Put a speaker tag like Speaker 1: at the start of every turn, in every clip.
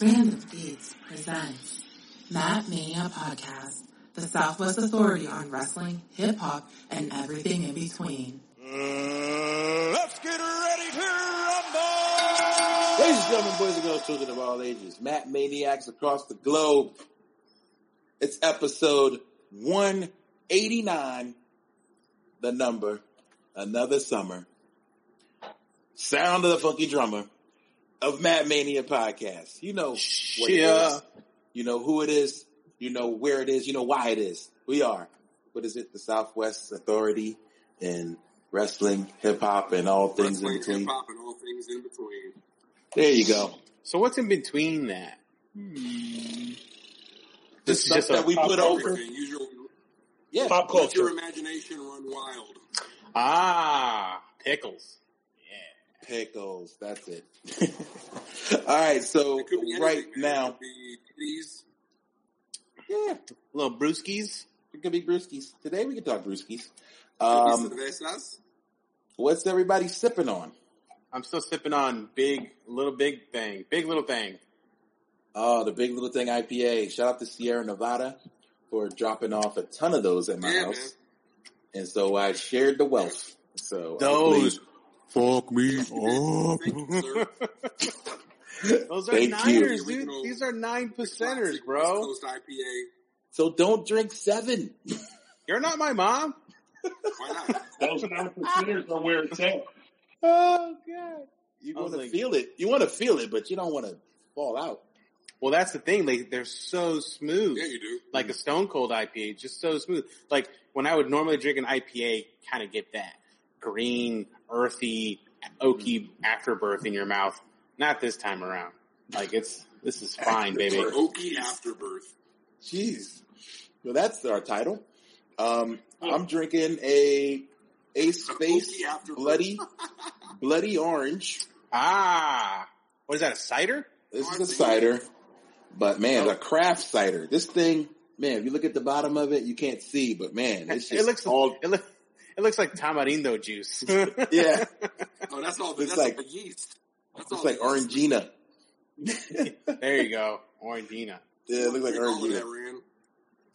Speaker 1: Random Beats presents Matt Mania Podcast, the Southwest Authority on wrestling, hip hop, and everything in between.
Speaker 2: Uh, let's get ready to rumble!
Speaker 3: Ladies and gentlemen, boys and girls, children of all ages, Matt Maniacs across the globe. It's episode 189, the number, another summer. Sound of the funky drummer of Matt Mania podcast. You know what
Speaker 2: Yeah.
Speaker 3: is. You know who it is. You know where it is. You know why it is. We are. What is it? The Southwest Authority in wrestling, hip hop, and all things in
Speaker 4: Wrestling,
Speaker 3: between.
Speaker 4: hip hop, and all things in between.
Speaker 3: There you go.
Speaker 2: So what's in between that?
Speaker 3: The
Speaker 2: This is
Speaker 3: stuff
Speaker 2: just a
Speaker 3: that we
Speaker 5: pop
Speaker 3: put
Speaker 5: culture.
Speaker 3: over.
Speaker 4: Everything. Your,
Speaker 3: Yeah.
Speaker 5: Pop culture.
Speaker 4: let your imagination run wild.
Speaker 2: Ah, pickles.
Speaker 3: Pickles. That's it. All right. So right now,
Speaker 4: titties.
Speaker 3: yeah,
Speaker 2: Little brewskis.
Speaker 3: it could be brewskis. Today we can talk brewskis. Um, what's everybody sipping on?
Speaker 2: I'm still sipping on big, little big thing. Big little thing.
Speaker 3: Oh, the Big Little Thing IPA. Shout out to Sierra Nevada for dropping off a ton of those at my
Speaker 4: Yeah,
Speaker 3: house.
Speaker 4: man.
Speaker 3: And so I shared the wealth. So
Speaker 2: Those.
Speaker 3: Fuck me
Speaker 4: up.
Speaker 2: Those are
Speaker 3: Thank you.
Speaker 2: niners,
Speaker 4: The
Speaker 2: dude. These are nine percenters,
Speaker 4: Classic West
Speaker 2: bro.
Speaker 4: Coast IPA.
Speaker 3: So don't drink seven.
Speaker 2: You're not my mom.
Speaker 4: Why not?
Speaker 5: Those nine percenters are where it's at.
Speaker 3: Oh god. You want to
Speaker 2: like-
Speaker 3: feel it. You want to feel it, but you don't want to fall out.
Speaker 2: Well, that's the thing. Like they're so smooth.
Speaker 4: Yeah, you do.
Speaker 2: like a Stone Cold IPA, just so smooth. Like when I would normally drink an IPA, kind of get that green, earthy, oaky afterbirth in your mouth. Not this time around. Like it's this is fine, baby.
Speaker 4: Oaky afterbirth.
Speaker 3: Jeez. Well, that's our title. Um, I'm drinking a a space
Speaker 4: Oaky
Speaker 3: bloody bloody orange.
Speaker 2: Ah, what is that? A cider?
Speaker 3: This is a cider, but man, it's a craft cider. This thing, man, if you look at the bottom of it, you can't see, but man, it's just
Speaker 2: it looks
Speaker 3: all
Speaker 2: it, look, it looks like tamarindo juice.
Speaker 3: yeah.
Speaker 4: Oh, that's all. The,
Speaker 3: It's
Speaker 4: that's
Speaker 3: like-
Speaker 4: all the yeast. That's
Speaker 3: It's
Speaker 4: all
Speaker 3: like orangina.
Speaker 2: there you go, Orangina.
Speaker 3: Yeah, it looks like
Speaker 4: Drink
Speaker 3: orangina.
Speaker 4: that,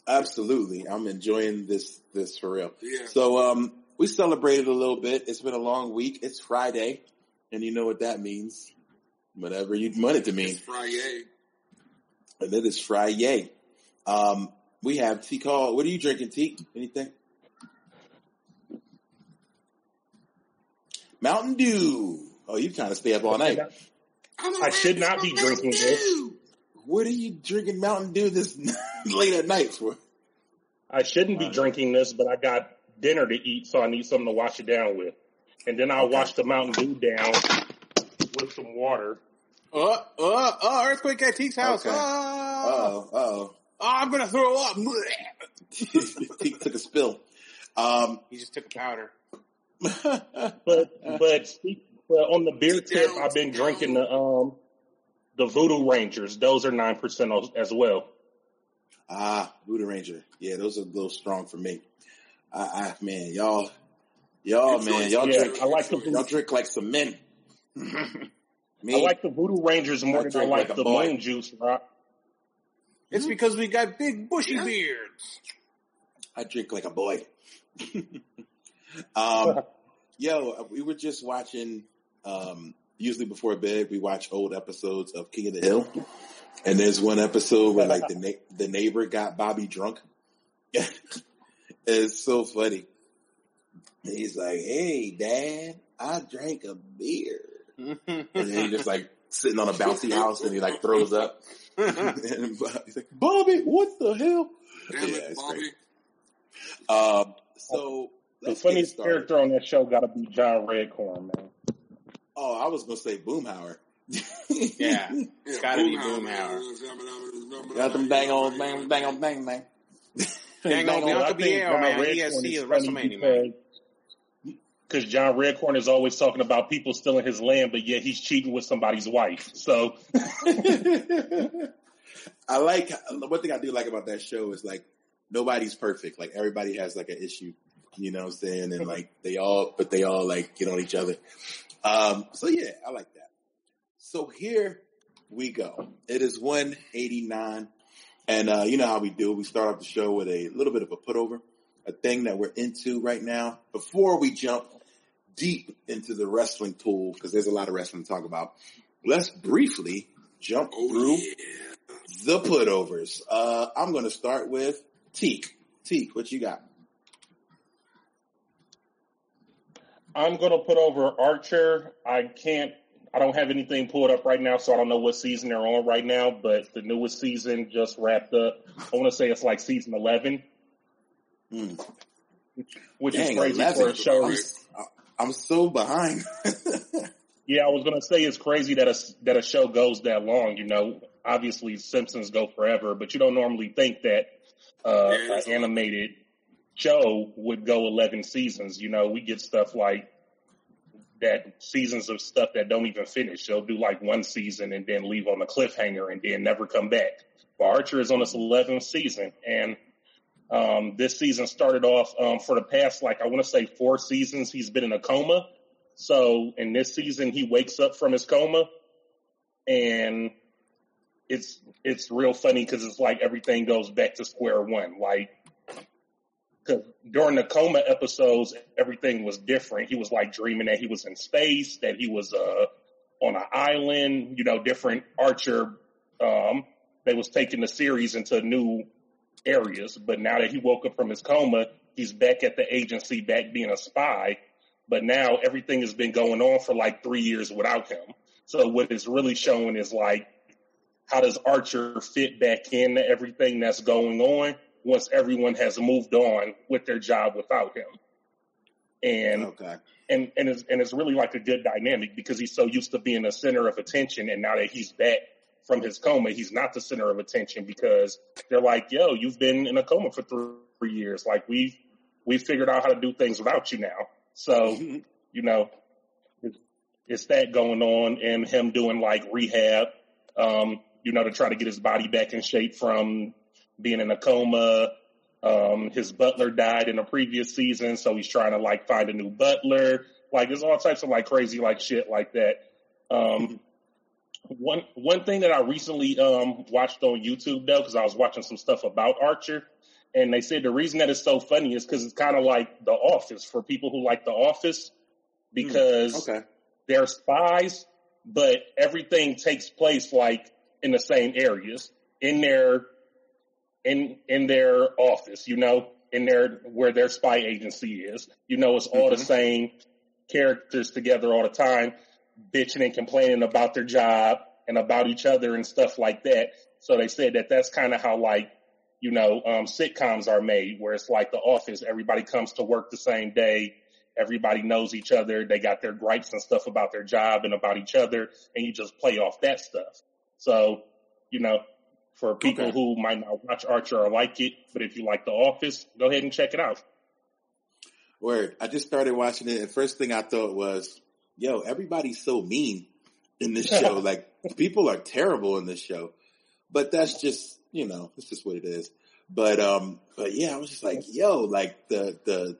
Speaker 3: Absolutely, I'm enjoying this this for real.
Speaker 4: Yeah.
Speaker 3: So um, we celebrated a little bit. It's been a long week. It's Friday, and you know what that means. Whatever you want it to mean,
Speaker 4: It's Friday.
Speaker 3: and it is Friday. Um, we have tea call. What are you drinking, T? Anything? Mountain Dew. Oh, you kind of stay up all night.
Speaker 4: I'm
Speaker 5: should not be drinking this.
Speaker 3: What are you drinking Mountain Dew this late at night for?
Speaker 5: I shouldn't be drinking this, but I got dinner to eat, so I need something to wash it down with. And then I'll wash the Mountain Dew down with some water.
Speaker 2: Oh, oh, oh! Earthquake at Teek's house.
Speaker 3: Okay.
Speaker 2: Oh,
Speaker 3: Oh, oh.
Speaker 2: oh, I'm gonna throw up.
Speaker 3: he took a spill. Um,
Speaker 2: he just took a powder.
Speaker 5: But but, speak, but on the beer tip, I've been drinking the um the Voodoo Rangers. Those are nine percent as well.
Speaker 3: Ah, Voodoo Ranger. Yeah, those are a little strong for me. I, I man, y'all, y'all,
Speaker 4: Good
Speaker 3: man,
Speaker 4: choice.
Speaker 3: y'all
Speaker 5: Yeah,
Speaker 3: drink,
Speaker 5: I like the
Speaker 3: y'all drink like some men. me,
Speaker 5: I like the Voodoo Rangers more
Speaker 3: I
Speaker 5: than I like,
Speaker 3: like
Speaker 5: the
Speaker 3: boy.
Speaker 5: Moon Juice. Rock.
Speaker 2: It's because we got big bushy
Speaker 4: Yeah.
Speaker 2: beards.
Speaker 3: I drink like a boy. um, yo, we were just watching. Um, usually before bed, we watch old episodes of King of the Hill, and there's one episode where like the na- the neighbor got Bobby drunk. it's so funny. He's like, "Hey, Dad, I drank a beer," and then he just like sitting on a bouncy house, and he like throws up. and he's like, "Bobby, what the hell?"
Speaker 4: Damn
Speaker 3: Yeah,
Speaker 4: it, Bobby.
Speaker 3: Um, so
Speaker 5: The
Speaker 3: let's get
Speaker 5: funniest character on that show got to be John Redcorn, man.
Speaker 3: Oh, I was gonna say Boomhauer.
Speaker 2: yeah,
Speaker 4: Yeah,
Speaker 2: gotta be
Speaker 4: Boomhauer.
Speaker 3: got them bang on, bang, bang on, bang, bang.
Speaker 2: Dang on,
Speaker 5: But
Speaker 2: Bianca
Speaker 5: I think
Speaker 2: Belair, man. ESC
Speaker 5: is
Speaker 2: WrestleMania, man.
Speaker 5: Because John Redcorn is always talking about people stealing his land, but yet he's cheating with somebody's wife. So
Speaker 3: I like one thing I do like about that show is like nobody's perfect. Like everybody has like an issue, you know what I'm saying? And like they all, but they all like get on each other. Um, so yeah, I like that. So here we go. It is 189. And uh, you know how we do. We start off the show with a little bit of a putover, a thing that we're into right now. Before we jump deep into the wrestling pool, because there's a lot of wrestling to talk about, let's briefly jump
Speaker 4: Oh,
Speaker 3: through
Speaker 4: yeah.
Speaker 3: the putovers. Uh, I'm going to start with Teak. Teak, what you got?
Speaker 5: I'm gonna put over Archer. I can't. I don't have anything pulled up right now, so I don't know what season they're on right now. But the newest season just wrapped up. I want to say it's like season eleven,
Speaker 3: Hmm.
Speaker 5: which
Speaker 3: Dang,
Speaker 5: is crazy
Speaker 3: 11.
Speaker 5: for a show.
Speaker 3: I'm, I'm so behind.
Speaker 5: Yeah, I was gonna say it's crazy that a that a show goes that long. You know, obviously Simpsons go forever, but you don't normally think that uh,
Speaker 4: Yeah,
Speaker 5: an animated show would go eleven seasons. You know, we get stuff like that seasons of stuff that don't even finish. They'll do like one season and then leave on a cliffhanger and then never come back. But Archer is on its eleventh season, and um, this season started off um, for the past like I want to say four seasons. He's been in a coma. So in this season, he wakes up from his coma, and it's it's real funny because it's like everything goes back to square one. Like, cause during the coma episodes, everything was different. He was like dreaming that he was in space, that he was uh on an island. You know, different Archer. Um, they was taking the series into new areas, but now that he woke up from his coma, he's back at the agency, back being a spy but now everything has been going on for like three years without him. So what it's really showing is like, how does Archer fit back into everything that's going on once everyone has moved on with their job without him? And and and it's and it's really like a good dynamic because he's so used to being the center of attention, and now that he's back from his coma, he's not the center of attention because they're like, "Yo, you've been in a coma for three, years. Like we we figured out how to do things without you now." So you know, it's, it's that going on, and him doing like rehab, um, you know, to try to get his body back in shape from being in a coma. Um, his butler died in a previous season, so he's trying to like find a new butler. Like there's all types of like crazy like shit like that. Um, one one thing that I recently um watched on YouTube though, because I was watching some stuff about Archer, and they said the reason that it's so funny is because it's kind of like The Office for people who like The Office, because
Speaker 3: Okay.
Speaker 5: they're spies, but everything takes place like in the same areas in their in in their office, you know, in their where their spy agency is. You know, it's all the
Speaker 3: Mhm.
Speaker 5: same characters together all the time, bitching and complaining about their job and about each other and stuff like that. So they said that that's kind of how like you know um, sitcoms are made, where it's like The Office. Everybody comes to work the same day. Everybody knows each other. They got their gripes and stuff about their job and about each other, and you just play off that stuff. So, you know, for people
Speaker 3: Okay.
Speaker 5: who might not watch Archer or like it, but if you like The Office, go ahead and check it out.
Speaker 3: Word. I just started watching it, and first thing I thought was, "Yo, everybody's so mean in this show. like people are terrible in this show." But that's just, you know, it's just what it is. But um, but yeah, I was just like, "Yo, like the the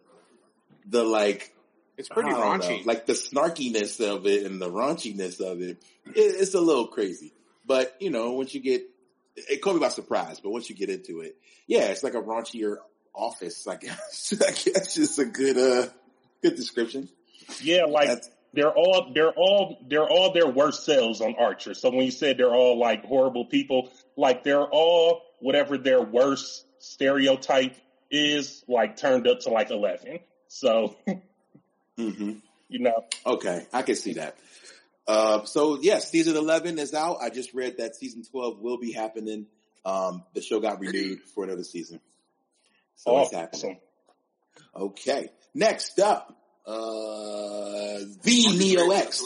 Speaker 3: the like
Speaker 2: It's pretty
Speaker 3: I don't know,
Speaker 2: raunchy.
Speaker 3: like the snarkiness of it and the raunchiness of it, it, it's a little crazy. But you know, once you get, it caught me by surprise. But once you get into it, yeah, it's like a raunchier office. I guess. I guess it's a good, uh, good description.
Speaker 5: Yeah, like
Speaker 3: That's-
Speaker 5: they're all they're all they're all their worst selves on Archer. So when you said they're all like horrible people, like they're all whatever their worst stereotype is, like turned up to like eleven. So
Speaker 3: hmm
Speaker 5: you know,
Speaker 3: Okay, I can see that. Uh, so yes, season eleven is out. I just read that season twelve will be happening. Um, the show got renewed for another season, so it's happening.
Speaker 5: awesome.
Speaker 3: Okay. Next up, uh, the Neo X.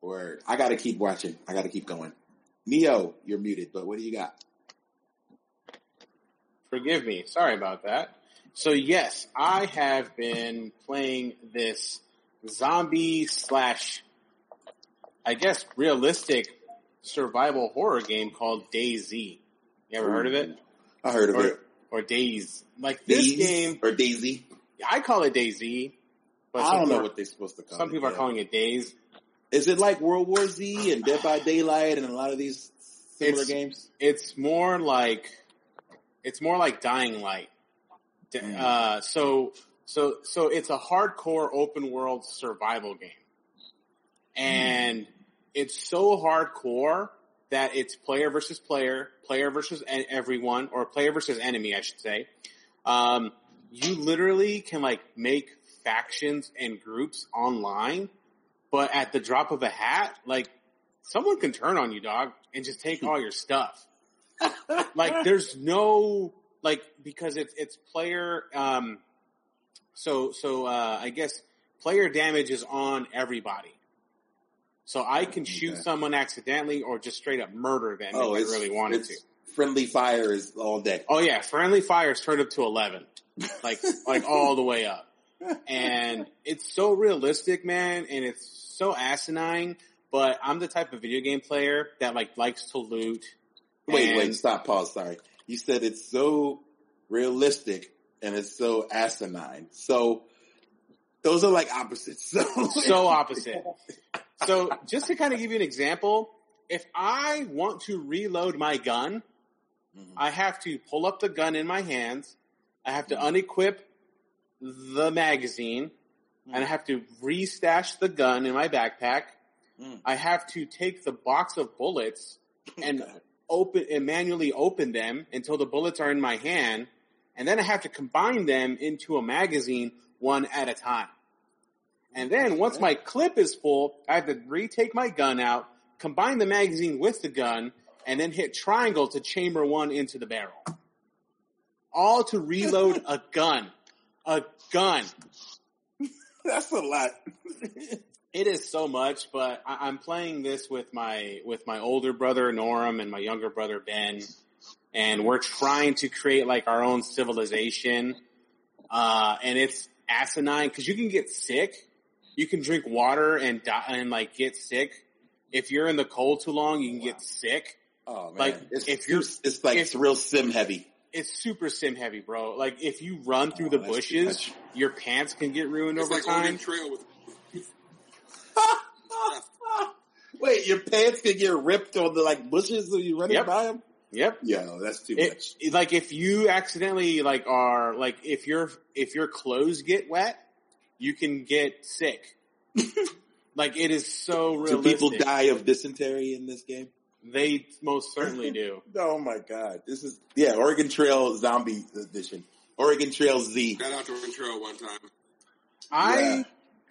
Speaker 3: Word. I gotta keep watching. I gotta keep going. Neo, you're muted, but what do you got?
Speaker 2: Forgive me. Sorry about that. So yes, I have been playing this zombie slash, I guess, realistic survival horror game called DayZ. You ever heard of it?
Speaker 3: I heard of
Speaker 2: Or,
Speaker 3: it.
Speaker 2: or Days. Like this
Speaker 3: Days
Speaker 2: game,
Speaker 3: or Daisy.
Speaker 2: I call it DayZ. But
Speaker 3: I don't know
Speaker 2: people-
Speaker 3: what they're supposed to call
Speaker 2: Some
Speaker 3: it.
Speaker 2: people are
Speaker 3: yeah.
Speaker 2: calling it Days.
Speaker 3: Is it like World War Z and Dead by Daylight and a lot of these similar
Speaker 2: It's-
Speaker 3: games?
Speaker 2: It's more like it's more like Dying Light.
Speaker 3: Mm.
Speaker 2: Uh, so so so it's a hardcore open world survival game, and it's so hardcore that it's player versus player, player versus everyone, or player versus enemy, I should say. Um, you literally can like make factions and groups online, but at the drop of a hat, like someone can turn on you, dog, and just take all your stuff. like there's no like because it's it's player um so so uh I guess player damage is on everybody. So I can shoot
Speaker 3: Okay.
Speaker 2: someone accidentally or just straight up murder them
Speaker 3: Oh,
Speaker 2: if I really wanted to.
Speaker 3: Friendly fire is all day.
Speaker 2: Oh yeah, friendly fires turned up to eleven, like like all the way up, and it's so realistic, man, and it's so asinine. But I'm the type of video game player that like likes to loot.
Speaker 3: Wait, wait, stop, pause, sorry. You said it's so realistic and it's so asinine. So those are like opposites. So,
Speaker 2: so opposite. So just to kind of give you an example, if I want to reload my gun,
Speaker 3: Mhm.
Speaker 2: I have to pull up the gun in my hands. I have to unequip the magazine and I have to restash the gun in my backpack.
Speaker 3: Mm.
Speaker 2: I have to take the box of bullets and open and manually open them until the bullets are in my hand, and then I have to combine them into a magazine one at a time. And then once my clip is full, I have to retake my gun out, combine the magazine with the gun, and then hit triangle to chamber one into the barrel. All to reload a gun. A gun.
Speaker 3: That's a lot.
Speaker 2: It is so much, but I, I'm playing this with my with my older brother Norm and my younger brother Ben, and we're trying to create like our own civilization. Uh, and it's asinine because you can get sick. You can drink water and die and like get sick. If you're in the cold too long, you can get sick.
Speaker 3: Oh man,
Speaker 2: Like,
Speaker 3: it's,
Speaker 2: if you're-
Speaker 3: it's like
Speaker 2: if-
Speaker 3: it's real sim heavy.
Speaker 2: It's super sim heavy, bro. Like if you run through
Speaker 3: Oh,
Speaker 2: the bushes, your pants can get ruined
Speaker 4: It's
Speaker 2: over
Speaker 4: like
Speaker 2: time.
Speaker 4: Trail with
Speaker 3: Wait, your pants can get ripped on the like bushes when you running
Speaker 2: Yep.
Speaker 3: by them?
Speaker 2: Yep.
Speaker 3: Yeah, that's too
Speaker 2: It,
Speaker 3: much.
Speaker 2: it- like if you accidentally like are like if your if your clothes get wet, you can get sick. like it is so
Speaker 3: Do people die of dysentery in this game?
Speaker 2: They most certainly do.
Speaker 3: Oh my god, this is yeah, Oregon Trail Zombie Edition, Oregon Trail Z.
Speaker 4: Shout out to Oregon Trail one time.
Speaker 2: I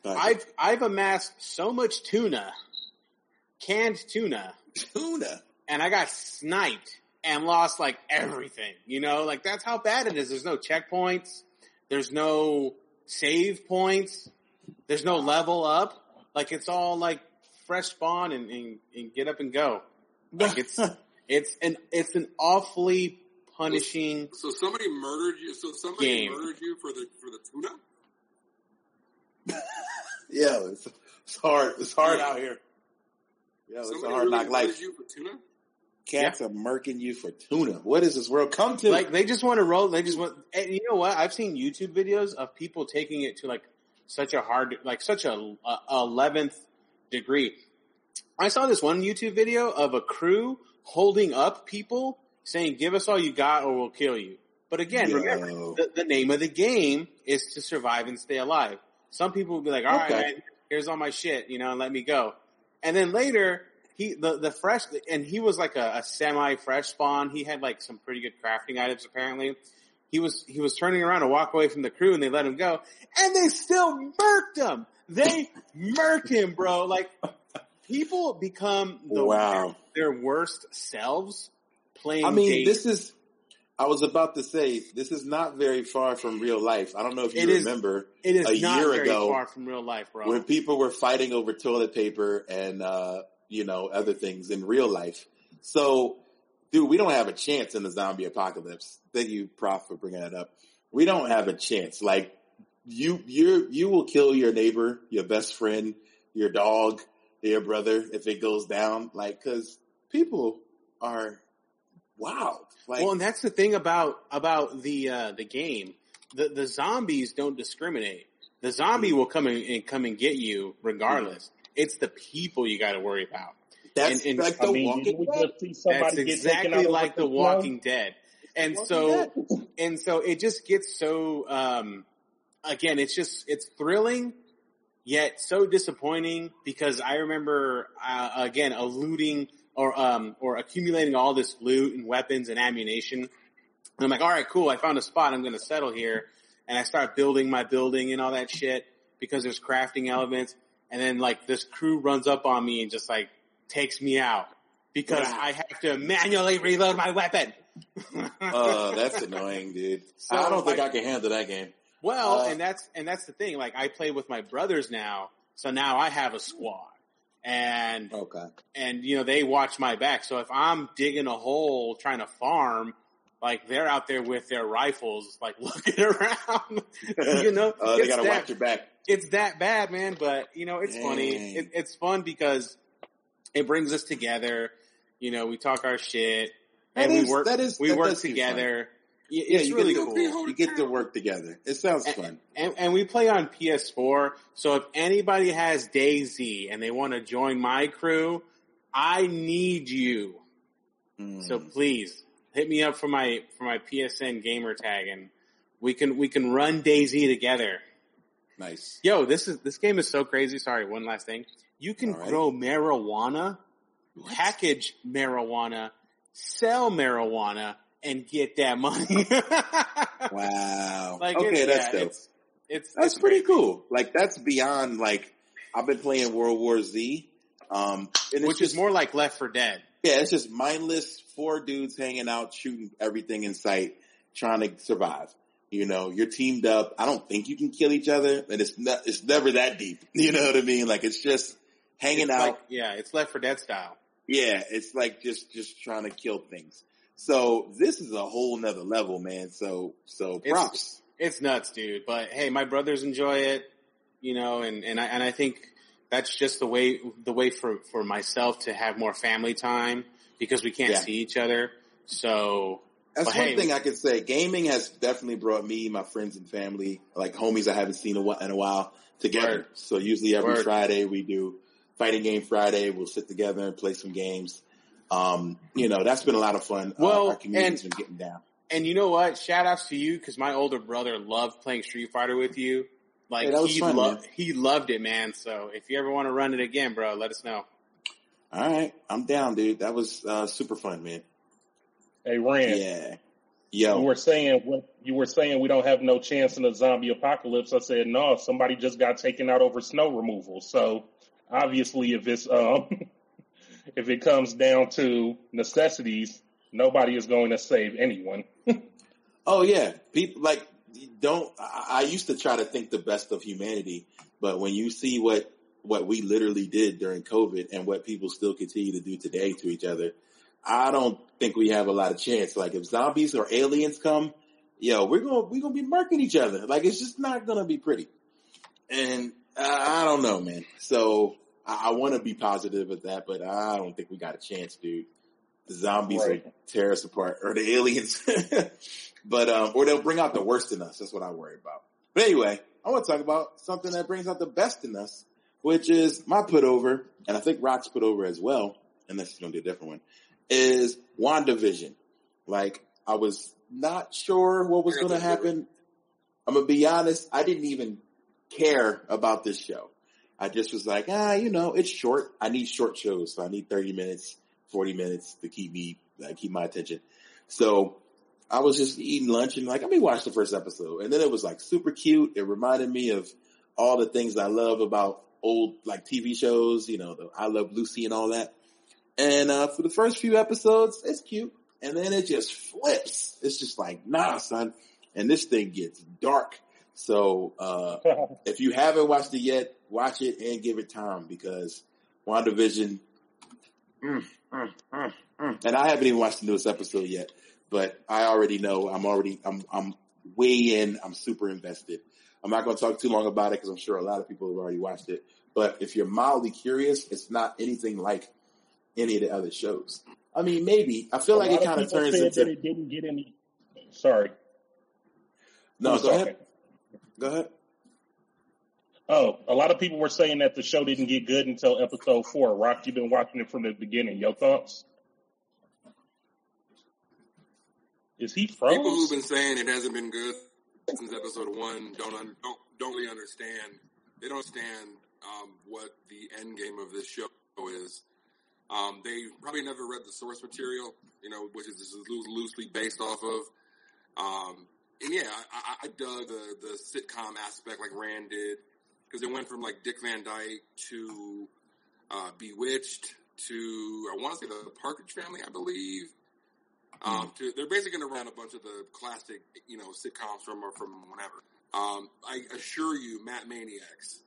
Speaker 3: Yeah.
Speaker 2: I've I've amassed so much tuna, canned tuna,
Speaker 3: tuna.
Speaker 2: and I got sniped and lost like everything. You know, like that's how bad it is. There's no checkpoints. There's no save points. There's no level up. Like it's all like fresh spawn and, and, and get up and go. Like it's it's an it's an awfully punishing.
Speaker 4: So somebody murdered you. So somebody
Speaker 2: Game.
Speaker 4: murdered you for the for the tuna.
Speaker 3: yeah, it's, it's hard. It's hard out here. Yeah, it's a hard
Speaker 4: really
Speaker 3: knock life.
Speaker 4: you for tuna.
Speaker 3: Cats are murking you for tuna. What is this world come to?
Speaker 2: Like they just want to roll. They just want. And you know what? I've seen YouTube videos of people taking it to like such a hard, like such a eleventh degree. I saw this one YouTube video of a crew holding up people saying, "Give us all you got, or we'll kill you." But again, remember the, the name of the game is to survive and stay alive. Some people will be like, "All right,
Speaker 3: Okay.
Speaker 2: man, here's all my shit, you know, and let me go." And then later, he the the fresh and he was like a, a semi fresh spawn. He had like some pretty good crafting items apparently. He was he was turning around to walk away from the crew, and they let him go, and they still murked him. They murked him, bro. Like people become the
Speaker 3: Wow.
Speaker 2: their worst selves playing.
Speaker 3: I mean, this is. I was about to say this is not very far from real life. I don't know if you
Speaker 2: It is
Speaker 3: remember
Speaker 2: it is
Speaker 3: a
Speaker 2: not
Speaker 3: year
Speaker 2: very
Speaker 3: ago,
Speaker 2: far from real life, bro.
Speaker 3: when people were fighting over toilet paper and uh, you know other things in real life. So, dude, we don't have a chance in the zombie apocalypse. Thank you, Prof, for bringing that up. We don't have a chance. Like you, you, you will kill your neighbor, your best friend, your dog, your brother if it goes down. Like, because people are wow. Like,
Speaker 2: well, and that's the thing about about the uh, the game. The the zombies don't discriminate. The zombie will come in and come and get you regardless. It's the people you got to worry about.
Speaker 3: That's
Speaker 2: And- and-
Speaker 3: like
Speaker 5: I
Speaker 3: the
Speaker 5: mean,
Speaker 3: Walking Dead.
Speaker 5: just see somebody
Speaker 2: That's exactly like The
Speaker 5: over snow?
Speaker 2: Walking Dead. And
Speaker 3: Walking
Speaker 2: so,
Speaker 3: Dead.
Speaker 2: and so it just gets so, um, again, it's just, it's thrilling, yet so disappointing because I remember, uh, again, eluding or, um, or accumulating all this loot and weapons and ammunition. And I'm like, all right, cool. I found a spot. I'm going to settle here. And I start building my building and all that shit because there's crafting elements. And then like this crew runs up on me and just like takes me out because
Speaker 3: Wow.
Speaker 2: I have to manually reload my weapon.
Speaker 3: Uh, that's annoying, dude.
Speaker 2: So,
Speaker 3: I don't think I can handle that game.
Speaker 2: Well,
Speaker 3: Uh,
Speaker 2: and that's and that's the thing. Like I play with my brothers now, so now I have a squad, and
Speaker 3: Okay.
Speaker 2: and you know they watch my back. So if I'm digging a hole trying to farm, like they're out there with their rifles, like looking around. you know,
Speaker 3: uh, they gotta
Speaker 2: that,
Speaker 3: watch your back.
Speaker 2: it's that bad, man. But you know, it's funny. It, it's fun because it brings us together. You know, we talk our shit
Speaker 3: That
Speaker 2: and
Speaker 3: is-
Speaker 2: we work.
Speaker 3: that is-
Speaker 2: we
Speaker 3: that
Speaker 2: work together. Y-
Speaker 3: Yeah,
Speaker 2: It's
Speaker 3: you
Speaker 2: really
Speaker 3: get
Speaker 2: cool.
Speaker 3: to, you get to work together. It sounds fun.
Speaker 2: And, and we play on PS4, so if anybody has Daisy and they want to join my crew, I need you.
Speaker 3: Mm.
Speaker 2: So please hit me up for my for my PSN gamer tag, and we can we can run Daisy together.
Speaker 3: nice.
Speaker 2: Yo, this is this game is so crazy. Sorry, one last thing. You can
Speaker 3: right.
Speaker 2: grow marijuana, package marijuana, sell marijuana, and get that money.
Speaker 3: Wow.
Speaker 2: Like,
Speaker 3: okay, that's
Speaker 2: yeah,
Speaker 3: dope.
Speaker 2: It's, it's
Speaker 3: That's
Speaker 2: it's
Speaker 3: pretty
Speaker 2: crazy.
Speaker 3: cool. Like that's beyond like I've been playing World War Z, um,
Speaker 2: Which
Speaker 3: just,
Speaker 2: is more like Left for Dead.
Speaker 3: Yeah, it's just mindless four dudes hanging out, shooting everything in sight, trying to survive. You know, you're teamed up. I don't think you can kill each other, and it's not, it's never that deep. You know what I mean? Like it's just hanging
Speaker 2: It's
Speaker 3: out.
Speaker 2: like- yeah, it's Left for Dead style.
Speaker 3: Yeah, it's like just just trying to kill things. So this is a whole nother level, man. So so
Speaker 2: It's-
Speaker 3: props.
Speaker 2: It's nuts, dude. But hey, my brothers enjoy it, you know, and, and I and I think that's just the way the way for for myself to have more family time because we can't
Speaker 3: Yeah.
Speaker 2: see each other. So
Speaker 3: That's one
Speaker 2: hey-
Speaker 3: thing I could say. Gaming has definitely brought me, my friends and family, like homies I haven't seen in a while, together.
Speaker 2: Word.
Speaker 3: So usually every
Speaker 2: Word.
Speaker 3: Friday we do fighting game Friday. We'll sit together and play some games. Um, you know, that's been a lot of fun. Uh,
Speaker 2: Well,
Speaker 3: our community's
Speaker 2: and-
Speaker 3: been getting down.
Speaker 2: and you know what? Shout outs to you because my older brother loved playing Street Fighter with you. Like
Speaker 3: Yeah, that was
Speaker 2: he
Speaker 3: fun,
Speaker 2: loved
Speaker 3: man.
Speaker 2: he loved it, man. So if you ever want to run it again, bro, let us know.
Speaker 3: All right, I'm down, dude. That was uh, super fun, man.
Speaker 5: Hey, Rand,
Speaker 3: Yeah.
Speaker 5: you
Speaker 3: Yo,
Speaker 5: were saying what you were saying we don't have no chance in a zombie apocalypse. I said no. Somebody just got taken out over snow removal. So obviously, if it's um, if it comes down to necessities, nobody is going to save anyone.
Speaker 3: Oh yeah, people like don't. I, used to try to think the best of humanity, but when you see what what we literally did during COVID and what people still continue to do today to each other, I don't think we have a lot of chance. Like if zombies or aliens come, yo, we're gonna we're gonna be murking each other. Like it's just not gonna be pretty. And I, I don't know, man. So I, I want to be positive with that, but I don't think we got a chance, dude. The zombies
Speaker 5: Right.
Speaker 3: will tear us apart, or the aliens. but um, or they'll bring out the worst in us. That's what I worry about. But anyway, I want to talk about something that brings out the best in us, which is my put over, and I think Rock's put over as well, unless you're gonna do a different one, is WandaVision. Like I was not sure what was gonna happen. I'm gonna be honest, I didn't even care about this show. I just was like, ah, you know, it's short. I need short shows, so I need 30 minutes, 40 minutes to keep me, uh, keep my attention. So I was just eating lunch and like, let me watch the first episode. And then it was like super cute. It reminded me of all the things I love about old like TV shows, you know, the I Love Lucy and all that. And, uh, for the first few episodes, it's cute. And then it just flips. It's just like, nah, son. And this thing gets dark. So, uh, if you haven't watched it yet, watch it and give it time because WandaVision, mm, mm, mm, mm. and I haven't even watched the newest episode yet, but I already know I'm already, I'm, I'm way in. I'm super invested. I'm not going to talk too long about it because I'm sure a lot of people have already watched it. But if you're mildly curious, it's not anything like any of the other shows. I mean, maybe I feel
Speaker 5: A
Speaker 3: like it kind of turns into.
Speaker 5: it didn't get any. Sorry,
Speaker 3: No, go ahead. Go ahead.
Speaker 5: Oh, a lot of people were saying that the show didn't get good until episode four. Rock, you've been watching it from the beginning. Your thoughts? Is he froze?
Speaker 4: People who've been saying it hasn't been good since episode one don't un- don't don't really understand. They don't understand um, what the end game of this show is. Um, they probably never read the source material, you know, which is loosely based off of. Um, and yeah, I, I, I dug the the sitcom aspect like Rand did because they went from like Dick Van Dyke to uh, Bewitched to I want to say the Partridge Family, I believe. Um, to, they're basically going to run a bunch of the classic, you know, sitcoms from or from whenever. Um, I assure you, Matt Maniacs,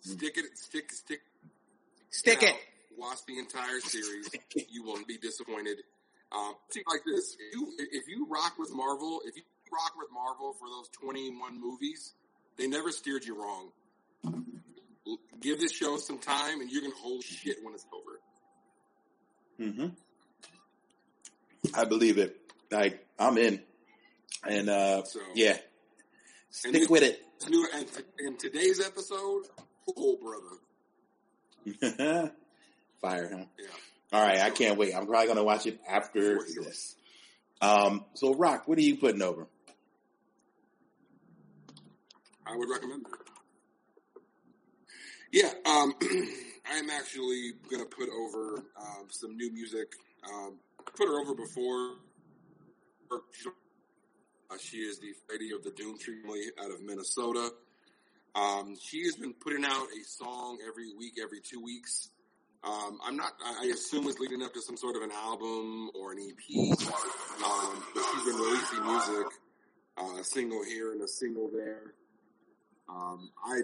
Speaker 4: stick it, stick, stick,
Speaker 2: Stick it.
Speaker 4: out, Watch the entire series. you won't be disappointed. Um, see, like this, if you, if you rock with Marvel, if you rock with Marvel for those 21 movies, they never steered you wrong. Give this show some time and you're to hold shit when it's over.
Speaker 3: Mm-hmm. I believe it. Like I'm in, and uh,
Speaker 4: So,
Speaker 3: yeah, stick
Speaker 4: this-
Speaker 3: with it.
Speaker 4: new, and today's episode, oh, brother.
Speaker 3: Fire, huh?
Speaker 4: Yeah.
Speaker 3: All right, I can't wait. I'm probably gonna watch it after this. Um, so Rock, what are you putting over?
Speaker 4: I would recommend that. Yeah, um, I'm actually going to put over um, some new music. Um, put her over before. Uh, she is the lady of the Doom Family out of Minnesota. Um, she has been putting out a song every week, every two weeks. Um, I'm not. I I assume it's leading up to some sort of an album or an EP. Um, but she's been releasing music, uh, a single here and a single there. Um, I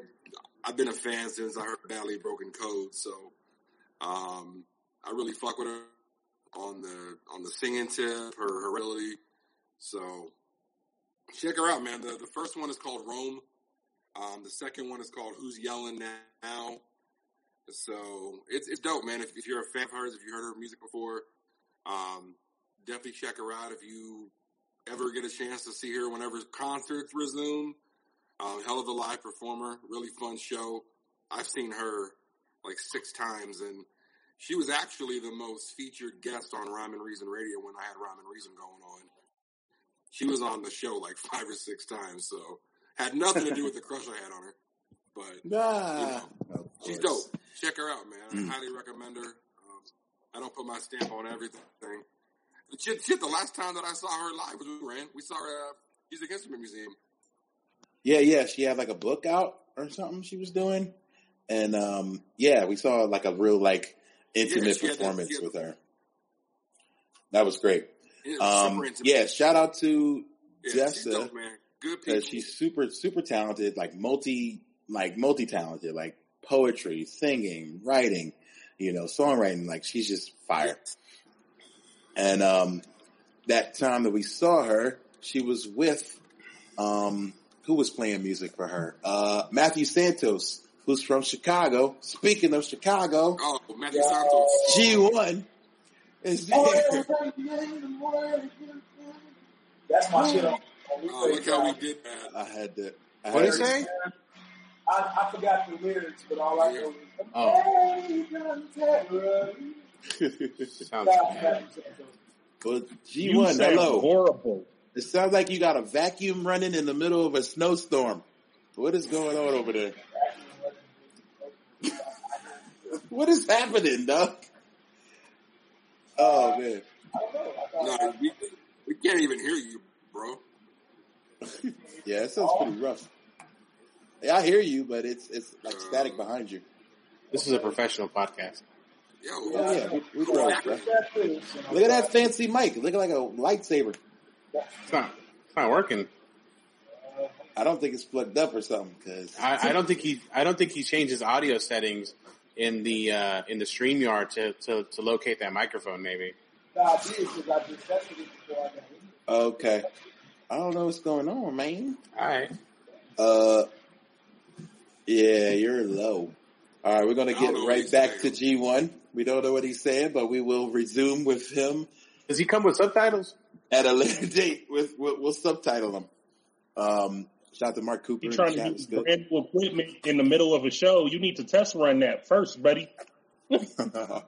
Speaker 4: I've been a fan since I heard Badly Broken Code, so um, I really fuck with her on the on the singing tip, her her. So check her out, man. The the first one is called Rome. Um, the second one is called Who's Yelling Now. So it's it's dope, man. If, if you're a fan of hers, if you heard her music before, um, definitely check her out. If you ever get a chance to see her whenever concerts resume, um, hell of a live performer, really fun show. I've seen her like six times, and she was actually the most featured guest on Rhyme and Reason Radio when I had Rhyme and Reason going on. She was on the show like five or six times, so had nothing to do with the crush I had on her. But
Speaker 3: Ah, of
Speaker 4: she's dope. Check her out, man.
Speaker 3: Mm.
Speaker 4: I highly recommend her. Um, I don't put my stamp on everything. But shit, shit, the last time that I saw her live was with Rand. We saw her at Music Instrument Museum.
Speaker 3: Yeah, yeah. She had like a book out or something she was doing, and um, yeah, we saw like a real like intimate
Speaker 4: Yeah, she had that-
Speaker 3: performance with her. That was great. Um, yeah, shout out to
Speaker 4: she's
Speaker 3: Dessa.
Speaker 4: dope, man. Good people.
Speaker 3: because she's super super talented like multi like multi talented like poetry singing writing you know songwriting like she's just fire and um that time that we saw her she was with um who was playing music for her uh matthew santos who's from chicago speaking of chicago
Speaker 4: Oh, Matthew Santos.
Speaker 3: g1 is there
Speaker 6: That's my shit on. on
Speaker 4: Oh, look how we did that.
Speaker 3: i had to I
Speaker 2: What do
Speaker 3: had
Speaker 2: you
Speaker 3: to-
Speaker 2: say?
Speaker 6: I, I forgot the lyrics, but all I know is
Speaker 2: Oh.
Speaker 6: American terror.
Speaker 2: Sounds
Speaker 6: Shout out to
Speaker 2: bad.
Speaker 6: Matthew Santos.
Speaker 3: well
Speaker 5: You
Speaker 3: g1
Speaker 5: sound
Speaker 3: hello
Speaker 5: horrible.
Speaker 3: It sounds like you got a vacuum running in the middle of a snowstorm. What is going on over there? What is happening, Doc? Oh man.
Speaker 6: I don't know. I thought-
Speaker 4: No, we, we can't even hear you, bro.
Speaker 3: Yeah, it sounds pretty rough. Yeah, I hear you, but it's it's like static uh, behind you.
Speaker 2: This is a professional podcast.
Speaker 4: Yo,
Speaker 3: Oh yeah, we, we pros, bro. Look at that fancy mic. Look like a lightsaber.
Speaker 2: It's not. It's not working.
Speaker 3: I don't think it's plugged up or something. Cause
Speaker 2: I, I don't think he. I don't think he changed his audio settings in the uh, in the Streamyard to, to to locate that microphone. Maybe.
Speaker 6: No, I did because I just tested it before I got in.
Speaker 3: okay, I don't know what's going on, man.
Speaker 2: All right.
Speaker 3: Uh, yeah, you're low. All right, we're gonna get right
Speaker 4: he's
Speaker 3: back to. G1. We don't know what he's saying, but we will resume with him
Speaker 2: Does he come with subtitles?
Speaker 3: At a later date. With we'll, we'll subtitle them. Um, Shout out to Mark Cooper.
Speaker 5: You
Speaker 3: in
Speaker 5: trying
Speaker 3: the
Speaker 5: to
Speaker 3: chat.
Speaker 5: use
Speaker 3: It's good.
Speaker 5: brand equipment in the middle of a show? You need to test run that first, buddy.
Speaker 3: All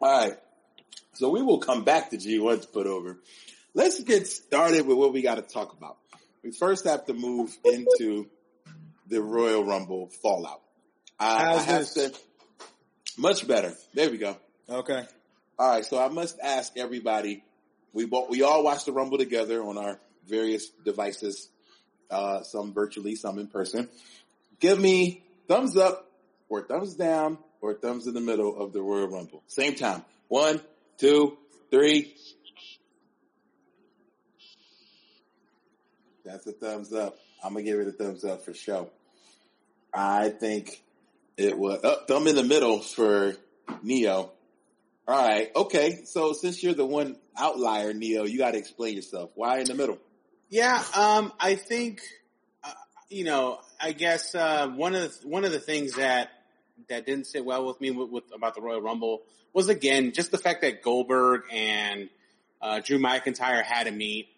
Speaker 3: right. So we will come back to G1 to put over. Let's get started with what we got to talk about. We first have to move into the Royal Rumble fallout. I, I
Speaker 7: How's
Speaker 3: have
Speaker 7: this?
Speaker 3: to, much better. There we go.
Speaker 7: Okay.
Speaker 3: All right. So I must ask everybody, we we all watched the Rumble together on our various devices, uh, some virtually, some in person. Give me thumbs up or thumbs down or thumbs in the middle of the Royal Rumble. Same time. One, two, three. That's a thumbs up. I'm gonna give it a thumbs up for show. I think it was oh, thumb in the middle for Neo. All right, okay. So since you're the one outlier, Neo, you got to explain yourself. Why in the middle?
Speaker 2: Yeah, um, I think, uh, you know, I guess uh, one of the, one of the things that that didn't sit well with me with, with about the Royal Rumble was again just the fact that Goldberg and uh, Drew McIntyre had to meet.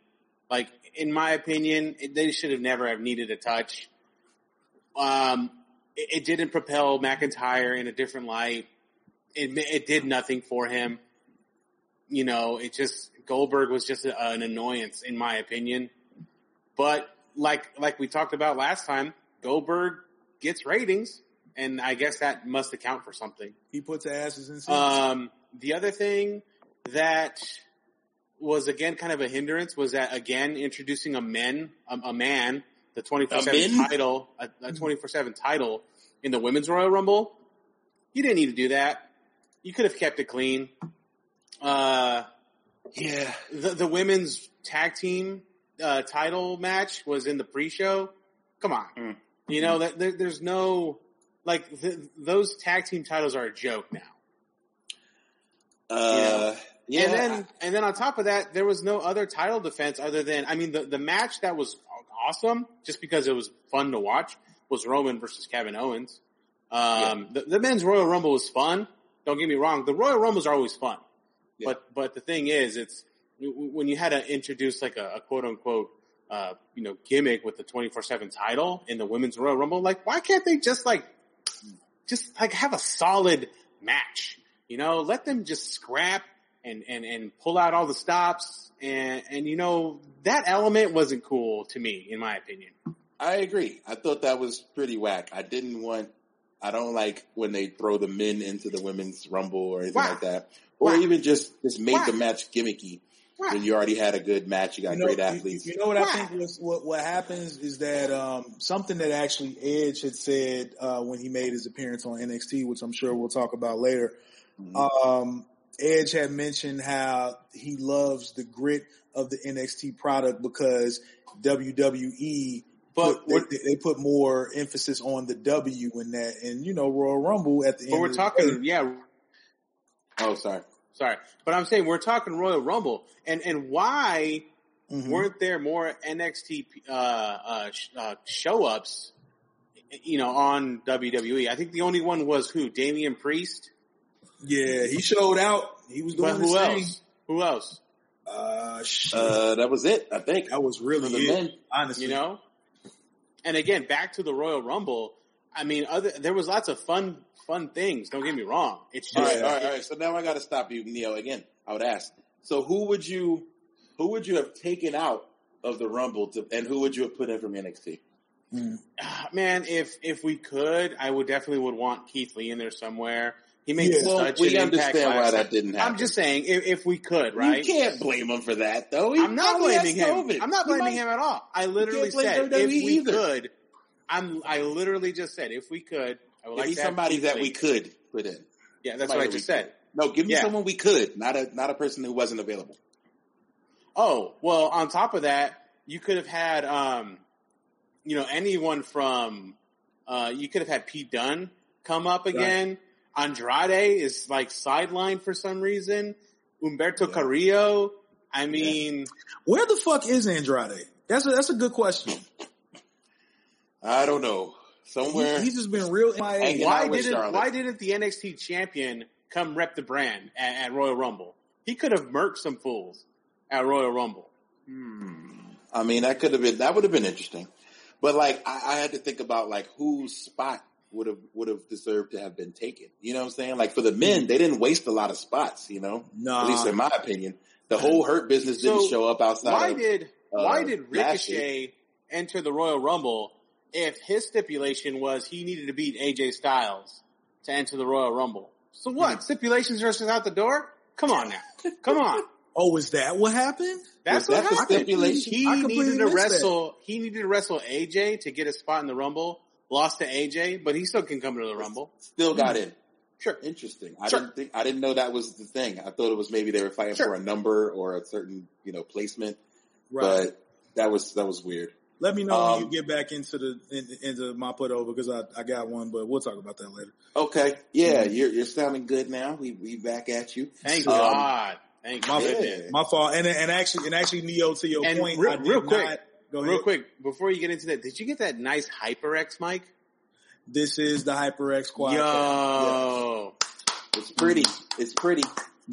Speaker 2: Like, in my opinion, it, they should have never have needed a touch. Um, it, it didn't propel McIntyre in a different light. It it did nothing for him. You know, it just Goldberg was just a, an annoyance in my opinion. But like like we talked about last time, Goldberg gets ratings, and I guess that must account for something.
Speaker 7: He puts asses in seats.
Speaker 2: Um, the other thing that was again kind of a hindrance was that again introducing a men a, a man the twenty four seven title a twenty four seven title in the women's Royal Rumble. You didn't need to do that. You could have kept it clean. Uh,
Speaker 3: Yeah.
Speaker 2: the, the women's tag team uh, title match was in the pre-show. Come on,
Speaker 3: Mm.
Speaker 2: you know that there, there's no like th- those tag team titles are a joke now.
Speaker 3: Uh, yeah.
Speaker 2: and then and then on top of that, there was no other title defense other than I mean the the match that was awesome just because it was fun to watch was Roman versus Kevin Owens. Um, the, the men's Royal Rumble was fun. Don't get me wrong. The Royal Rumbles are always fun,
Speaker 3: Yeah.
Speaker 2: but but the thing is, it's when you had to introduce like a, a quote unquote uh, you know gimmick with the twenty four seven title in the women's Royal Rumble. Like, why can't they just like just like have a solid match? You know, let them just scrap and and and pull out all the stops and and you know that element wasn't cool to me in my opinion.
Speaker 3: I agree. I thought that was pretty whack. I didn't want. I don't like when they throw the men into the women's rumble or anything
Speaker 2: Wow.
Speaker 3: like that, or
Speaker 2: Wow.
Speaker 3: even just just make the match gimmicky
Speaker 2: Wow.
Speaker 3: when you already had a good match. You got
Speaker 7: you know,
Speaker 3: great athletes.
Speaker 7: You, know what
Speaker 2: Wow.
Speaker 7: I think was what what happens is that um, something that actually Edge had said uh, when he made his appearance on NXT, which I'm sure we'll talk about later.
Speaker 3: Mhm.
Speaker 7: Um, Edge had mentioned how he loves the grit of the NXT product because WWE
Speaker 2: But
Speaker 7: put,
Speaker 2: we're,
Speaker 7: they, they put more emphasis on the W in that, and you know Royal Rumble at the
Speaker 2: but
Speaker 7: end.
Speaker 2: we're
Speaker 7: of the
Speaker 2: talking,
Speaker 7: day-
Speaker 2: yeah,
Speaker 3: oh, sorry.
Speaker 2: sorry, but I'm saying we're talking Royal Rumble, and and why
Speaker 7: Mhm.
Speaker 2: weren't there more NXT uh, uh, uh, show ups, you know, on WWE? I think the only one was who Damian Priest,
Speaker 7: yeah, he showed out. He was doing
Speaker 2: but
Speaker 7: his
Speaker 2: who
Speaker 7: thing.
Speaker 2: else? Who else?
Speaker 7: Uh, shit.
Speaker 3: Uh, that was it. I think.
Speaker 7: that was really
Speaker 3: For the
Speaker 7: it,
Speaker 3: men.
Speaker 7: honestly.
Speaker 2: You know, and again, back to the Royal Rumble. I mean, other there was lots of fun fun things. Don't get me wrong. It's just
Speaker 3: right, all right, all right. So now I got to stop you, Neo. Again, I would ask. So who would you, who would you have taken out of the Rumble to, and who would you have put in from NXT?
Speaker 2: Ah, man, if if we could, I would definitely would want Keith Lee in there somewhere. He makes
Speaker 7: Yeah.
Speaker 3: Well,
Speaker 2: such
Speaker 3: we
Speaker 2: an impact.
Speaker 3: understand why that didn't happen.
Speaker 2: I'm just saying, if, if we could, right?
Speaker 3: You can't blame him for that, though. He
Speaker 2: I'm not blaming him.
Speaker 3: COVID.
Speaker 2: I'm not blaming
Speaker 3: might-
Speaker 2: him at all. I literally said if we
Speaker 3: either.
Speaker 2: could. I'm. I literally just said if we could. I would
Speaker 3: Give
Speaker 2: like
Speaker 3: me
Speaker 2: to
Speaker 3: somebody that we could put in.
Speaker 2: Yeah, that's
Speaker 3: somebody
Speaker 2: what I just
Speaker 3: we
Speaker 2: said.
Speaker 3: No, give me
Speaker 2: Yeah.
Speaker 3: someone we could, not a not a person who wasn't available.
Speaker 2: Oh well, on top of that, you could have had, um, you know, anyone from. Uh, you could have had Pete Dunne come up again. Andrade is like sidelined for some reason. Humberto
Speaker 3: Yeah.
Speaker 2: Carrillo. I mean,
Speaker 7: Where the fuck is Andrade? That's a, that's a good question.
Speaker 3: I don't know. Somewhere.
Speaker 7: He, he's just been real MIA.
Speaker 2: Why didn't
Speaker 3: Charlotte.
Speaker 2: why didn't the NXT champion come rep the brand at, at Royal Rumble? He could have murked some fools at Royal Rumble.
Speaker 3: Hmm. I mean, that could have been that would have been interesting. But like, I, I had to think about like whose spot would have would have deserved to have been taken. You know what I'm saying? Like for the men, they didn't waste a lot of spots. You know,
Speaker 7: Nah.
Speaker 3: at least in my opinion, the whole hurt business didn't
Speaker 2: So,
Speaker 3: show up outside.
Speaker 2: Why
Speaker 3: of,
Speaker 2: did
Speaker 3: uh,
Speaker 2: why did. Ricochet enter the Royal Rumble if his stipulation was he needed to beat AJ Styles to enter the Royal Rumble? So what?
Speaker 3: Hmm.
Speaker 2: Stipulations just out the door? Come on now. Come on.
Speaker 7: Oh, is that what happened?
Speaker 2: That's
Speaker 3: Was
Speaker 2: what
Speaker 3: that
Speaker 2: happened.
Speaker 3: stipulation?
Speaker 2: He needed to
Speaker 7: missed that.
Speaker 2: wrestle. He needed to wrestle AJ to get a spot in the Rumble. Lost to AJ, but he still can come to the Rumble.
Speaker 3: still got in?
Speaker 2: Sure.
Speaker 3: Interesting. I
Speaker 2: Sure.
Speaker 3: didn't think I didn't know that was the thing. I thought it was maybe they were fighting
Speaker 2: Sure.
Speaker 3: for a number or a certain you know placement,
Speaker 7: Right.
Speaker 3: but that was that was weird.
Speaker 7: Let me know when
Speaker 3: Um,
Speaker 7: you get back into the in, into my put over because I, I got one, but we'll talk about that later.
Speaker 3: Okay, yeah, you're you're sounding good now. We we back at you.
Speaker 2: Thank
Speaker 3: Um,
Speaker 2: God. Thank
Speaker 7: My,
Speaker 2: goodness.
Speaker 7: my fault. And and actually and actually Neo to your
Speaker 2: And
Speaker 7: point,
Speaker 2: real-
Speaker 7: I did
Speaker 2: real quick,
Speaker 7: not, go
Speaker 2: Real
Speaker 7: ahead.
Speaker 2: quick, before you get into that, did you get that nice HyperX mic?
Speaker 7: This is the HyperX quad.
Speaker 2: Yo,
Speaker 3: It's pretty. It's pretty.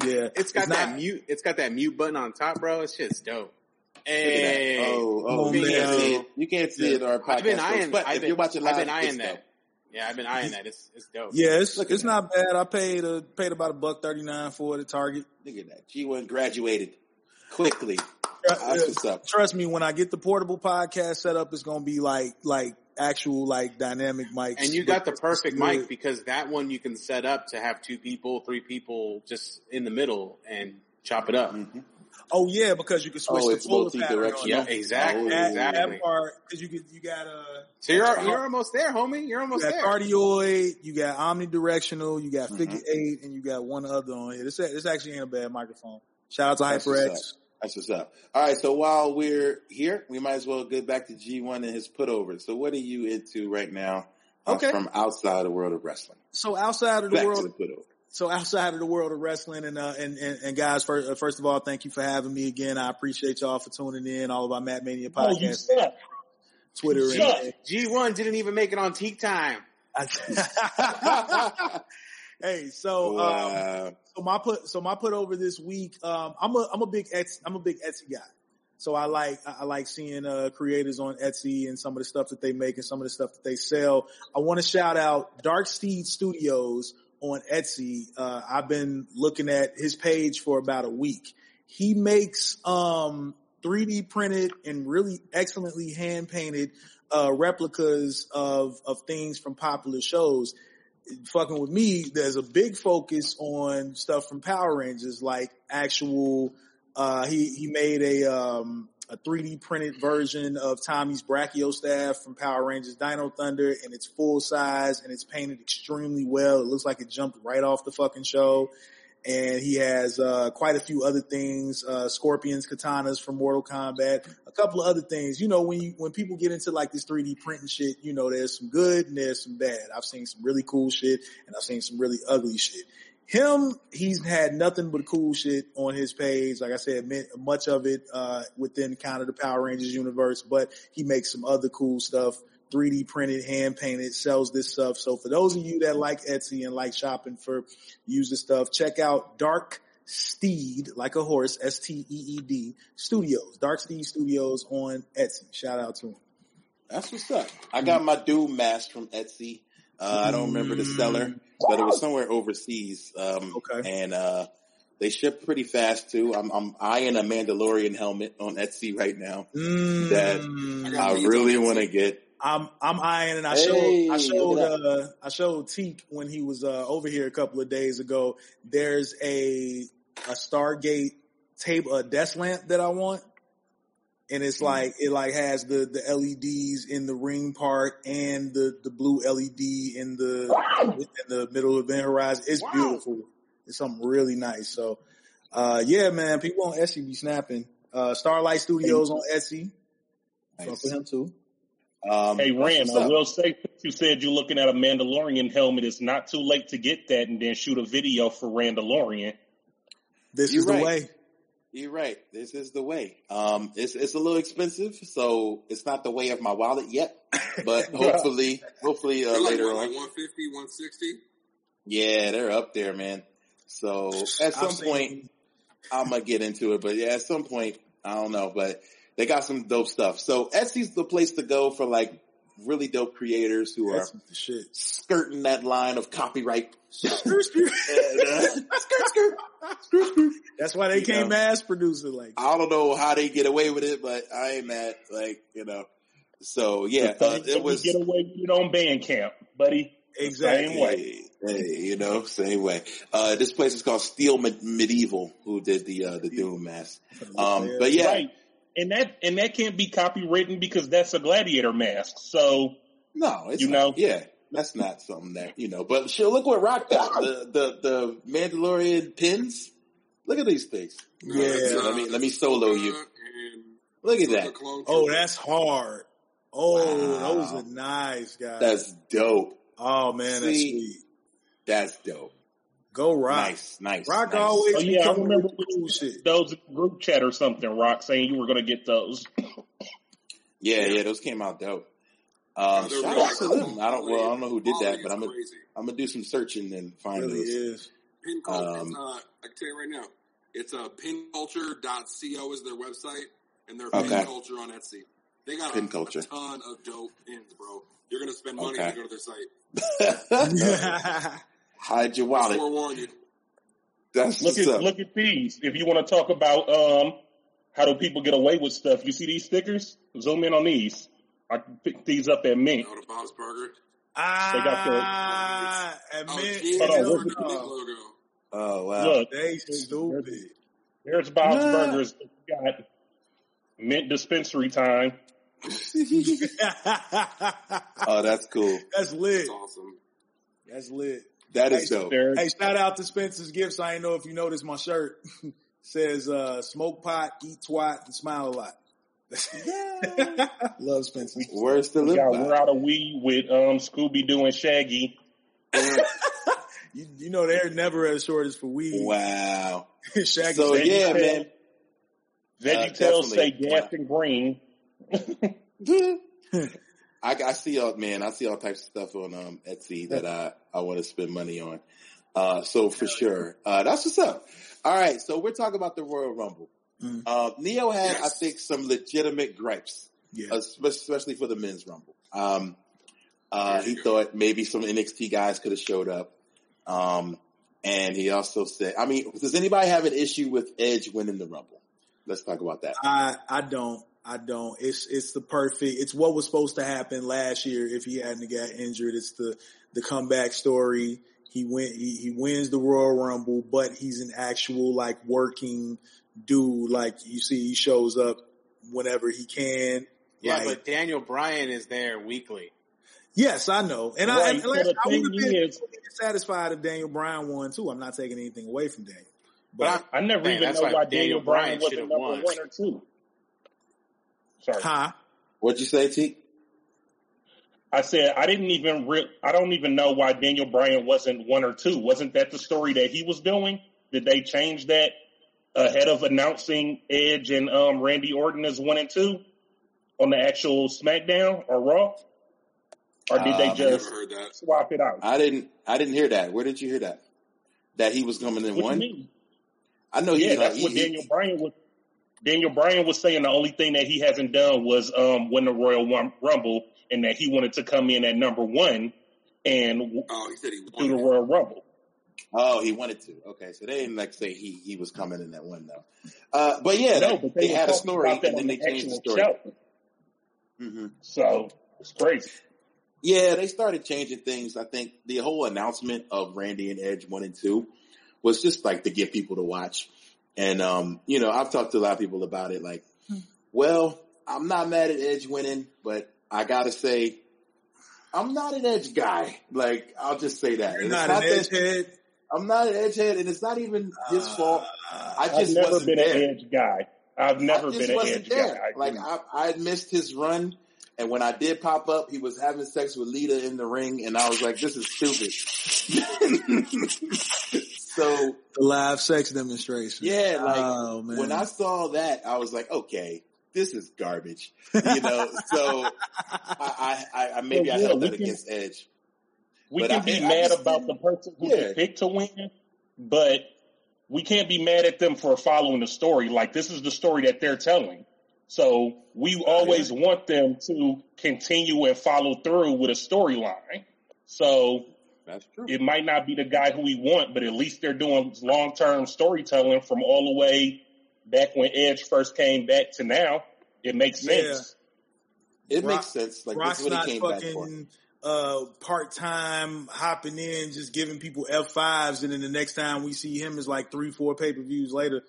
Speaker 7: Yeah,
Speaker 2: it's got that
Speaker 7: not-
Speaker 2: mute. It's got that mute button on top, bro. It's just dope.
Speaker 3: Look at that.
Speaker 2: Hey,
Speaker 3: Oh,
Speaker 7: Oh,
Speaker 3: oh, you
Speaker 7: man.
Speaker 3: can't see it. You can't see
Speaker 7: Yeah.
Speaker 3: it on our podcast.
Speaker 2: I've been eyeing.
Speaker 3: but
Speaker 2: I've
Speaker 3: if
Speaker 2: been,
Speaker 3: you're watching live,
Speaker 2: I've been eyeing that.
Speaker 3: dope.
Speaker 2: Yeah, I've been eyeing that. It's it's dope.
Speaker 7: Yeah, it's
Speaker 3: Look at
Speaker 7: it's
Speaker 3: that.
Speaker 7: not bad. I paid a paid about a buck thirty nine for it at Target.
Speaker 3: Look at that. G1 graduated quickly.
Speaker 7: Uh,
Speaker 3: what's up.
Speaker 7: Trust me, when I get the portable podcast set up, it's gonna be like like actual like dynamic mics.
Speaker 2: And you got the perfect mic because that one you can set up to have two people, three people just in the middle and chop it up.
Speaker 3: Mhm.
Speaker 7: Oh yeah, because you can switch
Speaker 3: Oh,
Speaker 7: the
Speaker 3: it's
Speaker 7: fuller
Speaker 3: multi-directional.
Speaker 2: Yeah, exactly,
Speaker 3: Oh.
Speaker 7: That,
Speaker 2: exactly.
Speaker 7: that part because you get you got a.
Speaker 2: So you're you're almost there, homie. You're
Speaker 7: you
Speaker 2: almost
Speaker 7: got
Speaker 2: there.
Speaker 7: cardioid, you got omnidirectional, you got
Speaker 3: Mhm.
Speaker 7: figure eight, and you got one other on here. This this actually ain't a bad microphone. Shout out to HyperX.
Speaker 3: That's what's up. All right, so while we're here, we might as well get back to G1 and his putover. So what are you into right now uh,
Speaker 7: Okay.
Speaker 3: from outside the world of wrestling?
Speaker 7: So outside of the
Speaker 3: Back
Speaker 7: world
Speaker 3: to the putover.
Speaker 7: so outside of the world of wrestling and uh and and, and guys first uh, first of all thank you for having me again i appreciate y'all for tuning in all of our matt mania
Speaker 5: Oh,
Speaker 7: podcast
Speaker 5: suck.
Speaker 7: twitter and,
Speaker 2: G1 didn't even make it on Teak Time.
Speaker 7: hey so um so my put so my put over this week um i'm a i'm a big Etsy, i'm a big etsy guy. So i like i I like seeing uh creators on etsy and some of the stuff that they make and some of the stuff that they sell. I want to shout out dark steed studios on etsy. Uh i've been looking at his page for about a week. He makes um 3d printed and really excellently hand painted uh replicas of of things from popular shows fucking with me, there's a big focus on stuff from Power Rangers, like actual, uh, he, he made a, um, a 3D printed version of Tommy's Brachio staff from Power Rangers Dino Thunder and it's full size and it's painted extremely well. It looks like it jumped right off the fucking show. And he has, uh, quite a few other things, uh, scorpions, katanas from Mortal Kombat, a couple of other things. You know, when you, when people get into like this 3D printing shit, you know, there's some good and there's some bad. I've seen some really cool shit and I've seen some really ugly shit. Him, he's had nothing but cool shit on his page. Like I said, much of it, uh, within kind of the Power Rangers universe, but he makes some other cool stuff. 3D printed, hand painted, sells this stuff. So for those of you that like Etsy and like shopping for user stuff, check out Dark Steed, like a horse, S-T-E-E-D Studios, Dark Steed Studios on Etsy. Shout out to him.
Speaker 3: That's what's up. I got my Doom mask from Etsy. Uh, I don't remember the seller, but it was somewhere overseas. Um,
Speaker 7: Okay.
Speaker 3: and, uh, they ship pretty fast too. I'm, I'm eyeing a Mandalorian helmet on Etsy right now. That
Speaker 7: Mm,
Speaker 3: I really want to get.
Speaker 7: I'm I'm eyeing and I
Speaker 3: Hey,
Speaker 7: showed I showed uh I showed Teak when he was uh over here a couple of days ago. There's a a Stargate table a desk lamp that I want. And it's
Speaker 3: Hmm.
Speaker 7: like it like has the the LEDs in the ring part and the the blue LED in the in the middle of the horizon. It's
Speaker 2: Wow.
Speaker 7: beautiful. It's something really nice. So uh yeah, man, people on Etsy be snapping. Uh Starlight Studios on Etsy. Fuck
Speaker 3: Nice.
Speaker 7: with him too.
Speaker 3: Um,
Speaker 5: Hey,
Speaker 3: that's
Speaker 5: Rand, I will say, you said you're looking at a Mandalorian helmet. It's not too late to get that and then shoot a video for Randalorian.
Speaker 7: This
Speaker 3: You're
Speaker 7: is the way.
Speaker 3: You're right. This is the way. Um, it's it's a little expensive, so it's not the way of my wallet yet. But hopefully, hopefully uh,
Speaker 4: They're like,
Speaker 3: later on.
Speaker 4: like 150, 160?
Speaker 3: Yeah, they're up there, man. So at some point, I'm gonna get into it. But yeah, at some point, I don't know. But they got some dope stuff. So Etsy's the place to go for like really dope creators who are
Speaker 7: shit.
Speaker 3: skirting that line of copyright.
Speaker 7: Skirt, skirt.
Speaker 3: And, uh, skirt, skirt.
Speaker 7: That's why they
Speaker 3: You
Speaker 7: can't
Speaker 3: know.
Speaker 7: mass produce it like.
Speaker 3: I don't know how they get away with it, but I ain't mad. Like you know, so yeah, uh, it was
Speaker 5: get away with it on Bandcamp, buddy.
Speaker 7: Exactly.
Speaker 5: Same way.
Speaker 3: Hey, hey, you know, same way. Uh, this place is called Steel Medieval, who did the uh, the Doom mask. Um, but yeah,
Speaker 5: Right. And that and that can't be copywritten because that's a gladiator mask. So
Speaker 3: no, it's
Speaker 5: You
Speaker 3: not-
Speaker 5: know?
Speaker 3: yeah, that's not something that you know. But sure, look what Rock got the the the Mandalorian pins. Look at these things.
Speaker 7: Yeah.
Speaker 3: let me let me solo you. Look at that.
Speaker 7: Oh, that's hard. Oh,
Speaker 3: Wow.
Speaker 7: those are nice, guys.
Speaker 3: That's dope.
Speaker 7: oh man, that's sweet.
Speaker 3: That's dope.
Speaker 7: Go rock.
Speaker 3: Nice, nice.
Speaker 7: Rock
Speaker 3: nice.
Speaker 7: always
Speaker 5: Oh, yeah, I remember
Speaker 7: with the cool shit.
Speaker 5: those group chat or something, Rock, saying you were going to get those.
Speaker 3: Yeah, yeah, those came out dope. Um, shout
Speaker 4: really
Speaker 3: out to them. I don't. Well, I don't know who did that, but I'm gonna. I'm gonna do some searching and find
Speaker 7: really
Speaker 3: those.
Speaker 7: is.
Speaker 4: Pin culture.
Speaker 3: Um,
Speaker 4: uh, I can tell you right now, it's a uh, pinculture.co is their website, and they're
Speaker 3: Okay.
Speaker 4: pin culture on Etsy. They got
Speaker 3: Pin
Speaker 4: a,
Speaker 3: culture.
Speaker 4: a ton of dope pins, bro. You're gonna spend money
Speaker 3: Okay.
Speaker 4: if you go to their site.
Speaker 3: Hide your wallet.
Speaker 4: forewarn.
Speaker 3: That's
Speaker 5: Look at
Speaker 3: up.
Speaker 5: look at these. If you want to talk about um how do people get away with stuff, you see these stickers? Zoom in on these. I can pick these up at Mint.
Speaker 4: Out of Bob's Burger.
Speaker 7: ah,
Speaker 4: Oh,
Speaker 7: admit,
Speaker 4: geez,
Speaker 5: Hold on,
Speaker 4: it's
Speaker 5: where's
Speaker 4: the
Speaker 5: the-
Speaker 4: logo.
Speaker 3: Oh wow.
Speaker 5: Look,
Speaker 7: they stupid.
Speaker 5: there's Bob's
Speaker 3: Nah.
Speaker 5: Burgers. We got Mint dispensary time.
Speaker 3: Oh, that's cool.
Speaker 7: That's lit.
Speaker 4: That's awesome.
Speaker 7: That's lit.
Speaker 3: That is dope.
Speaker 5: There's
Speaker 7: Hey, shout out to Spencer's Gifts. I ain't know if you noticed my shirt says uh, smoke pot, eat twat, and smile a lot. Love Spencer.
Speaker 3: Where's the
Speaker 5: we
Speaker 3: lip?
Speaker 5: got
Speaker 3: balm?
Speaker 5: We're Out of Weed with um Scooby Doo and Shaggy.
Speaker 7: You, you know they're never as short as for weed.
Speaker 3: Wow.
Speaker 7: Shaggy
Speaker 3: So
Speaker 7: said-
Speaker 3: yeah, man.
Speaker 5: Veggie
Speaker 3: Uh,
Speaker 5: Tales say
Speaker 3: definitely.
Speaker 5: gas and green.
Speaker 3: I, I see all man. I see all types of stuff on um, Etsy that I I want to spend money on. Uh, so for sure, uh, that's what's up. All right, so we're talking about the Royal Rumble.
Speaker 7: Mhm.
Speaker 3: Uh, Neo had, I think, some legitimate gripes,
Speaker 7: Yeah.
Speaker 3: especially for the men's Rumble. Um, uh, he thought maybe some NXT guys could have showed up. Um, and he also said, I mean, does anybody have an issue with Edge winning the Rumble? Let's talk about that.
Speaker 7: I I don't. I don't. It's it's the perfect. It's what was supposed to happen last year if he hadn't got injured. It's the the comeback story. He win. He, he wins the Royal Rumble, but he's an actual like working dude. Like you see, he shows up whenever he can.
Speaker 2: Yeah,
Speaker 7: Like,
Speaker 2: but Daniel Bryan is there weekly.
Speaker 7: yes, I know, and I,
Speaker 5: Right,
Speaker 7: and
Speaker 5: so
Speaker 7: listen,
Speaker 5: the
Speaker 7: I would have been
Speaker 5: is-
Speaker 7: satisfied if Daniel Bryan won too. I'm not taking anything away from Daniel,
Speaker 2: But
Speaker 7: but
Speaker 5: I never
Speaker 2: Man,
Speaker 5: even know
Speaker 2: why
Speaker 5: why
Speaker 2: Daniel
Speaker 5: Daniel Bryan
Speaker 2: Bryan
Speaker 5: wasn't
Speaker 2: should've
Speaker 5: number
Speaker 2: won.
Speaker 5: one or two. Sorry.
Speaker 7: huh?
Speaker 3: What'd you say, T?
Speaker 5: I said I didn't even re- I don't even know why Daniel Bryan wasn't one or two. Wasn't that the story that he was doing? Did they change that ahead of announcing Edge and um, Randy Orton as one and two on the actual SmackDown or Raw? Or did they
Speaker 3: Um,
Speaker 4: I
Speaker 5: just
Speaker 4: heard that.
Speaker 5: swap it out?
Speaker 3: I didn't. I didn't hear that. Where did you hear that? That he was coming in
Speaker 5: What
Speaker 3: one.
Speaker 5: you mean?
Speaker 3: I know. He,
Speaker 5: Yeah, that's
Speaker 3: he,
Speaker 5: what
Speaker 3: he-
Speaker 5: Daniel Bryan was. Daniel Bryan was saying the only thing that he hasn't done was um, win the Royal Rumble, and that he wanted to come in at number one and
Speaker 4: Oh, he said he
Speaker 5: do the. Royal Rumble.
Speaker 3: Oh, he wanted to. Okay, so they didn't like say he he was coming in that one though. Uh, but yeah,
Speaker 5: no,
Speaker 3: they,
Speaker 5: but
Speaker 3: they
Speaker 5: were
Speaker 3: had a story and then they changed the story.
Speaker 5: show.
Speaker 3: hmm
Speaker 5: So it's crazy.
Speaker 3: Yeah, they started changing things. I think the whole announcement of Randy and Edge one and two was just like to get people to watch. And um, you know, I've talked to a lot of people about it. Like, well, I'm not mad at Edge winning, but I gotta say, I'm not an Edge guy. Like, I'll just say that.
Speaker 7: You're
Speaker 3: And
Speaker 7: not
Speaker 3: it's
Speaker 7: an edge head.
Speaker 3: I'm not an edge head, and it's not even his fault. I
Speaker 5: I've
Speaker 3: just
Speaker 5: never
Speaker 3: wasn't
Speaker 5: been
Speaker 3: there.
Speaker 5: an edge guy. I've never
Speaker 3: I just
Speaker 5: been an
Speaker 3: wasn't
Speaker 5: edge
Speaker 3: there.
Speaker 5: guy. I
Speaker 3: Like. I, I missed his run, and when I did pop up, he was having sex with Lita in the ring, and I was like, "This is stupid." so
Speaker 7: The live sex demonstration.
Speaker 3: yeah, like
Speaker 7: oh, man.
Speaker 3: when I saw that, I was like, "Okay, this is garbage," you know. so I, I, I maybe I
Speaker 5: Well, yeah,
Speaker 3: held
Speaker 5: we
Speaker 3: that
Speaker 5: can-
Speaker 3: against Edge.
Speaker 5: we
Speaker 3: but
Speaker 5: can
Speaker 3: I-
Speaker 5: be
Speaker 3: I
Speaker 5: mad
Speaker 3: just
Speaker 5: about the person who
Speaker 3: Yeah.
Speaker 5: picked to win, but we can't be mad at them for following the story. Like this is the story that they're telling. So we always want them to continue and follow through with a storyline. So
Speaker 3: That's true.
Speaker 5: it might not be the guy who we want, but at least they're doing long term storytelling from all the way back when Edge first came back to now. It makes sense.
Speaker 3: It
Speaker 7: Brock-
Speaker 3: makes sense. Like
Speaker 7: Brock's
Speaker 3: this is what
Speaker 7: not
Speaker 3: he came back for.
Speaker 7: fucking uh, part time hopping in, just giving people F fives, and then the next time we see him is like three, four pay per views later.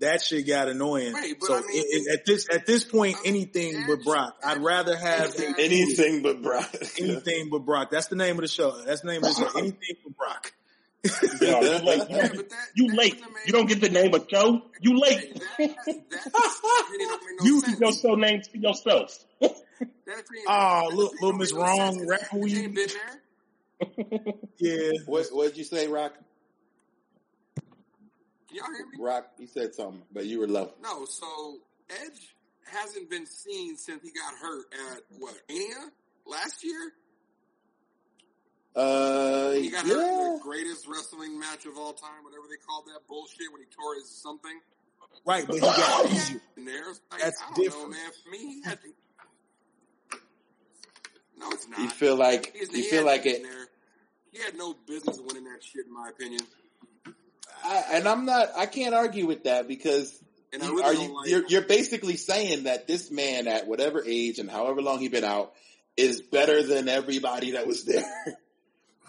Speaker 7: That shit got annoying.
Speaker 4: Right,
Speaker 7: so
Speaker 4: I mean,
Speaker 7: it- it- at this at this point,
Speaker 4: I mean,
Speaker 7: anything but
Speaker 4: Edge-
Speaker 7: Brock. I'd rather have
Speaker 4: Edge-
Speaker 3: Anything but Brock.
Speaker 7: anything but Brock. That's the name of the show. That's the name of the show. Anything but Brock.
Speaker 5: No, you late.
Speaker 4: Yeah, that-
Speaker 5: You late. You don't get the name of Joe. You late.
Speaker 4: that, that, that opinion don't make no
Speaker 5: You
Speaker 4: sense.
Speaker 5: your show name to yourself.
Speaker 4: That
Speaker 7: Oh,
Speaker 4: that
Speaker 7: look, little Miss Wrong,
Speaker 4: sense.
Speaker 7: rapper
Speaker 4: You
Speaker 7: weed.
Speaker 4: ain't been there.
Speaker 7: Yeah.
Speaker 3: What what'd you say, Rock?
Speaker 4: Can y'all hear me?
Speaker 3: Rock, you said something, but you were low.
Speaker 4: No, so Edge hasn't been seen since he got hurt at what Mania last year.
Speaker 3: Uh,
Speaker 4: he got hurt in the greatest wrestling match of all time, whatever they called that bullshit when he tore his something.
Speaker 7: Right, but he got injured.
Speaker 4: In there, It's like,
Speaker 7: That's
Speaker 4: I don't
Speaker 7: different.
Speaker 4: know, man. For me, he had to. No, it's not.
Speaker 3: You feel like
Speaker 4: He's-
Speaker 3: you
Speaker 4: he
Speaker 3: feel like it.
Speaker 4: there. He had no business winning that shit, in my opinion.
Speaker 3: I, and I'm not. I can't argue with that because
Speaker 4: And I
Speaker 3: you-
Speaker 4: really
Speaker 3: are you?
Speaker 4: like.
Speaker 3: You're, you're basically saying that this man, at whatever age and however long he's been out, is better than everybody that was there.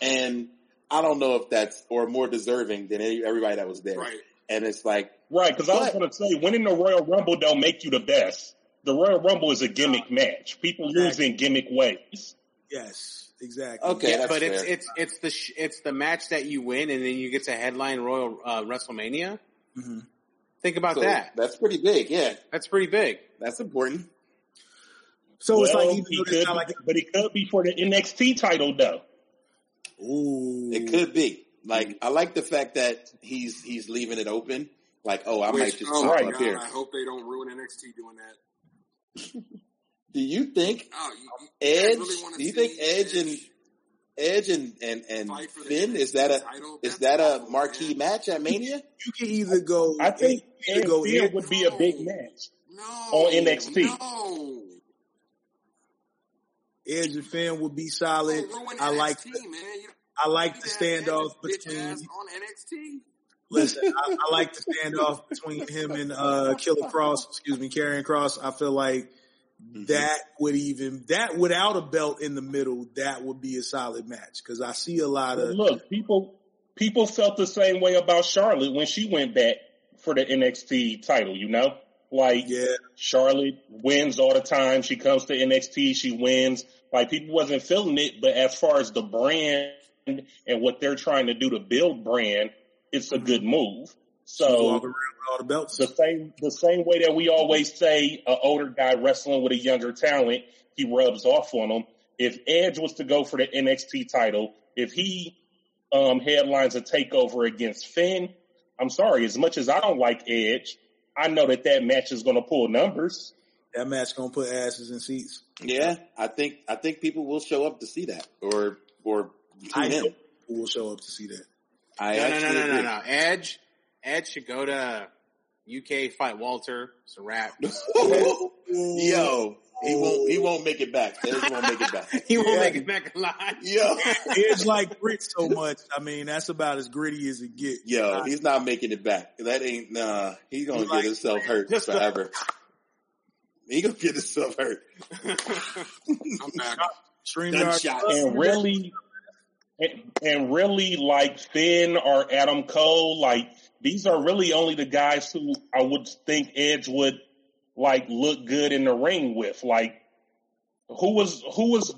Speaker 3: and I don't know if that's or more deserving than everybody that was there.
Speaker 4: right.
Speaker 3: And it's like,
Speaker 5: Right, because I was going to say, winning the Royal Rumble don't make you the best. The Royal Rumble is a gimmick match. People lose in gimmick ways.
Speaker 7: Yes, exactly.
Speaker 3: Okay,
Speaker 2: yeah, but it's
Speaker 3: fair.
Speaker 2: it's it's the sh- it's the match that you win, and then you get to headline Royal uh, WrestleMania.
Speaker 7: Mhm.
Speaker 2: Think about
Speaker 3: so
Speaker 2: that.
Speaker 3: That's pretty big. Yeah,
Speaker 2: That's pretty big.
Speaker 3: that's important.
Speaker 7: So it's like even
Speaker 5: he
Speaker 7: though
Speaker 5: could
Speaker 7: it's
Speaker 5: be,
Speaker 7: not like
Speaker 5: but it could be for the NXT title though.
Speaker 7: ooh,
Speaker 3: It could be. Like, I like the fact that he's he's leaving it open. Like, oh, I might just
Speaker 4: oh
Speaker 3: pop
Speaker 5: Right.
Speaker 3: up
Speaker 4: God,
Speaker 3: here.
Speaker 4: I hope they don't ruin NXT doing that.
Speaker 3: Do you think
Speaker 4: Oh, you, you
Speaker 3: Edge?
Speaker 4: really
Speaker 3: do you think Edge and Edge and and and
Speaker 4: fight for the
Speaker 3: Finn is that a is that a marquee
Speaker 4: man.
Speaker 3: match at Mania?
Speaker 7: you can either go.
Speaker 5: I think
Speaker 7: you can either go
Speaker 5: Finn
Speaker 7: in.
Speaker 5: would be a big match.
Speaker 4: No.
Speaker 5: On NXT.
Speaker 4: No.
Speaker 7: Edge and Finn would be solid.
Speaker 4: Don't
Speaker 7: I like
Speaker 4: NXT, man.
Speaker 7: I like the
Speaker 4: to have
Speaker 7: standoff between.
Speaker 4: on NXT.
Speaker 7: Listen, I, I like the standoff between him and uh, Killer Cross. Excuse me, Karrion Cross. I feel like
Speaker 3: Mm-hmm.
Speaker 7: that would even that without a belt in the middle, that would be a solid match because I see a lot of
Speaker 5: look, people people felt the same way about Charlotte when she went back for the NXT title. You know, like
Speaker 7: yeah.
Speaker 5: Charlotte wins all the time. She comes to NXT, she wins. Like people wasn't feeling it, but as far as the brand and what they're trying to do to build brand, it's a good move.
Speaker 7: So
Speaker 5: So
Speaker 7: walk around with all the belts.
Speaker 5: the same the same way that we always say an older guy wrestling with a younger talent, he rubs off on them. If Edge was to go for the NXT title, if he um, headlines a takeover against Finn, I'm sorry. As much as I don't like Edge, I know that that match is going to pull numbers.
Speaker 7: that match gonna put asses in seats.
Speaker 3: Yeah, I think I think people will show up to see that or or tune
Speaker 7: I
Speaker 3: in.
Speaker 7: know people will show up to see that.
Speaker 3: I
Speaker 2: no, no, no, no, no, no. Edge, Edge should go to UK, fight Walter. It's a wrap.
Speaker 3: Yo, he won't he won't make it back. Edge won't make it back.
Speaker 2: he won't
Speaker 7: Yeah.
Speaker 2: make it back alive.
Speaker 3: Yo,
Speaker 7: Edge like grit so much. I mean, that's about as gritty as it gets.
Speaker 3: yo, he's not making it back. That ain't nah. He's gonna
Speaker 7: He
Speaker 3: get
Speaker 7: like-
Speaker 3: himself hurt
Speaker 2: Just the-
Speaker 3: forever. He gonna get himself hurt.
Speaker 4: I'm back.
Speaker 7: StreamYard
Speaker 3: Gunshot.
Speaker 7: Plus,
Speaker 5: and really, and, and really like Finn or Adam Cole, like these are really only the guys who I would think Edge would like look good in the ring with. Like, who was who was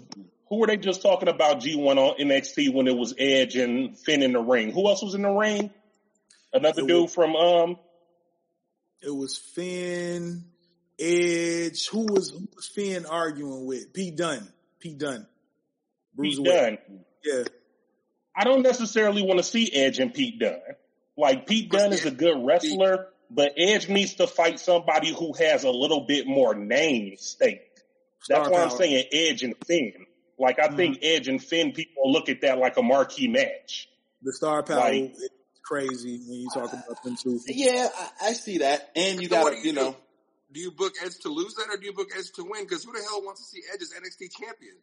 Speaker 5: who were they just talking about G one on NXT when it was Edge and Finn in the ring? Who else was in the ring? Another
Speaker 7: It
Speaker 5: dude
Speaker 7: was-
Speaker 5: from um
Speaker 7: It was Finn, Edge. Who was who was Finn arguing with? Pete Dunne. Pete Dunne.
Speaker 5: Pete
Speaker 7: Bruiserweight.
Speaker 5: Dunne.
Speaker 7: Yeah.
Speaker 5: I don't necessarily want to see Edge and Pete Dunne. Like Pete Dunne is a good wrestler, but Edge needs to fight somebody who has a little bit more name stake. That's
Speaker 7: Star
Speaker 5: why I'm saying Edge and Finn. Like I think mm-hmm. Edge and Finn, people look at that like a marquee match.
Speaker 7: The star power
Speaker 5: Like-
Speaker 7: is crazy when you talk about them two.
Speaker 3: Yeah, I, I see that. And you
Speaker 4: So
Speaker 3: gotta, you
Speaker 4: you
Speaker 3: know,
Speaker 4: do you book Edge to lose that or do you book Edge to win? Because who the hell wants to see Edge as NXT champion?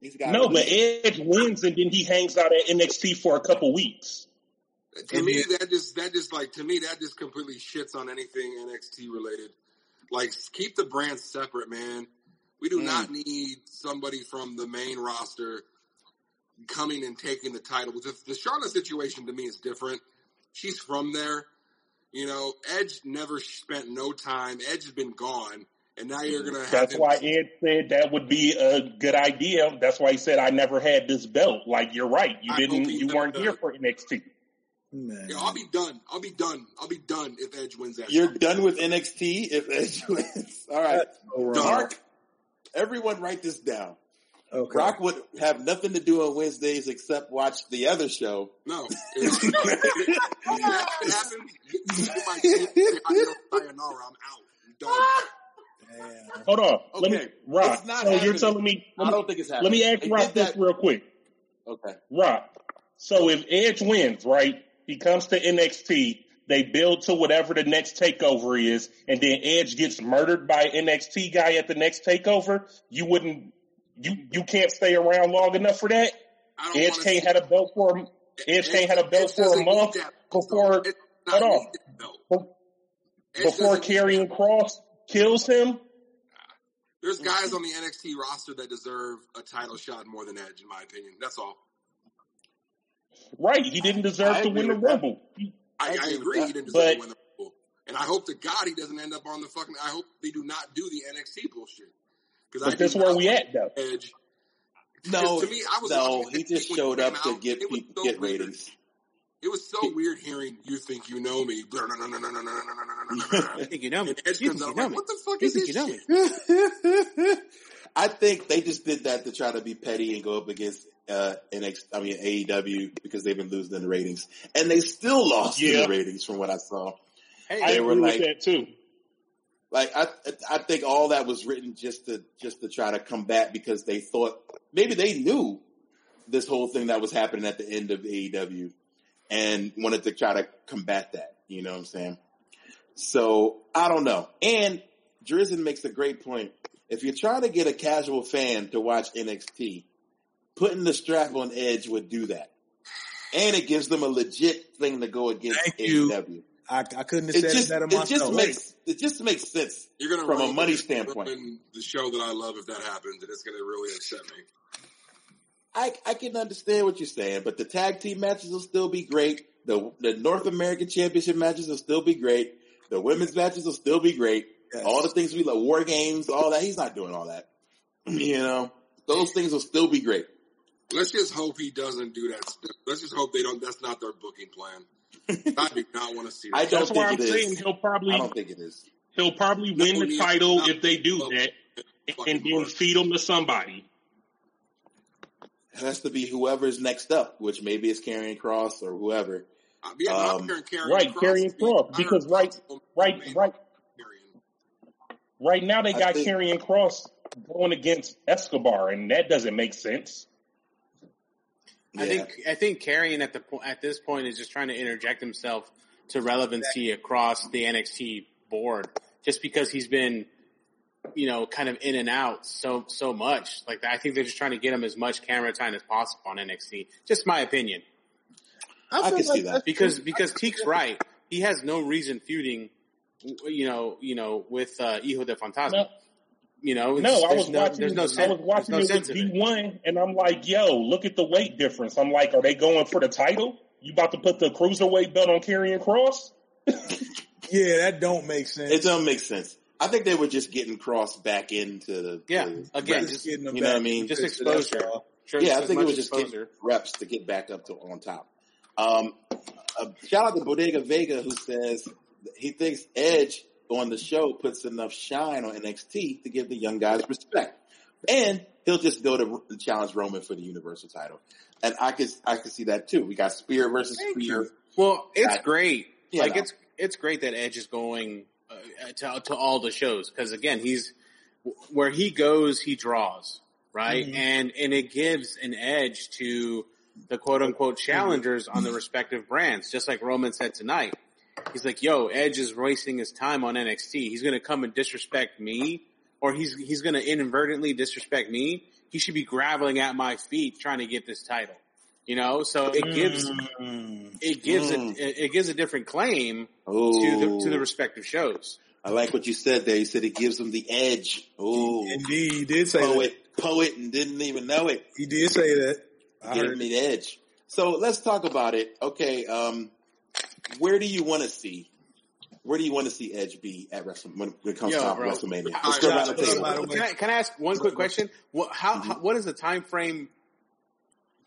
Speaker 3: He's got
Speaker 5: No, but Edge wins and then he hangs out at NXT for a couple weeks.
Speaker 4: To me, that just that just like to me that just completely shits on anything NXT related. Like keep the brands separate, man. We do
Speaker 3: Mm.
Speaker 4: not need somebody from the main roster coming and taking the title. The, the Charlotte situation to me is different. She's from there. You know, Edge never spent no time. Edge has been gone, and now you're gonna have
Speaker 5: That's
Speaker 4: him.
Speaker 5: why Ed said that would be a good idea. That's why he said I never had this belt. Like you're right, you
Speaker 4: I
Speaker 5: didn't,
Speaker 4: hope he
Speaker 5: you weren't
Speaker 4: does.
Speaker 5: here for NXT.
Speaker 7: Man.
Speaker 4: Yeah, I'll be done. I'll be done. I'll be done if Edge wins that.
Speaker 3: You're
Speaker 4: shit.
Speaker 3: done with NXT if Edge wins. All right,
Speaker 7: That's so wrong.
Speaker 3: Everyone, write this down.
Speaker 7: Okay.
Speaker 3: Brock would have nothing to do on Wednesdays except watch the other show.
Speaker 4: No. If, if that happens, you might say, sayonara. I'm out. Done.
Speaker 7: Man.
Speaker 5: Hold on, let me, Rock.
Speaker 3: it's not
Speaker 5: So you're telling me?
Speaker 3: I don't think it's happening.
Speaker 5: let me ask
Speaker 3: They
Speaker 5: Rock this
Speaker 3: that-
Speaker 5: real quick.
Speaker 3: Okay.
Speaker 5: Rock. So if Edge wins, right, he comes to NXT. They build to whatever the next takeover is, and then Edge gets murdered by NXT guy at the next takeover. You wouldn't, you you can't stay around long enough for that. Edge can't had a belt for him. Edge can't had a belt for a month before hold on.
Speaker 4: that
Speaker 5: before
Speaker 4: doesn't
Speaker 5: Cross kills him.
Speaker 4: There's guys on the NXT roster that deserve a title shot more than Edge, in my opinion. That's all.
Speaker 5: Right, he didn't deserve
Speaker 3: I
Speaker 5: to
Speaker 3: agree
Speaker 5: win the
Speaker 3: with that.
Speaker 5: Rumble.
Speaker 4: I,
Speaker 3: I
Speaker 4: I
Speaker 3: agree with
Speaker 4: agree
Speaker 3: that.
Speaker 4: he didn't deserve
Speaker 5: But-
Speaker 4: to win the Rumble. And I hope to God he doesn't end up on the fucking. I hope they do not do the NXT bullshit. Because
Speaker 5: But this is where we at though.
Speaker 4: Edge.
Speaker 3: No,
Speaker 4: to me, I was
Speaker 3: no, he just showed
Speaker 4: came
Speaker 3: up to
Speaker 4: out,
Speaker 3: get people
Speaker 4: so
Speaker 3: get
Speaker 4: weird.
Speaker 3: ratings.
Speaker 4: It was so weird hearing "You think you know me." No, no, no, no, no, no, no, no, no, no, no.
Speaker 2: I think you know me.
Speaker 4: And Edge
Speaker 2: You
Speaker 4: comes
Speaker 2: think
Speaker 4: out.
Speaker 2: know
Speaker 4: like,
Speaker 2: me.
Speaker 4: what the fuck
Speaker 2: You
Speaker 4: is this
Speaker 2: you know
Speaker 4: shit?
Speaker 2: me?
Speaker 3: I think they just did that to try to be petty and go up against uh NXT, I mean AEW because they've been losing in the ratings, and they still lost in the ratings from what I saw.
Speaker 2: Hey,
Speaker 5: I
Speaker 3: They were like-
Speaker 5: that too.
Speaker 3: Like I, I think all that was written just to just to try to combat because they thought maybe they knew this whole thing that was happening at the end of AEW and wanted to try to combat that. You know what I'm saying? So I don't know. And Drizzen makes a great point. If you're trying to get a casual fan to watch NXT, putting the strap on Edge would do that. And it gives them a legit thing to go against
Speaker 7: Thank you.
Speaker 3: AEW.
Speaker 7: I, I couldn't have
Speaker 3: It
Speaker 7: said
Speaker 3: just,
Speaker 7: it better
Speaker 3: it just
Speaker 7: myself.
Speaker 3: makes it just makes sense.
Speaker 4: You're gonna
Speaker 3: From a money
Speaker 4: ruin
Speaker 3: standpoint.
Speaker 4: the show that I love if that happens, and it's gonna really upset me.
Speaker 3: I, I can understand what you're saying, but the tag team matches will still be great. The the North American Championship matches will still be great. The women's matches will still be great.
Speaker 7: Yes.
Speaker 3: All the things we love, war games, all that. He's not doing all that. You know, those things will still be great.
Speaker 4: Let's just hope he doesn't do that. Stuff. Let's just hope they don't. That's not their booking plan. I do not want to see that.
Speaker 3: I don't
Speaker 5: That's why I'm
Speaker 3: think
Speaker 5: saying he'll probably.
Speaker 3: I don't think it is.
Speaker 5: he'll probably
Speaker 4: No,
Speaker 5: win the title if they do that, and then
Speaker 4: work.
Speaker 5: feed them to somebody.
Speaker 3: It has to be whoever's next up, which maybe is Karrion Cross or whoever.
Speaker 4: Uh, yeah,
Speaker 3: Um,
Speaker 4: I'm hearing Karrion
Speaker 5: right,
Speaker 4: Cross.
Speaker 5: Cross, because right- Right, right, right now they
Speaker 3: I
Speaker 5: got
Speaker 3: think-
Speaker 5: Karrion Cross going against Escobar, and that doesn't make sense.
Speaker 2: I think I think Karrion at the at this point is just trying to interject himself to relevancy across the NXT board, just because he's been, you know, kind of in and out so so much. Like I think they're just trying to get him as much camera time as possible on NXT. Just my opinion,
Speaker 3: I
Speaker 7: feel
Speaker 3: can see that.
Speaker 2: because
Speaker 7: true.
Speaker 2: because Teek's right. He has no reason feuding, you know, you know, with uh, Hijo de Fantasma.
Speaker 5: No.
Speaker 2: You know,
Speaker 5: No, I was
Speaker 2: no,
Speaker 5: watching.
Speaker 2: There's no
Speaker 5: I was watching
Speaker 2: there's no
Speaker 5: it with
Speaker 2: sense in it.
Speaker 5: D one, and I'm like, "Yo, look at the weight difference." I'm like, "Are they going for the title? You about to put the cruiserweight belt on Karrion Cross?"
Speaker 7: yeah, that don't make sense.
Speaker 3: It doesn't make sense. I think they were just getting Cross back into the
Speaker 2: Yeah,
Speaker 3: the-
Speaker 2: again,
Speaker 7: Just
Speaker 2: just
Speaker 7: getting
Speaker 3: you know what I mean?
Speaker 2: just
Speaker 7: That's
Speaker 2: exposure. Sure,
Speaker 3: Yeah, I think it was just getting reps to get back up to on top. Um, uh, shout out to Bodega Vega who says he thinks Edge on the show puts enough shine on NXT to give the young guys respect, and he'll just go to challenge Roman for the Universal title. And I could I could see that too. We got Spear versus
Speaker 2: Thank
Speaker 3: Spear.
Speaker 2: you. Well, it's
Speaker 3: I-
Speaker 2: great. like
Speaker 3: know.
Speaker 2: it's it's great that Edge is going uh, to to all the shows because again, he's where he goes, he draws right,
Speaker 7: Mhm.
Speaker 2: and and it gives an edge to the quote unquote challengers on the respective brands, just like Roman said tonight. He's like, "Yo, Edge is wasting his time on NXT. He's gonna come and disrespect me, or he's he's gonna inadvertently disrespect me. He should be graveling at my feet trying to get this title." You know, so it gives
Speaker 3: Mm.
Speaker 2: it gives
Speaker 3: Mm.
Speaker 2: it it gives a different claim
Speaker 3: Oh,
Speaker 2: to the to the respective shows.
Speaker 3: I like what you said there. You said it gives them the edge. Oh,
Speaker 7: Indeed, he did say that.
Speaker 3: poet, poet, and didn't even know it.
Speaker 7: He did say that. Give
Speaker 3: me the edge. So let's talk about it. Okay, um, where do you want to see? Where do you want to see Edge be at Wrestle when, when it comes
Speaker 2: Yo,
Speaker 3: to
Speaker 2: bro.
Speaker 3: WrestleMania?
Speaker 2: How-
Speaker 3: Let's go
Speaker 7: how-
Speaker 3: around the table.
Speaker 7: by the way-
Speaker 2: Can I, can I ask one quick question? What how, mm-hmm. how what is the time frame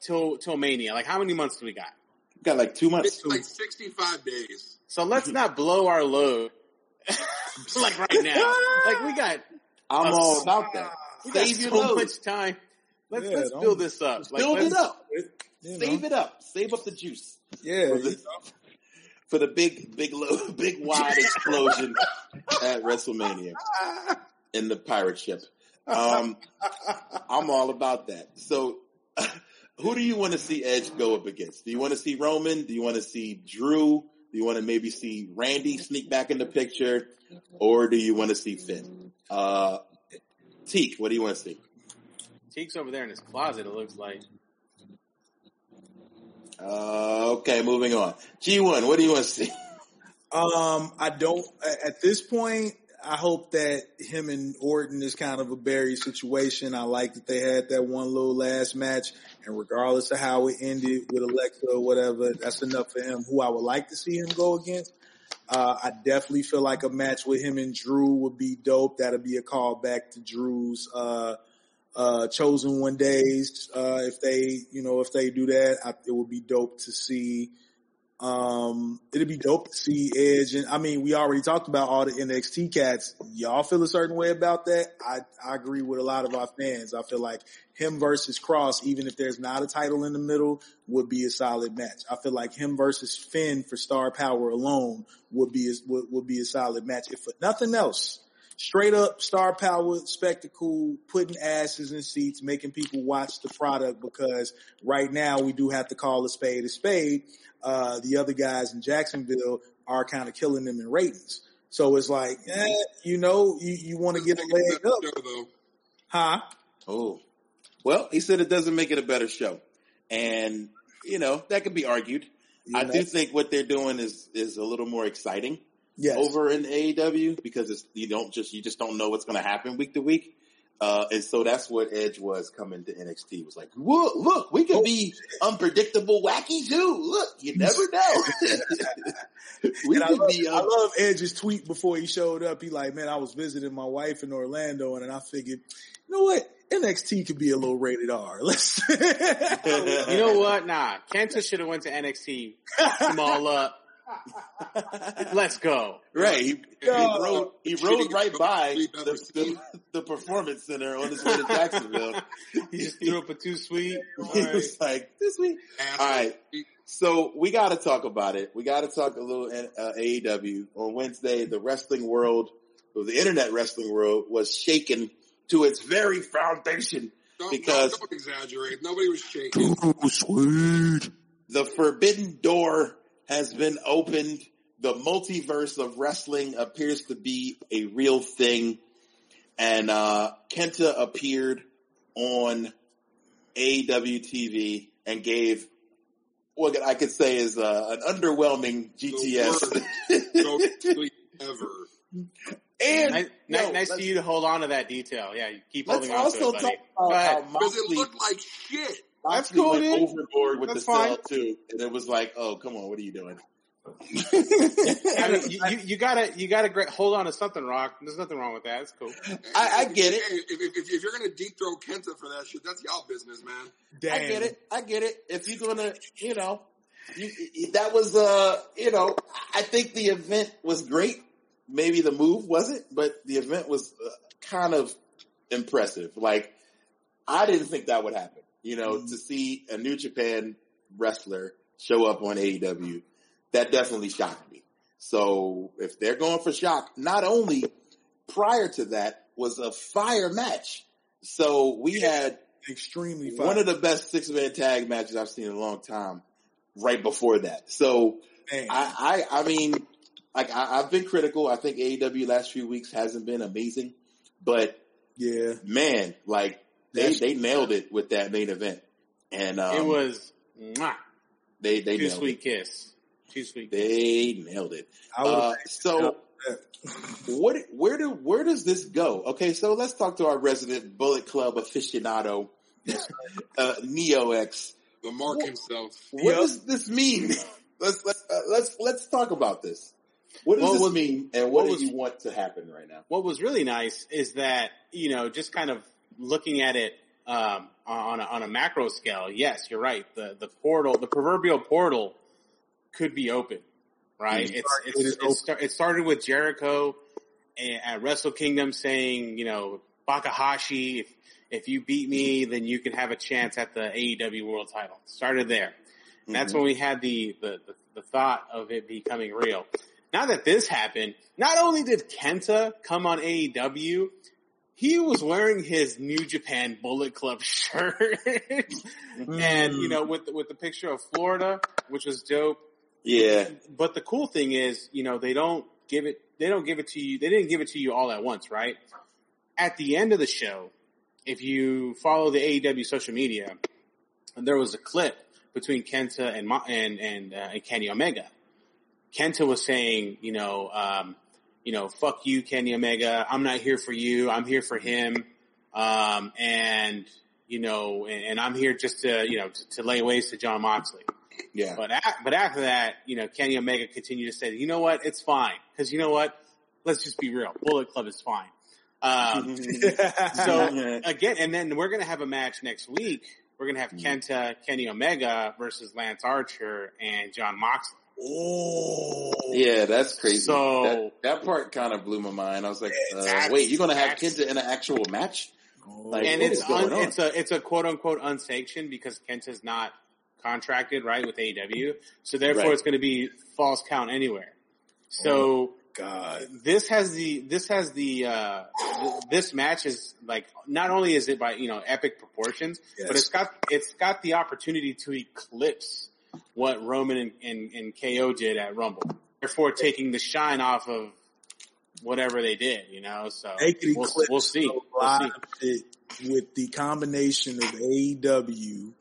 Speaker 2: till till Mania? Like how many months do we got?
Speaker 3: We've got like two months.
Speaker 4: It's like 65 days.
Speaker 2: So let's mm-hmm. not blow our load like right now. Like we got
Speaker 3: I'm all about that. Ah.
Speaker 2: we got
Speaker 3: Save your
Speaker 2: so
Speaker 3: load.
Speaker 2: much time. Let's
Speaker 7: Yeah,
Speaker 2: let's build this up. Like,
Speaker 3: Build
Speaker 2: let's-
Speaker 3: it up.
Speaker 7: Know?
Speaker 3: Save it up. Save up the juice
Speaker 7: Yeah.
Speaker 3: For the, big, big, low, big wide explosion at WrestleMania in the pirate ship. Um, I'm all about that. So, who do you want to see Edge go up against? Do you want to see Roman? Do you want to see Drew? Do you want to maybe see Randy sneak back in the picture? Or do you want to see Finn? Uh, Teak, what do you want to see?
Speaker 2: Teek's over there in his closet. It looks like.
Speaker 3: Okay, moving on. G1, what do you want to see?
Speaker 7: Um, I don't. At this point, I hope that him and Orton is kind of a Barry situation. I like that they had that one little last match, and regardless of how it ended with Alexa or whatever, that's enough for him. Who I would like to see him go against. Uh, I definitely feel like a match with him and Drew would be dope. That'll be a callback to Drew's uh, uh, chosen one days. Uh, if they, you know, if they do that, I, it would be dope to see. Um, it'd be dope to see Edge, and I mean, we already talked about all the NXT cats. Y'all feel a certain way about that? I I agree with a lot of our fans. I feel like him versus Cross, even if there's not a title in the middle, would be a solid match. I feel like him versus Finn for star power alone would be a, would, would be a solid match. If for nothing else, straight up star power spectacle, putting asses in seats, making people watch the product because right now we do have to call a spade a spade. Uh, the other guys in Jacksonville are kind of killing them in ratings. So it's like, eh, you know, you, you want to get a leg up,
Speaker 4: Show, though.
Speaker 7: huh?
Speaker 3: Oh, well, he said it doesn't make it a better show, and you know that could be argued.
Speaker 7: You
Speaker 3: I
Speaker 7: know?
Speaker 3: do think what they're doing is is a little more exciting
Speaker 7: Yes.
Speaker 3: over in AEW because it's you don't just you just don't know what's going to happen week to week. Uh, and so that's what Edge was coming to NXT. It was like, look, look, we can be unpredictable, wacky too. Look, you never know. we
Speaker 7: And I, love,
Speaker 3: be.
Speaker 7: I
Speaker 3: Um,
Speaker 7: love Edge's tweet before he showed up. He like, man, I was visiting my wife in Orlando, and then I figured, you know what? NXT could be a little rated R. Let's.
Speaker 2: You know what? Nah, Kenta should have went to NXT. Fucked them all up. Let's go.
Speaker 3: Right. He, he rode, he
Speaker 4: Should
Speaker 3: rode right by the, the, the performance center on his way to Jacksonville.
Speaker 2: He just threw up a two sweet.
Speaker 3: he was like, this week. All right. So we got to talk about it. We got to talk a little uh, AEW. On Wednesday, the wrestling world, or the internet wrestling world was shaken to its very foundation.
Speaker 4: Don't,
Speaker 3: because-
Speaker 4: don't, don't exaggerate. Nobody was shaking.
Speaker 3: sweet. The forbidden door has been opened. The multiverse of wrestling appears to be a real thing. And, uh, Kenta appeared on AEW TV and gave what I could say is uh, an underwhelming GTS.
Speaker 4: Ever.
Speaker 3: and
Speaker 2: Nice,
Speaker 3: yo,
Speaker 2: nice, nice
Speaker 3: let's-
Speaker 2: to you to hold on to that detail. Yeah, you keep holding on to
Speaker 3: also
Speaker 2: it,
Speaker 3: talk
Speaker 2: buddy.
Speaker 3: about
Speaker 2: Go ahead.
Speaker 3: how
Speaker 4: Because it
Speaker 3: Moxley,
Speaker 4: looked like shit.
Speaker 2: That's
Speaker 3: Moxley
Speaker 2: cool,
Speaker 3: went
Speaker 2: dude.
Speaker 3: overboard with
Speaker 2: That's
Speaker 3: the
Speaker 2: fine.
Speaker 3: sell too, and it was like, oh, come on, what are you doing?
Speaker 2: I mean, you, you, you gotta, you gotta gra- hold on to something, Rock. There's nothing wrong with that. It's cool.
Speaker 3: I, I get it.
Speaker 4: Hey, if, if, if you're gonna deep throw Kenta for that shit, that's y'all business, man.
Speaker 7: Damn.
Speaker 3: I get it. I get it. If you're gonna, you know, you, you- that was, uh, you know, I think the event was great. Maybe the move wasn't, but the event was uh, kind of impressive. Like, I didn't think that would happen. You know,
Speaker 7: Mhm.
Speaker 3: to see a New Japan wrestler show up on AEW, that definitely shocked me. So if they're going for shock, not only prior to that was a fire match. So we had
Speaker 7: Extremely fun.
Speaker 3: one of the best six man tag matches I've seen in a long time right before that. So I, I, I mean, like I, I've been critical. I think AEW last few weeks hasn't been amazing, but
Speaker 7: Yeah.
Speaker 3: man, like they
Speaker 7: That's-
Speaker 3: they nailed it with that main event, and um,
Speaker 2: it was mwah,
Speaker 3: they they
Speaker 2: too sweet
Speaker 3: it.
Speaker 2: kiss. Too sweet. kiss.
Speaker 3: They nailed it. Uh, so what what where do where does this go? Okay, so let's talk to our resident Bullet Club aficionado, uh, Neo X.
Speaker 4: The mark
Speaker 3: What-
Speaker 4: himself.
Speaker 3: What
Speaker 7: Yep.
Speaker 3: does this mean? let's let's uh, let's let's talk about this. What does
Speaker 2: Well,
Speaker 3: this
Speaker 2: what-
Speaker 3: mean, and
Speaker 2: what
Speaker 3: what,
Speaker 2: was-
Speaker 3: do you want to happen right now?
Speaker 2: what was really nice is that you know just kind of looking at it um, on a, on a macro scale. Yes, you're right. The the portal, the proverbial portal, could be open. Right.
Speaker 3: Mhm.
Speaker 2: It's
Speaker 7: It
Speaker 2: it's, it's start, it started with Jericho at Wrestle Kingdom saying, you know, Tanahashi, if if you beat me, then you can have a chance at the AEW World Title. Started there. And that's when we had the, the, the, the thought of it becoming real. Now that this happened, not only did Kenta come on AEW, he was wearing his New Japan Bullet Club shirt. and, you know, with, the- with the picture of Florida, which was dope.
Speaker 3: Yeah,
Speaker 2: But the cool thing is, you know, they don't give it, they don't give it to you, they didn't give it to you all at once, right? At the end of the show, if you follow the AEW social media, there was a clip between Kenta and and and, uh, and Kenny Omega. Kenta was saying, you know, um, you know, fuck you, Kenny Omega. I'm not here for you. I'm here for him. Um, and you know, and, and I'm here just to you know to, to lay waste to Jon Moxley.
Speaker 3: yeah.
Speaker 2: But a but after that, you know, Kenny Omega continued to say, you know what, it's fine because you know what, let's just be real, Bullet Club is fine. Um, so again, and then we're gonna have a match next week. We're gonna have Kenta, Kenny Omega versus Lance Archer and Jon Moxley.
Speaker 7: Oh.
Speaker 3: yeah, that's crazy.
Speaker 2: So-
Speaker 3: that, that part kind of blew my mind. I was like, uh, wait, you're going to have Kenta in an actual match? Like,
Speaker 2: and it's un, it's a it's a quote unquote unsanctioned because Kenta's not contracted right with AEW, so therefore
Speaker 3: Right.
Speaker 2: it's going to be false count anywhere. So
Speaker 7: God.
Speaker 2: this has the this has the uh th- this match is like not only is it by you know epic proportions,
Speaker 7: Yes.
Speaker 2: but it's got it's got the opportunity to eclipse what Roman and, and, and KO did at Rumble. Therefore, taking the shine off of whatever they did, you know. So we'll, we'll see. We'll see.
Speaker 7: with the combination of AEW,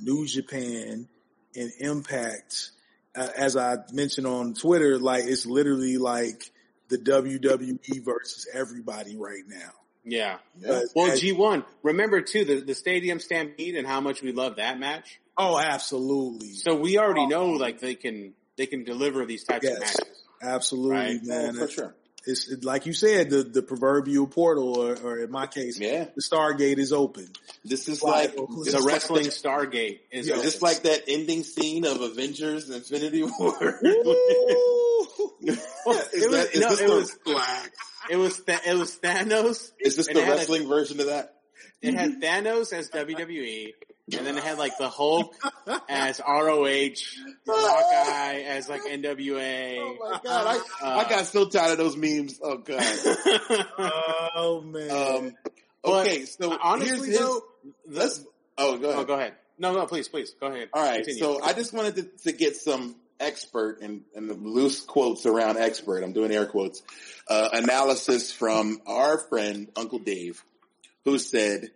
Speaker 7: New Japan, and Impact. Uh, as I mentioned on Twitter, like it's literally like the WWE versus everybody right now.
Speaker 2: Yeah.
Speaker 3: Yeah.
Speaker 7: But
Speaker 2: Well, G1. Remember too the the Stadium Stampede and how much we love that match.
Speaker 7: oh, absolutely,
Speaker 2: So we already oh. know like they can they can deliver these types
Speaker 7: Yes.
Speaker 2: of matches.
Speaker 7: absolutely,
Speaker 2: Right.
Speaker 3: Oh,
Speaker 7: man.
Speaker 3: for sure.
Speaker 7: It's it- like you said, the the proverbial portal, or, or in my case,
Speaker 3: Yeah.
Speaker 7: the Stargate is open.
Speaker 3: This is
Speaker 7: Wide
Speaker 3: like
Speaker 7: open.
Speaker 3: this
Speaker 2: The
Speaker 3: is like
Speaker 2: wrestling
Speaker 3: the-
Speaker 2: Stargate is
Speaker 7: Yeah,
Speaker 3: just like that ending scene of Avengers Infinity War. is
Speaker 2: it was-
Speaker 3: that, is
Speaker 2: no,
Speaker 3: this
Speaker 2: it
Speaker 3: the,
Speaker 2: was-
Speaker 4: Black.
Speaker 2: It was Th- it was Thanos.
Speaker 3: is this the
Speaker 2: it had a-
Speaker 3: wrestling version of that?
Speaker 2: It had Thanos as WWE, and then it had like the Hulk as ROH, Hawkeye as like NWA.
Speaker 3: Oh my god, I,
Speaker 2: Uh,
Speaker 3: I got so tired of those memes. Oh god.
Speaker 7: Oh man,
Speaker 3: Um,
Speaker 2: But
Speaker 3: okay, so
Speaker 2: Honestly,
Speaker 3: here's,
Speaker 2: though,
Speaker 3: here's, let's. Oh, go ahead.
Speaker 2: oh, go ahead. No, no, please, please, go ahead.
Speaker 3: All right,
Speaker 2: Continue.
Speaker 3: so I just wanted to, to get some expert and, the loose quotes around expert. I'm doing air quotes. Uh, analysis from our friend Uncle Dave, who said,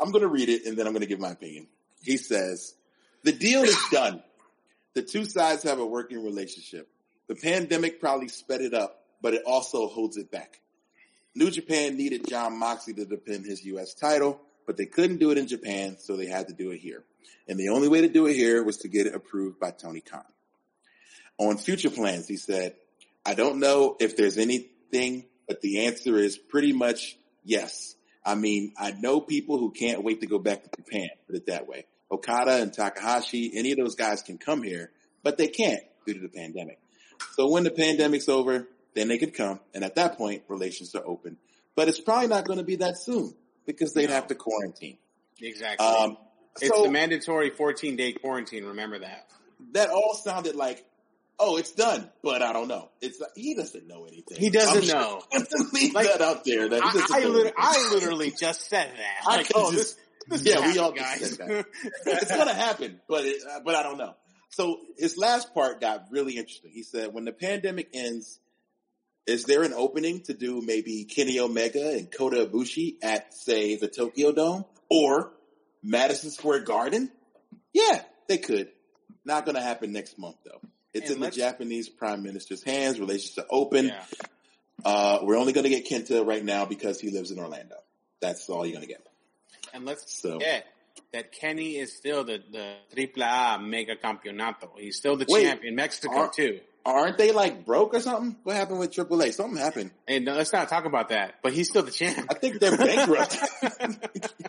Speaker 3: I'm going to read it and then I'm going to give my opinion. He says, "The deal is done. The two sides have a working relationship. The pandemic probably sped it up, but it also holds it back. New Japan needed Jon Moxley to defend his U.S. title, but they couldn't do it in Japan, so they had to do it here. And the only way to do it here was to get it approved by Tony Khan. On future plans, he said, I don't know if there's anything, but the answer is pretty much yes. I mean, I know people who can't wait to go back to Japan, put it that way. Okada and Takahashi, any of those guys can come here, but they can't due to the pandemic. So when the pandemic's over, then they could come, and at that point, relations are open. But it's probably not going to be that soon because they'd
Speaker 2: No.
Speaker 3: have to quarantine.
Speaker 2: exactly.
Speaker 3: Um,
Speaker 2: it's
Speaker 3: so
Speaker 2: the mandatory 14 day quarantine. Remember that.
Speaker 3: that all sounded like, oh, it's done, but I don't know. It's like, he doesn't know anything.
Speaker 2: He doesn't
Speaker 3: I'm sure-
Speaker 2: know.
Speaker 3: leave
Speaker 2: Like,
Speaker 3: that out there. That
Speaker 2: I, I,
Speaker 3: know
Speaker 2: lit- I literally just said that. Like, oh,
Speaker 3: just-
Speaker 2: this, this
Speaker 3: yeah, we all
Speaker 2: happening,
Speaker 3: just
Speaker 2: guys.
Speaker 3: said it's gonna happen, but it, uh, but I don't know. So his last part got really interesting. He said, when the pandemic ends, is there an opening to do maybe Kenny Omega and Kota Ibushi at, say, the Tokyo Dome or Madison Square Garden? Yeah, they could. Not going to happen next month, though. It's
Speaker 2: And
Speaker 3: in the Japanese prime minister's hands. Relations are open.
Speaker 2: Yeah.
Speaker 3: Uh, we're only going to get Kenta right now because he lives in Orlando. That's all you're going to get.
Speaker 2: And let's
Speaker 3: So-
Speaker 2: forget that Kenny is still the, the Triple A Mega Campeonato. He's still the
Speaker 3: Wait,
Speaker 2: champ in Mexico
Speaker 3: are-
Speaker 2: too.
Speaker 3: Aren't they like broke or something? What happened with AAA? Something happened.
Speaker 2: And uh, let's not talk about that. But he's still the champ.
Speaker 3: I think they're bankrupt.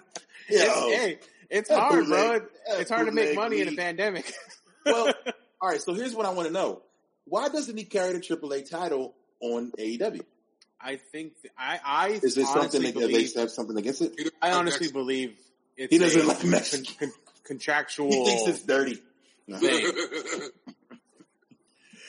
Speaker 2: It's, hey, it's hard, bro. It's hard to make
Speaker 3: bootleg
Speaker 2: money in a pandemic.
Speaker 3: well, all right. So here's what I want to know: Why doesn't he carry the AAA title on AEW?
Speaker 2: I think I I
Speaker 3: Is there something
Speaker 2: honestly
Speaker 3: that they have something against it?
Speaker 2: I honestly believe it's
Speaker 3: He doesn't
Speaker 2: a
Speaker 3: like Mexico.
Speaker 2: con- con- contractual
Speaker 3: He thinks it's dirty. No.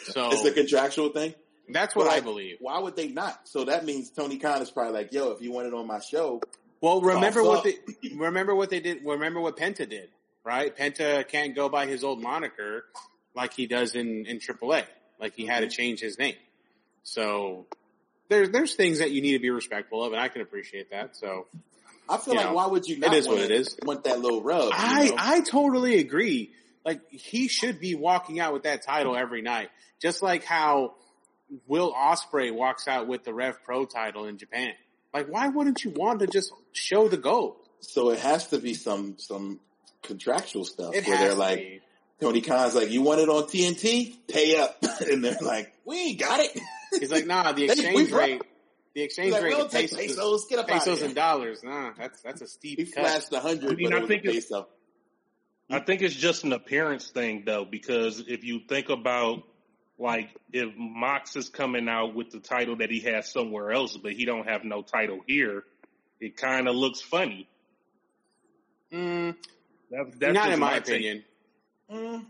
Speaker 2: So
Speaker 3: It's a contractual thing.
Speaker 2: that's what
Speaker 3: But,
Speaker 2: I believe.
Speaker 3: Why would they not? So that means Tony Khan is probably like, "Yo, if you want it on my show,
Speaker 2: Well, remember what
Speaker 3: up.
Speaker 2: they remember what they did. Remember what Penta did, right? Penta can't go by his old moniker like he does in in AAA. Like he had
Speaker 3: Mm-hmm.
Speaker 2: to change his name. So there's there's things that you need to be respectful of, and I can appreciate that. So
Speaker 3: I feel like
Speaker 2: know,
Speaker 3: why would you
Speaker 2: it
Speaker 3: not
Speaker 2: is what it is.
Speaker 3: want that little rub?
Speaker 2: I
Speaker 3: know?
Speaker 2: I totally agree. Like he should be walking out with that title every night, just like how Will Ospreay walks out with the Rev Pro title in Japan. Like, why wouldn't you want to just show the gold?
Speaker 3: so it has to be some some contractual stuff
Speaker 2: It
Speaker 3: where they're like,
Speaker 2: be.
Speaker 3: Tony Khan's like, "You want it on TNT? Pay up," and they're like, "We ain't got it."
Speaker 2: He's like, nah, the exchange
Speaker 3: broke.
Speaker 2: rate, the exchange
Speaker 3: like, "We
Speaker 2: rate,
Speaker 3: don't
Speaker 2: to
Speaker 3: take
Speaker 2: pesos,
Speaker 3: pesos. Get up out
Speaker 2: pesos
Speaker 3: of
Speaker 2: and dollars. Nah, that's that's a steep
Speaker 3: He
Speaker 2: cut.
Speaker 3: flashed a hundred,
Speaker 5: I mean,
Speaker 3: but
Speaker 5: I
Speaker 3: it was
Speaker 5: think
Speaker 3: a
Speaker 5: it's-
Speaker 3: peso.
Speaker 5: I think it's just an appearance thing though, because if you think about like if Mox is coming out with the title that he has somewhere else, but he don't have no title here, it kind of looks funny.
Speaker 2: Mm,
Speaker 5: That, that's
Speaker 2: not in my
Speaker 5: take.
Speaker 2: opinion,
Speaker 3: Mm,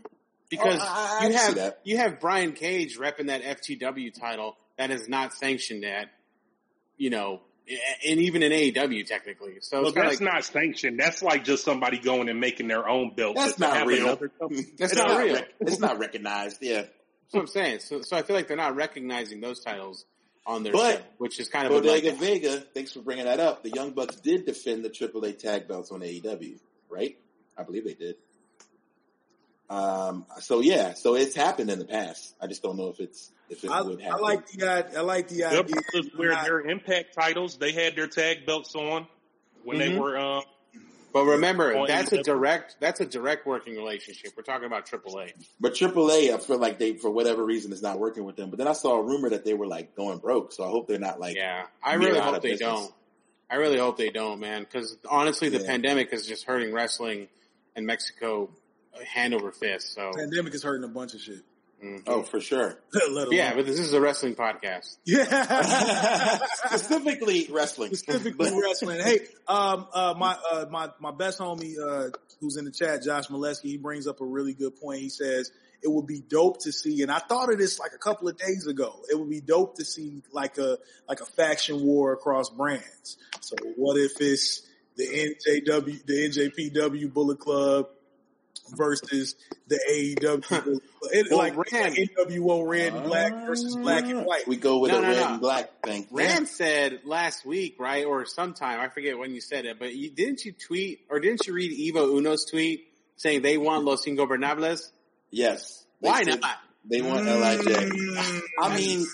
Speaker 2: because
Speaker 3: Oh, I- I
Speaker 2: you have
Speaker 3: that.
Speaker 2: you have Brian Cage repping that FTW title that is not sanctioned at, you know, and even in AEW technically. So
Speaker 5: Well, that's
Speaker 2: like,
Speaker 5: not sanctioned. That's like just somebody going and making their own belt.
Speaker 3: That's not real.
Speaker 2: That's
Speaker 3: It's
Speaker 2: not real.
Speaker 3: rec- it's not recognized. Yeah,
Speaker 2: that's what I'm saying. So, so I feel like they're not recognizing those titles on their
Speaker 3: But
Speaker 2: show, which is kind of a
Speaker 3: Bodega
Speaker 2: letdown.
Speaker 3: Vega. Thanks for bringing that up. The Young Bucks did defend the AAA tag belts on AEW, right? I believe they did. Um. So yeah. So it's happened in the past. I just don't know if it's if it
Speaker 7: I,
Speaker 3: would
Speaker 7: I like the i- I like the
Speaker 5: Yep,
Speaker 7: idea.
Speaker 5: because where their impact titles, they had their tag belts on when they
Speaker 2: Mhm.
Speaker 5: were. Um,
Speaker 2: But remember, that's a direct that's a direct working relationship. We're talking about AAA.
Speaker 3: But AAA, I feel like they, for whatever reason, is not working with them. But then I saw a rumor that they were like going broke. So I hope they're not like.
Speaker 2: Yeah, I really hope they
Speaker 3: business.
Speaker 2: don't. I really hope they don't, man. Because honestly, the
Speaker 3: Yeah.
Speaker 2: pandemic is just hurting wrestling in Mexico hand over fist. So
Speaker 7: Pandemic is hurting a bunch of shit.
Speaker 2: Mhm.
Speaker 3: Oh, for sure.
Speaker 2: Yeah, but this is a wrestling podcast.
Speaker 7: yeah.
Speaker 3: Specifically wrestling.
Speaker 7: Specifically wrestling. Hey, um, uh, my, uh, my, my best homie, uh, who's in the chat, Josh Molesky, he brings up a really good point. He says it would be dope to see, and I thought of this like a couple of days ago. It would be dope to see like a, like a faction war across brands. So what if it's the NJW, the NJPW Bullet Club versus the AEW, it,
Speaker 2: Well,
Speaker 7: like,
Speaker 2: Rand-
Speaker 7: NWO red and black versus black and white.
Speaker 3: We go with
Speaker 2: No,
Speaker 3: a
Speaker 2: no,
Speaker 3: red
Speaker 2: no.
Speaker 3: and black thing.
Speaker 2: Rand said last week, right, or sometime I forget when you said it, but you, didn't you tweet or didn't you read Evil Uno's tweet saying they want Los Ingobernables?
Speaker 3: Yes.
Speaker 2: Why
Speaker 3: said
Speaker 2: not?
Speaker 3: They want LIJ. I mean,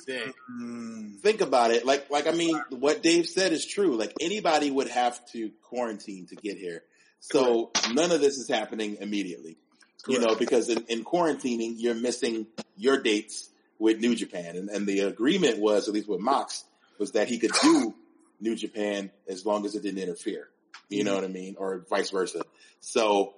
Speaker 7: Mm.
Speaker 3: think about it. Like, like I mean, what Dave said is true. Like anybody would have to quarantine to get here. So none of this is happening immediately. You know, because in, in quarantining, you're missing your dates with New Japan. And, and the agreement was, at least with Mox, was that he could do New Japan as long as it didn't interfere. You know mm-hmm. what I mean? Or vice versa. So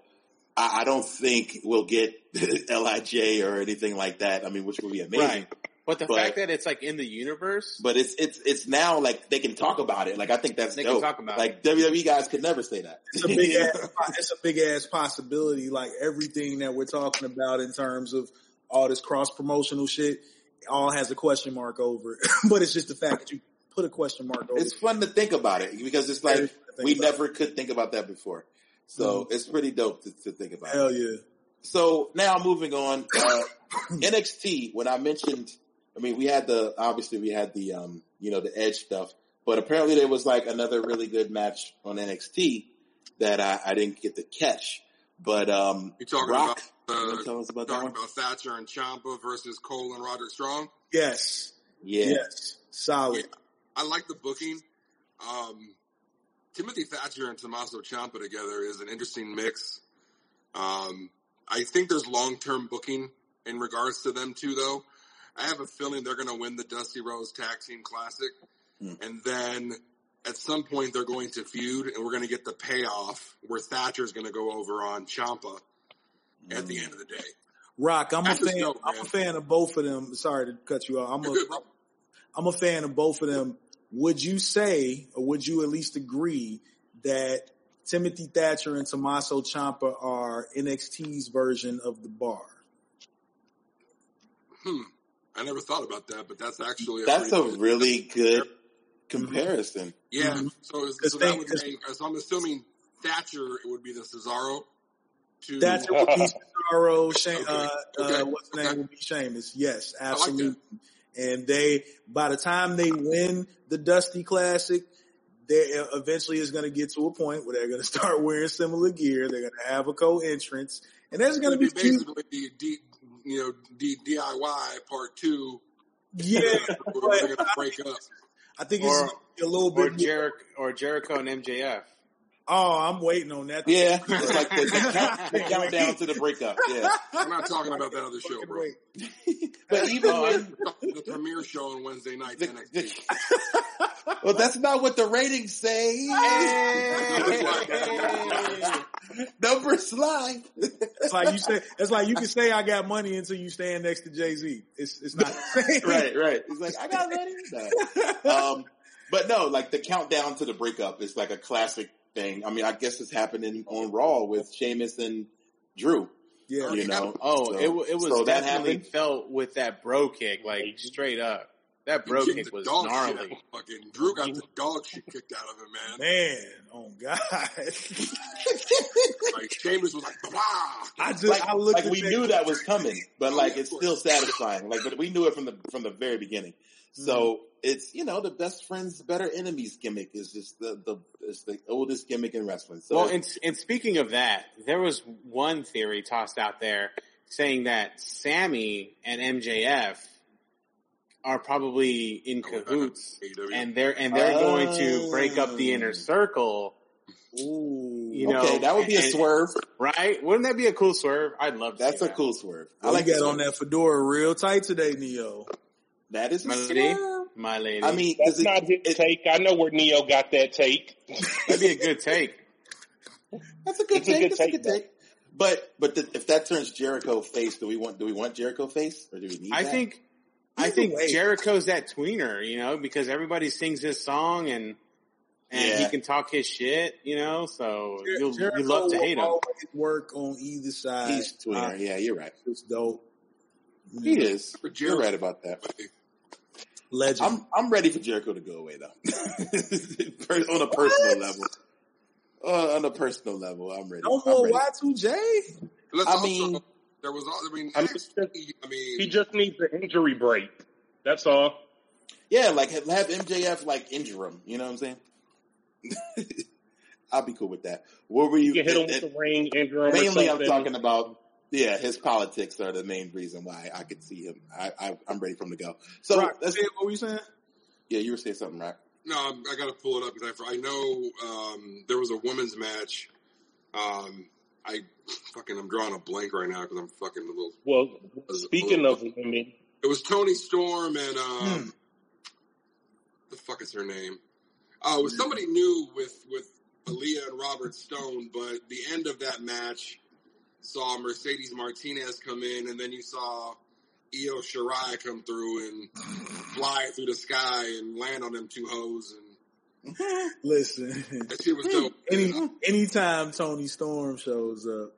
Speaker 3: I, I don't think we'll get LIJ or anything like that. I mean, which would be amazing.
Speaker 2: Right. But the
Speaker 3: But-
Speaker 2: fact that it's like in the universe,
Speaker 3: But it's it's it's now like they can talk about it. Like I think that's
Speaker 2: They can talk about
Speaker 3: like WWE guys could never say that.
Speaker 7: it's a big ass, it's a big ass possibility. Like everything that we're talking about in terms of all this cross promotional shit, all has a question mark over it. but it's just the fact that you put a question mark over
Speaker 3: it's
Speaker 7: it.
Speaker 3: fun to think about it because it's like
Speaker 7: Think
Speaker 3: we
Speaker 7: about
Speaker 3: never could think about that before. So it's pretty dope to, to think about.
Speaker 7: Hell yeah.
Speaker 3: so now moving on, uh, NXT. When I mentioned, I mean, we had the obviously we had the um, you know, the Edge stuff, but apparently there was like another really good match on NXT that I, I didn't get to catch. But um,
Speaker 4: You talking
Speaker 3: Rock,
Speaker 4: about uh,
Speaker 3: tell us about that
Speaker 4: talking about Thatcher and Ciampa versus Cole and Roderick Strong?
Speaker 7: Yes.
Speaker 3: Yeah,
Speaker 7: Yes. Solid.
Speaker 4: I like the booking. Um, Timothy Thatcher and Tommaso Ciampa together is an interesting mix. Um, I think there's long-term booking in regards to them too, though. I have a feeling they're going to win the Dusty Rhodes Tag Team Classic,
Speaker 3: Hmm.
Speaker 4: and then at some point they're going to feud, and we're going to get the payoff where Thatcher's going to go over on Ciampa at the end of the day.
Speaker 7: Rock, I'm a
Speaker 4: That's just
Speaker 7: fan.
Speaker 4: dope,
Speaker 7: I'm a fan of both of them. Sorry to cut you off. I'm
Speaker 4: You're
Speaker 7: a,
Speaker 4: good,
Speaker 7: I'm a fan of both of them. Would you say, or would you at least agree that Timothy Thatcher and Tommaso Ciampa are NXT's version of the bar?
Speaker 4: Hmm. I never thought about that, but that's actually a
Speaker 3: that's a
Speaker 4: good-
Speaker 3: really good comparison.
Speaker 4: Yeah,
Speaker 7: Mhm.
Speaker 4: so,
Speaker 7: Cause
Speaker 4: so
Speaker 7: they-
Speaker 4: that would make, so I'm assuming Thatcher, it would be the Cesaro. To,
Speaker 7: Thatcher would be Cesaro. Shane, uh,
Speaker 4: Okay.
Speaker 7: uh, what's the name
Speaker 4: Okay.
Speaker 7: would be Sheamus. Yes,
Speaker 4: like
Speaker 7: absolutely. and they, by the time they win the Dusty Classic, they eventually is going to get to a point where they're going to start wearing similar gear. They're going to have a co-entrance, and there's going to be few,
Speaker 4: basically the D, you know, D, DIY part two.
Speaker 7: yeah.
Speaker 4: going to break up.
Speaker 7: I think it's
Speaker 2: Or-
Speaker 7: gonna a little
Speaker 2: Or
Speaker 7: bit.
Speaker 2: Jericho, or Jericho and MJF.
Speaker 7: Oh, I'm waiting on that.
Speaker 3: Yeah, it's like the, the, count, the countdown to the breakup. Yeah,
Speaker 4: I'm not talking about that other show, bro.
Speaker 3: but even
Speaker 2: Oh,
Speaker 3: when
Speaker 4: The premiere show on Wednesday night,
Speaker 3: the,
Speaker 4: NXT.
Speaker 3: the, well, that's not what the ratings say. Numbers slide.
Speaker 7: It's like you say. It's like you can say I got money until you stand next to Jay Z. It's it's not
Speaker 3: right, right. It's like I got ready. No. Um, but no, like the countdown to the breakup is like a classic thing. I mean, I guess it's happening on Raw with Sheamus and Drew.
Speaker 7: Yeah.
Speaker 3: You know.
Speaker 2: Oh,
Speaker 3: So-
Speaker 2: it, it was
Speaker 3: so that
Speaker 2: definitely
Speaker 3: happened.
Speaker 2: felt with that bro kick, like mm-hmm. straight up. That bro kick was
Speaker 4: dog
Speaker 2: gnarly.
Speaker 4: Shit. Fucking Drew got the dog shit kicked out of him, man.
Speaker 7: Man, oh God!
Speaker 4: Like Sheamus was like, "Bah!"
Speaker 7: I just
Speaker 3: Like,
Speaker 7: I looked
Speaker 3: like we knew that was coming, but
Speaker 4: Oh,
Speaker 3: like it's still satisfying. Like, but we knew it from the from the very beginning. So mm-hmm. it's you know the best friends, better enemies gimmick is just the the it's the oldest gimmick in wrestling. So
Speaker 2: Well, and, and speaking of that, there was one theory tossed out there saying that Sammy and MJF are probably in oh,
Speaker 4: cahoots,
Speaker 2: and they're and they're going
Speaker 3: Oh.
Speaker 2: to break up the inner oh. circle,
Speaker 7: Ooh,
Speaker 2: you know,
Speaker 3: okay, that would be a
Speaker 2: and-
Speaker 3: swerve.
Speaker 2: right? Wouldn't that be a cool swerve? I'd love to.
Speaker 3: That's
Speaker 2: see
Speaker 3: a
Speaker 2: that.
Speaker 3: cool swerve. I
Speaker 7: I
Speaker 3: like
Speaker 7: like
Speaker 3: that
Speaker 7: on that fedora real tight today, Neo.
Speaker 3: That is a
Speaker 2: Melody?
Speaker 3: swerve.
Speaker 2: my lady.
Speaker 3: I mean,
Speaker 5: That's
Speaker 3: it-
Speaker 5: not his
Speaker 3: it-
Speaker 5: take. I know where Neo got that take.
Speaker 2: that'd be a good take.
Speaker 3: That's a good
Speaker 5: It's a
Speaker 3: take.
Speaker 5: good
Speaker 3: That's a good
Speaker 5: though.
Speaker 3: take. But but the, if that turns Jericho face, do we want do we want Jericho face or do we need?
Speaker 2: I
Speaker 3: that?
Speaker 2: think, I think
Speaker 7: way.
Speaker 2: Jericho's that tweener, you know, because everybody sings his song and and he can talk his shit, you know. So
Speaker 7: Jer-
Speaker 2: you'll
Speaker 7: Jericho
Speaker 2: you love to
Speaker 7: will
Speaker 2: hate him.
Speaker 7: always work on either side.
Speaker 3: he's tweener.
Speaker 7: Uh,
Speaker 3: yeah, you're right.
Speaker 7: It's dope.
Speaker 3: He is.
Speaker 4: For
Speaker 3: You're right about that.
Speaker 7: Legend.
Speaker 3: I'm I'm ready for Jericho to go away though. On a personal
Speaker 7: What?
Speaker 3: level. Uh, on a personal level, I'm ready.
Speaker 7: no more. Y2J.
Speaker 4: Let's
Speaker 3: I
Speaker 4: also,
Speaker 3: mean-
Speaker 4: there was, all- I mean,
Speaker 5: I mean,
Speaker 4: NXT, I mean,
Speaker 5: He just needs an injury break. That's all.
Speaker 3: Yeah, like have, have MJF like injure him. You know what I'm saying? I'll be cool with that. What were you?
Speaker 5: You can hit him with the ring, injure him. or
Speaker 3: mainly, I'm talking about. Yeah, his politics are the main reason why I could see him. I, I I'm ready for him to go. So
Speaker 7: Rock,
Speaker 3: let's,
Speaker 7: what were you saying?
Speaker 3: yeah, you were saying something, right?
Speaker 4: no, I'm- I got to pull it up because I, I know um, there was a women's match. Um, I fucking, I'm drawing a blank right now because I'm fucking a little.
Speaker 5: Well, speaking of women,
Speaker 4: It was Toni Storm and um,
Speaker 7: Hmm.
Speaker 4: the fuck is her name? Uh, was somebody new with with Aliyah and Robert Stone, but the end of that match saw Mercedes Martinez come in, and then you saw Io Shirai come through and fly through the sky and land on them two hoes, and
Speaker 7: Listen,
Speaker 4: that shit was dope.
Speaker 7: any anytime Toni Storm shows up,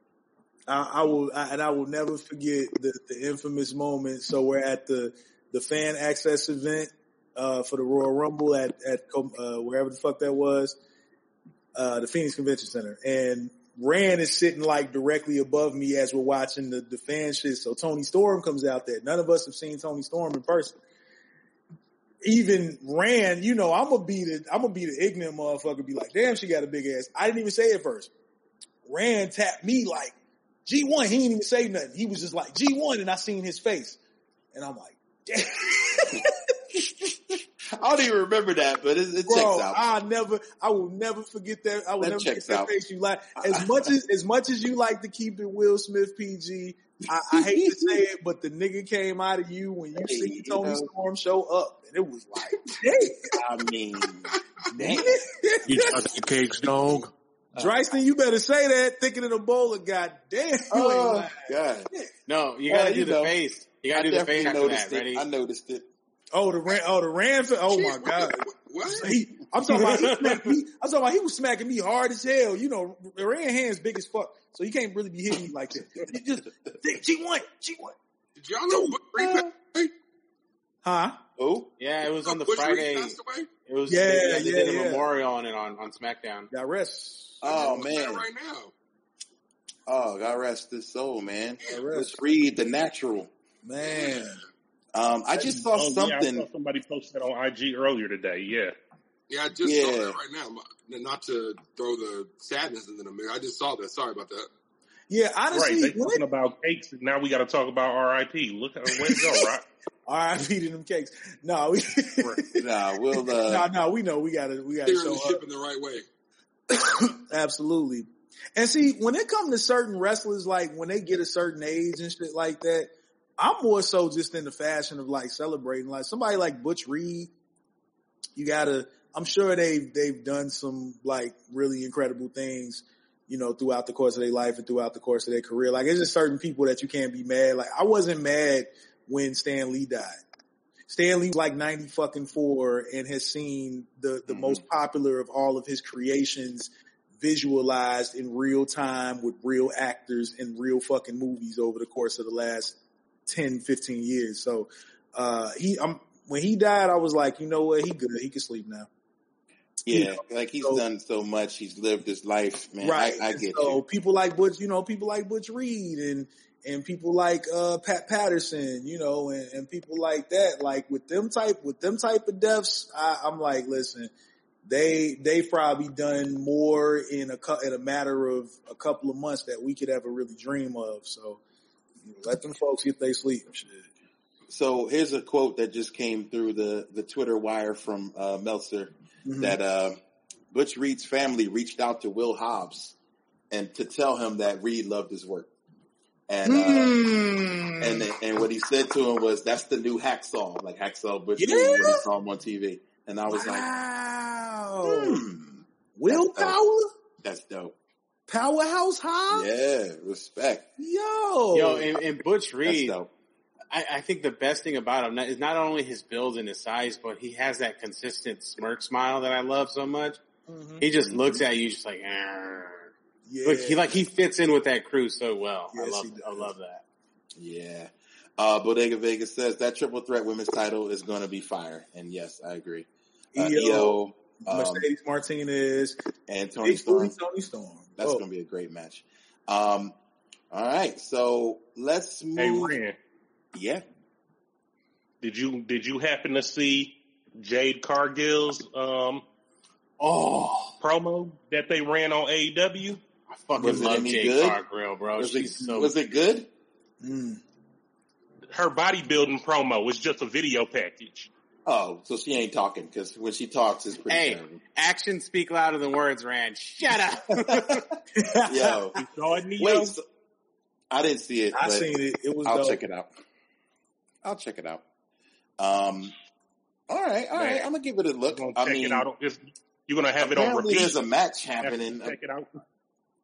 Speaker 7: I, I will, I, and I will never forget the, the infamous moment. So we're at the the fan access event uh, for the Royal Rumble at at uh, wherever the fuck that was, uh, the Phoenix Convention Center, and Rand is sitting like directly above me as we're watching the, the fan shit. So Toni Storm comes out there. None of us have seen Toni Storm in person. Even Rand, you know, I'm gonna be the I'm gonna be the ignorant motherfucker. Be like, damn, she got a big ass. I didn't even say it first. Rand tapped me like G1. He didn't even say nothing. He was just like G1, and I seen his face, and I'm like, damn.
Speaker 3: I don't even remember that, but it, it
Speaker 7: Bro,
Speaker 3: checks out.
Speaker 7: I never, I will never forget that. I will
Speaker 3: That
Speaker 7: never forget
Speaker 3: checks
Speaker 7: that
Speaker 3: out.
Speaker 7: face you like. As much as, as much as you like to keep it Will Smith PG, I, I hate to say it, but the nigga came out of you when you
Speaker 3: Hey,
Speaker 7: see
Speaker 3: you
Speaker 7: Tony
Speaker 3: know.
Speaker 7: Storm show up, and it was like, damn,
Speaker 3: I mean, damn.
Speaker 5: You got the cakes, dog.
Speaker 7: Uh, Dryston, you better say that. Thinking in a bowl of goddamn, you ain't
Speaker 3: Oh
Speaker 7: lying.
Speaker 3: God!
Speaker 2: No, you gotta do
Speaker 3: you
Speaker 2: the
Speaker 3: know,
Speaker 2: face. You gotta do the face
Speaker 3: definitely
Speaker 2: after
Speaker 3: noticed
Speaker 2: that.
Speaker 3: it.
Speaker 2: Ready?
Speaker 3: I noticed it.
Speaker 7: Oh, the Ram, oh, the Rams, oh my god.
Speaker 4: What?
Speaker 7: He, I'm talking about he smacked me. I'm talking about he was smacking me hard as hell. You know, Rand hands big as fuck, so he can't really be hitting me like that. He just G one, G one,
Speaker 4: Did y'all know Butch Reed passed
Speaker 7: huh?
Speaker 3: Oh,
Speaker 2: Yeah, it was on the
Speaker 4: Butch Reed
Speaker 2: Friday. It was
Speaker 7: Yeah,
Speaker 2: they, they
Speaker 7: yeah,
Speaker 2: did a
Speaker 7: yeah.
Speaker 2: memorial on it on on SmackDown.
Speaker 7: Got rest.
Speaker 3: oh
Speaker 4: I'm looking at it
Speaker 3: man!
Speaker 4: Right now.
Speaker 3: Oh, God rest his soul, man.
Speaker 7: Got
Speaker 3: Let's read the natural.
Speaker 7: Man,
Speaker 3: Um, I just saw
Speaker 5: Oh, yeah, I
Speaker 3: something.
Speaker 5: saw somebody posted on IG earlier today. Yeah.
Speaker 4: Yeah, I just
Speaker 3: Yeah.
Speaker 4: saw that right now. Not to throw the sadness into the mix. I just saw that. Sorry about that.
Speaker 7: yeah. honestly, Right.
Speaker 5: They
Speaker 7: when
Speaker 5: talking about cakes, and now we got to talk about RIP. Look at where to go, right?
Speaker 7: R.I.P. to them cakes. No, we,
Speaker 3: Nah, we'll. Uh,
Speaker 7: no, no. We know we gotta, we gotta show
Speaker 4: the
Speaker 7: up.
Speaker 4: in the right way.
Speaker 7: Absolutely. And see, when it comes to certain wrestlers, like when they get a certain age and shit like that, I'm more so just in the fashion of like celebrating. Like somebody like Butch Reed, you gotta, I'm sure they've, they've done some like really incredible things, you know, throughout the course of their life and throughout the course of their career. Like it's just certain people that you can't be mad. Like I wasn't mad when Stan Lee died. Stan Lee was like 90 fucking four and has seen the, the
Speaker 3: Mhm.
Speaker 7: most popular of all of his creations visualized in real time with real actors in real fucking movies over the course of the last 10, 15 years. So, uh, he, I'm, when he died, I was like, you know what? He good. He can sleep now.
Speaker 3: yeah, like he's
Speaker 7: So-
Speaker 3: done so much. He's lived his life, man.
Speaker 7: right.
Speaker 3: I, I get
Speaker 7: so
Speaker 3: you.
Speaker 7: people like Butch, you know, people like Butch Reed and, and people like, uh, Pat Patterson, you know, and, and people like that, like with them type, with them type of deaths, I, I'm like, listen, they, they've probably done more in a, in a matter of a couple of months that we could ever really dream of. So let them folks get their sleep. Shit.
Speaker 3: So here's a quote that just came through the the Twitter wire from uh, Meltzer
Speaker 7: Mhm.
Speaker 3: that uh, Butch Reed's family reached out to Will Hobbs and to tell him that Reed loved his work. And uh,
Speaker 7: Mm.
Speaker 3: and and what he said to him was, "That's the new Hacksaw, like Hacksaw Butch Reed when he saw him on TV." And I was like,
Speaker 7: wow.
Speaker 3: hmm,
Speaker 7: Willpower?
Speaker 3: "That's dope."
Speaker 7: Powerhouse Hobbs?
Speaker 3: Yeah, respect.
Speaker 7: Yo.
Speaker 2: Yo, and, and Butch Reed,
Speaker 3: dope.
Speaker 2: I, I think the best thing about him is not only his build and his size, but he has that consistent smirk smile that I love so much.
Speaker 7: Mhm.
Speaker 2: He just looks at you just like, "Arr."
Speaker 7: Yeah.
Speaker 2: Look, he like he fits in with that crew so well. I love. I love that.
Speaker 3: Yeah. Uh, Bodega Vegas says that triple threat women's title is going to be fire, and yes, I agree. Uh,
Speaker 7: Io,
Speaker 3: Io um,
Speaker 7: Mercedes Martinez,
Speaker 3: and
Speaker 7: Toni
Speaker 3: Storm.
Speaker 7: Toni Storm.
Speaker 3: That's
Speaker 7: Oh,
Speaker 3: going to be a great match. Um, all right, so let's move.
Speaker 5: Hey, Ren,
Speaker 3: Yeah.
Speaker 5: did you did you happen to see Jade Cargill's um,
Speaker 2: Oh,
Speaker 5: promo that they ran on AEW?
Speaker 2: I fucking
Speaker 3: Was
Speaker 2: love
Speaker 3: any
Speaker 2: Jade
Speaker 3: good?
Speaker 2: Cargill, bro.
Speaker 3: Was
Speaker 2: She's
Speaker 3: it
Speaker 2: so
Speaker 3: was it good?
Speaker 7: mm.
Speaker 5: Her bodybuilding promo was just a video package.
Speaker 3: Oh, so she ain't talking because when she talks, it's pretty
Speaker 2: Hey.
Speaker 3: terrible.
Speaker 2: actions speak louder than words. Rand, shut up.
Speaker 3: Yo,
Speaker 5: You saw it, Neo?
Speaker 3: wait, so- I didn't see it.
Speaker 7: I seen it. It was.
Speaker 3: I'll
Speaker 7: dope.
Speaker 3: check it out. I'll check it out. Um, all right, all right.
Speaker 5: Man.
Speaker 3: I'm gonna give it a look. I
Speaker 5: gonna check
Speaker 3: mean,
Speaker 5: it out. on- Just, you're gonna have it on
Speaker 3: apparently
Speaker 5: repeat.
Speaker 3: there's a match happening.
Speaker 5: check it out.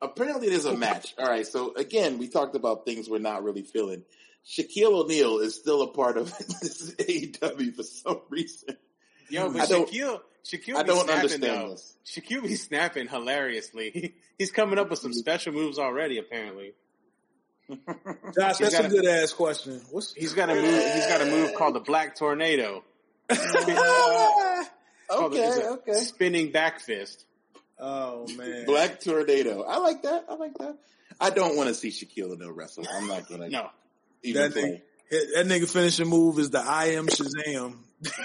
Speaker 3: apparently there's a match. All right. So again, we talked about things we're not really feeling. Shaquille O'Neal is still a part of this AEW for some reason.
Speaker 2: Yo,
Speaker 3: I
Speaker 2: but
Speaker 3: don't-
Speaker 2: Shaquille, Shaquille
Speaker 3: I
Speaker 2: be
Speaker 3: don't
Speaker 2: snapping
Speaker 3: understand
Speaker 2: though.
Speaker 3: this.
Speaker 2: Shaquille be snapping hilariously. He's coming up with some mm-hmm. special moves already. Apparently,
Speaker 7: Josh, that's
Speaker 2: got
Speaker 7: a
Speaker 2: a-
Speaker 7: good ass question. What's
Speaker 2: he's got a move. He's got a move called the Black Tornado.
Speaker 3: Okay,
Speaker 2: it's
Speaker 3: okay.
Speaker 2: Spinning back fist.
Speaker 7: Oh man.
Speaker 3: Black Tornado. I like that. I like that. I don't want to see Shaquille O'Neal wrestle. I'm not gonna
Speaker 2: No.
Speaker 3: Even
Speaker 7: That
Speaker 3: play.
Speaker 7: nigga, that nigga finishing move is the I am Shazam.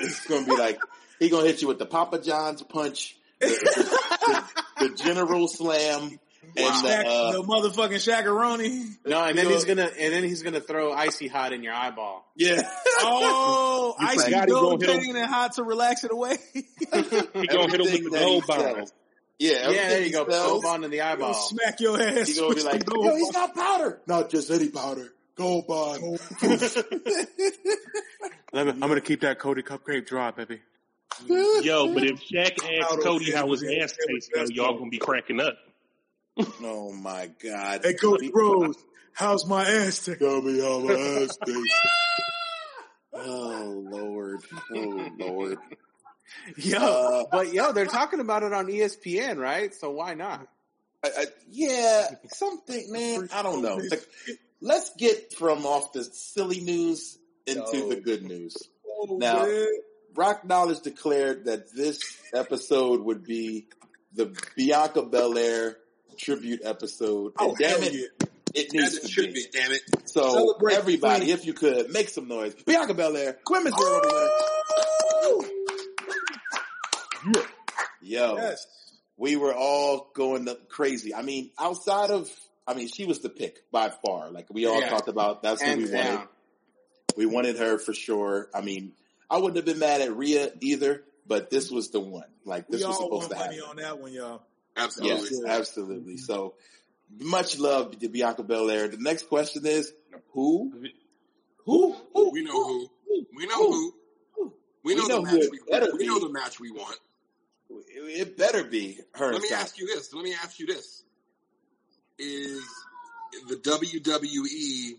Speaker 3: It's gonna be like he gonna hit you with the Papa John's punch, the, the, the General Slam, and
Speaker 7: Shaq,
Speaker 3: the, uh,
Speaker 7: the motherfucking Shaqaroni.
Speaker 2: No, and then he's gonna and then he's gonna throw icy hot in your eyeball.
Speaker 3: yeah.
Speaker 7: Oh,
Speaker 3: You
Speaker 7: icy
Speaker 5: forgot he
Speaker 7: gold
Speaker 5: gonna hit
Speaker 7: pain and hot to relax it away.
Speaker 5: He gonna hit him with the
Speaker 3: that he
Speaker 5: gold bomb.
Speaker 3: sells. Yeah,
Speaker 2: Yeah, there you go.
Speaker 3: sells,
Speaker 2: Gold bond in the eyeball.
Speaker 7: Smack your ass.
Speaker 3: He gonna be like,
Speaker 7: the
Speaker 3: yo, he's
Speaker 7: bar.
Speaker 3: got powder. Not just any powder. Gold bond.
Speaker 2: I'm gonna keep that Cody Cupcake dry, baby.
Speaker 5: Yo, but if Shaq asks Cody how his ass
Speaker 7: yeah,
Speaker 5: tastes, yo, y'all gonna be cracking up.
Speaker 3: oh my god.
Speaker 7: Hey, Coach Rose, how's my ass? taste?
Speaker 3: Tell me how my ass tastes. Oh lord. Oh lord.
Speaker 2: Yo,
Speaker 3: Uh,
Speaker 2: but yo, they're talking about it on ESPN, right? So why not?
Speaker 3: I, I, yeah, something, man. I don't know. Like, let's get from off the silly news into
Speaker 7: Yo.
Speaker 3: the good news.
Speaker 7: Oh,
Speaker 3: Now-
Speaker 7: man.
Speaker 3: Rock Knowledge declared that this episode would be the Bianca Belair tribute episode.
Speaker 7: Oh,
Speaker 3: and damn it,
Speaker 7: yeah.
Speaker 3: it needs
Speaker 4: it
Speaker 3: to
Speaker 4: should
Speaker 3: be.
Speaker 4: be, damn it.
Speaker 3: So
Speaker 7: Celebrate
Speaker 3: everybody,
Speaker 7: Queen.
Speaker 3: if you could, make some noise. Bianca Belair, women's Royal Rumble winner. Yo,
Speaker 7: Yes.
Speaker 3: we were all going crazy. I mean, outside of, I mean, she was the pick by far. Like we all
Speaker 2: Yeah.
Speaker 3: talked about, that's who we
Speaker 2: Hands
Speaker 3: wanted. We wanted her for sure. I mean, I wouldn't have been mad at Rhea either, but this was the one. Like this
Speaker 7: We
Speaker 3: was
Speaker 7: all
Speaker 3: supposed
Speaker 7: want
Speaker 3: to
Speaker 7: money
Speaker 3: happen.
Speaker 7: on that one, y'all.
Speaker 4: Absolutely.
Speaker 3: Yes, absolutely. Mm-hmm. So much love to Bianca Belair. The next question is who? Who? Who?
Speaker 4: We know who. We know who. We know,
Speaker 3: We know
Speaker 4: the match we,
Speaker 3: better
Speaker 4: we know the match we want.
Speaker 3: It better be her.
Speaker 4: Let me ask you this. Let me ask you this. Is the WWE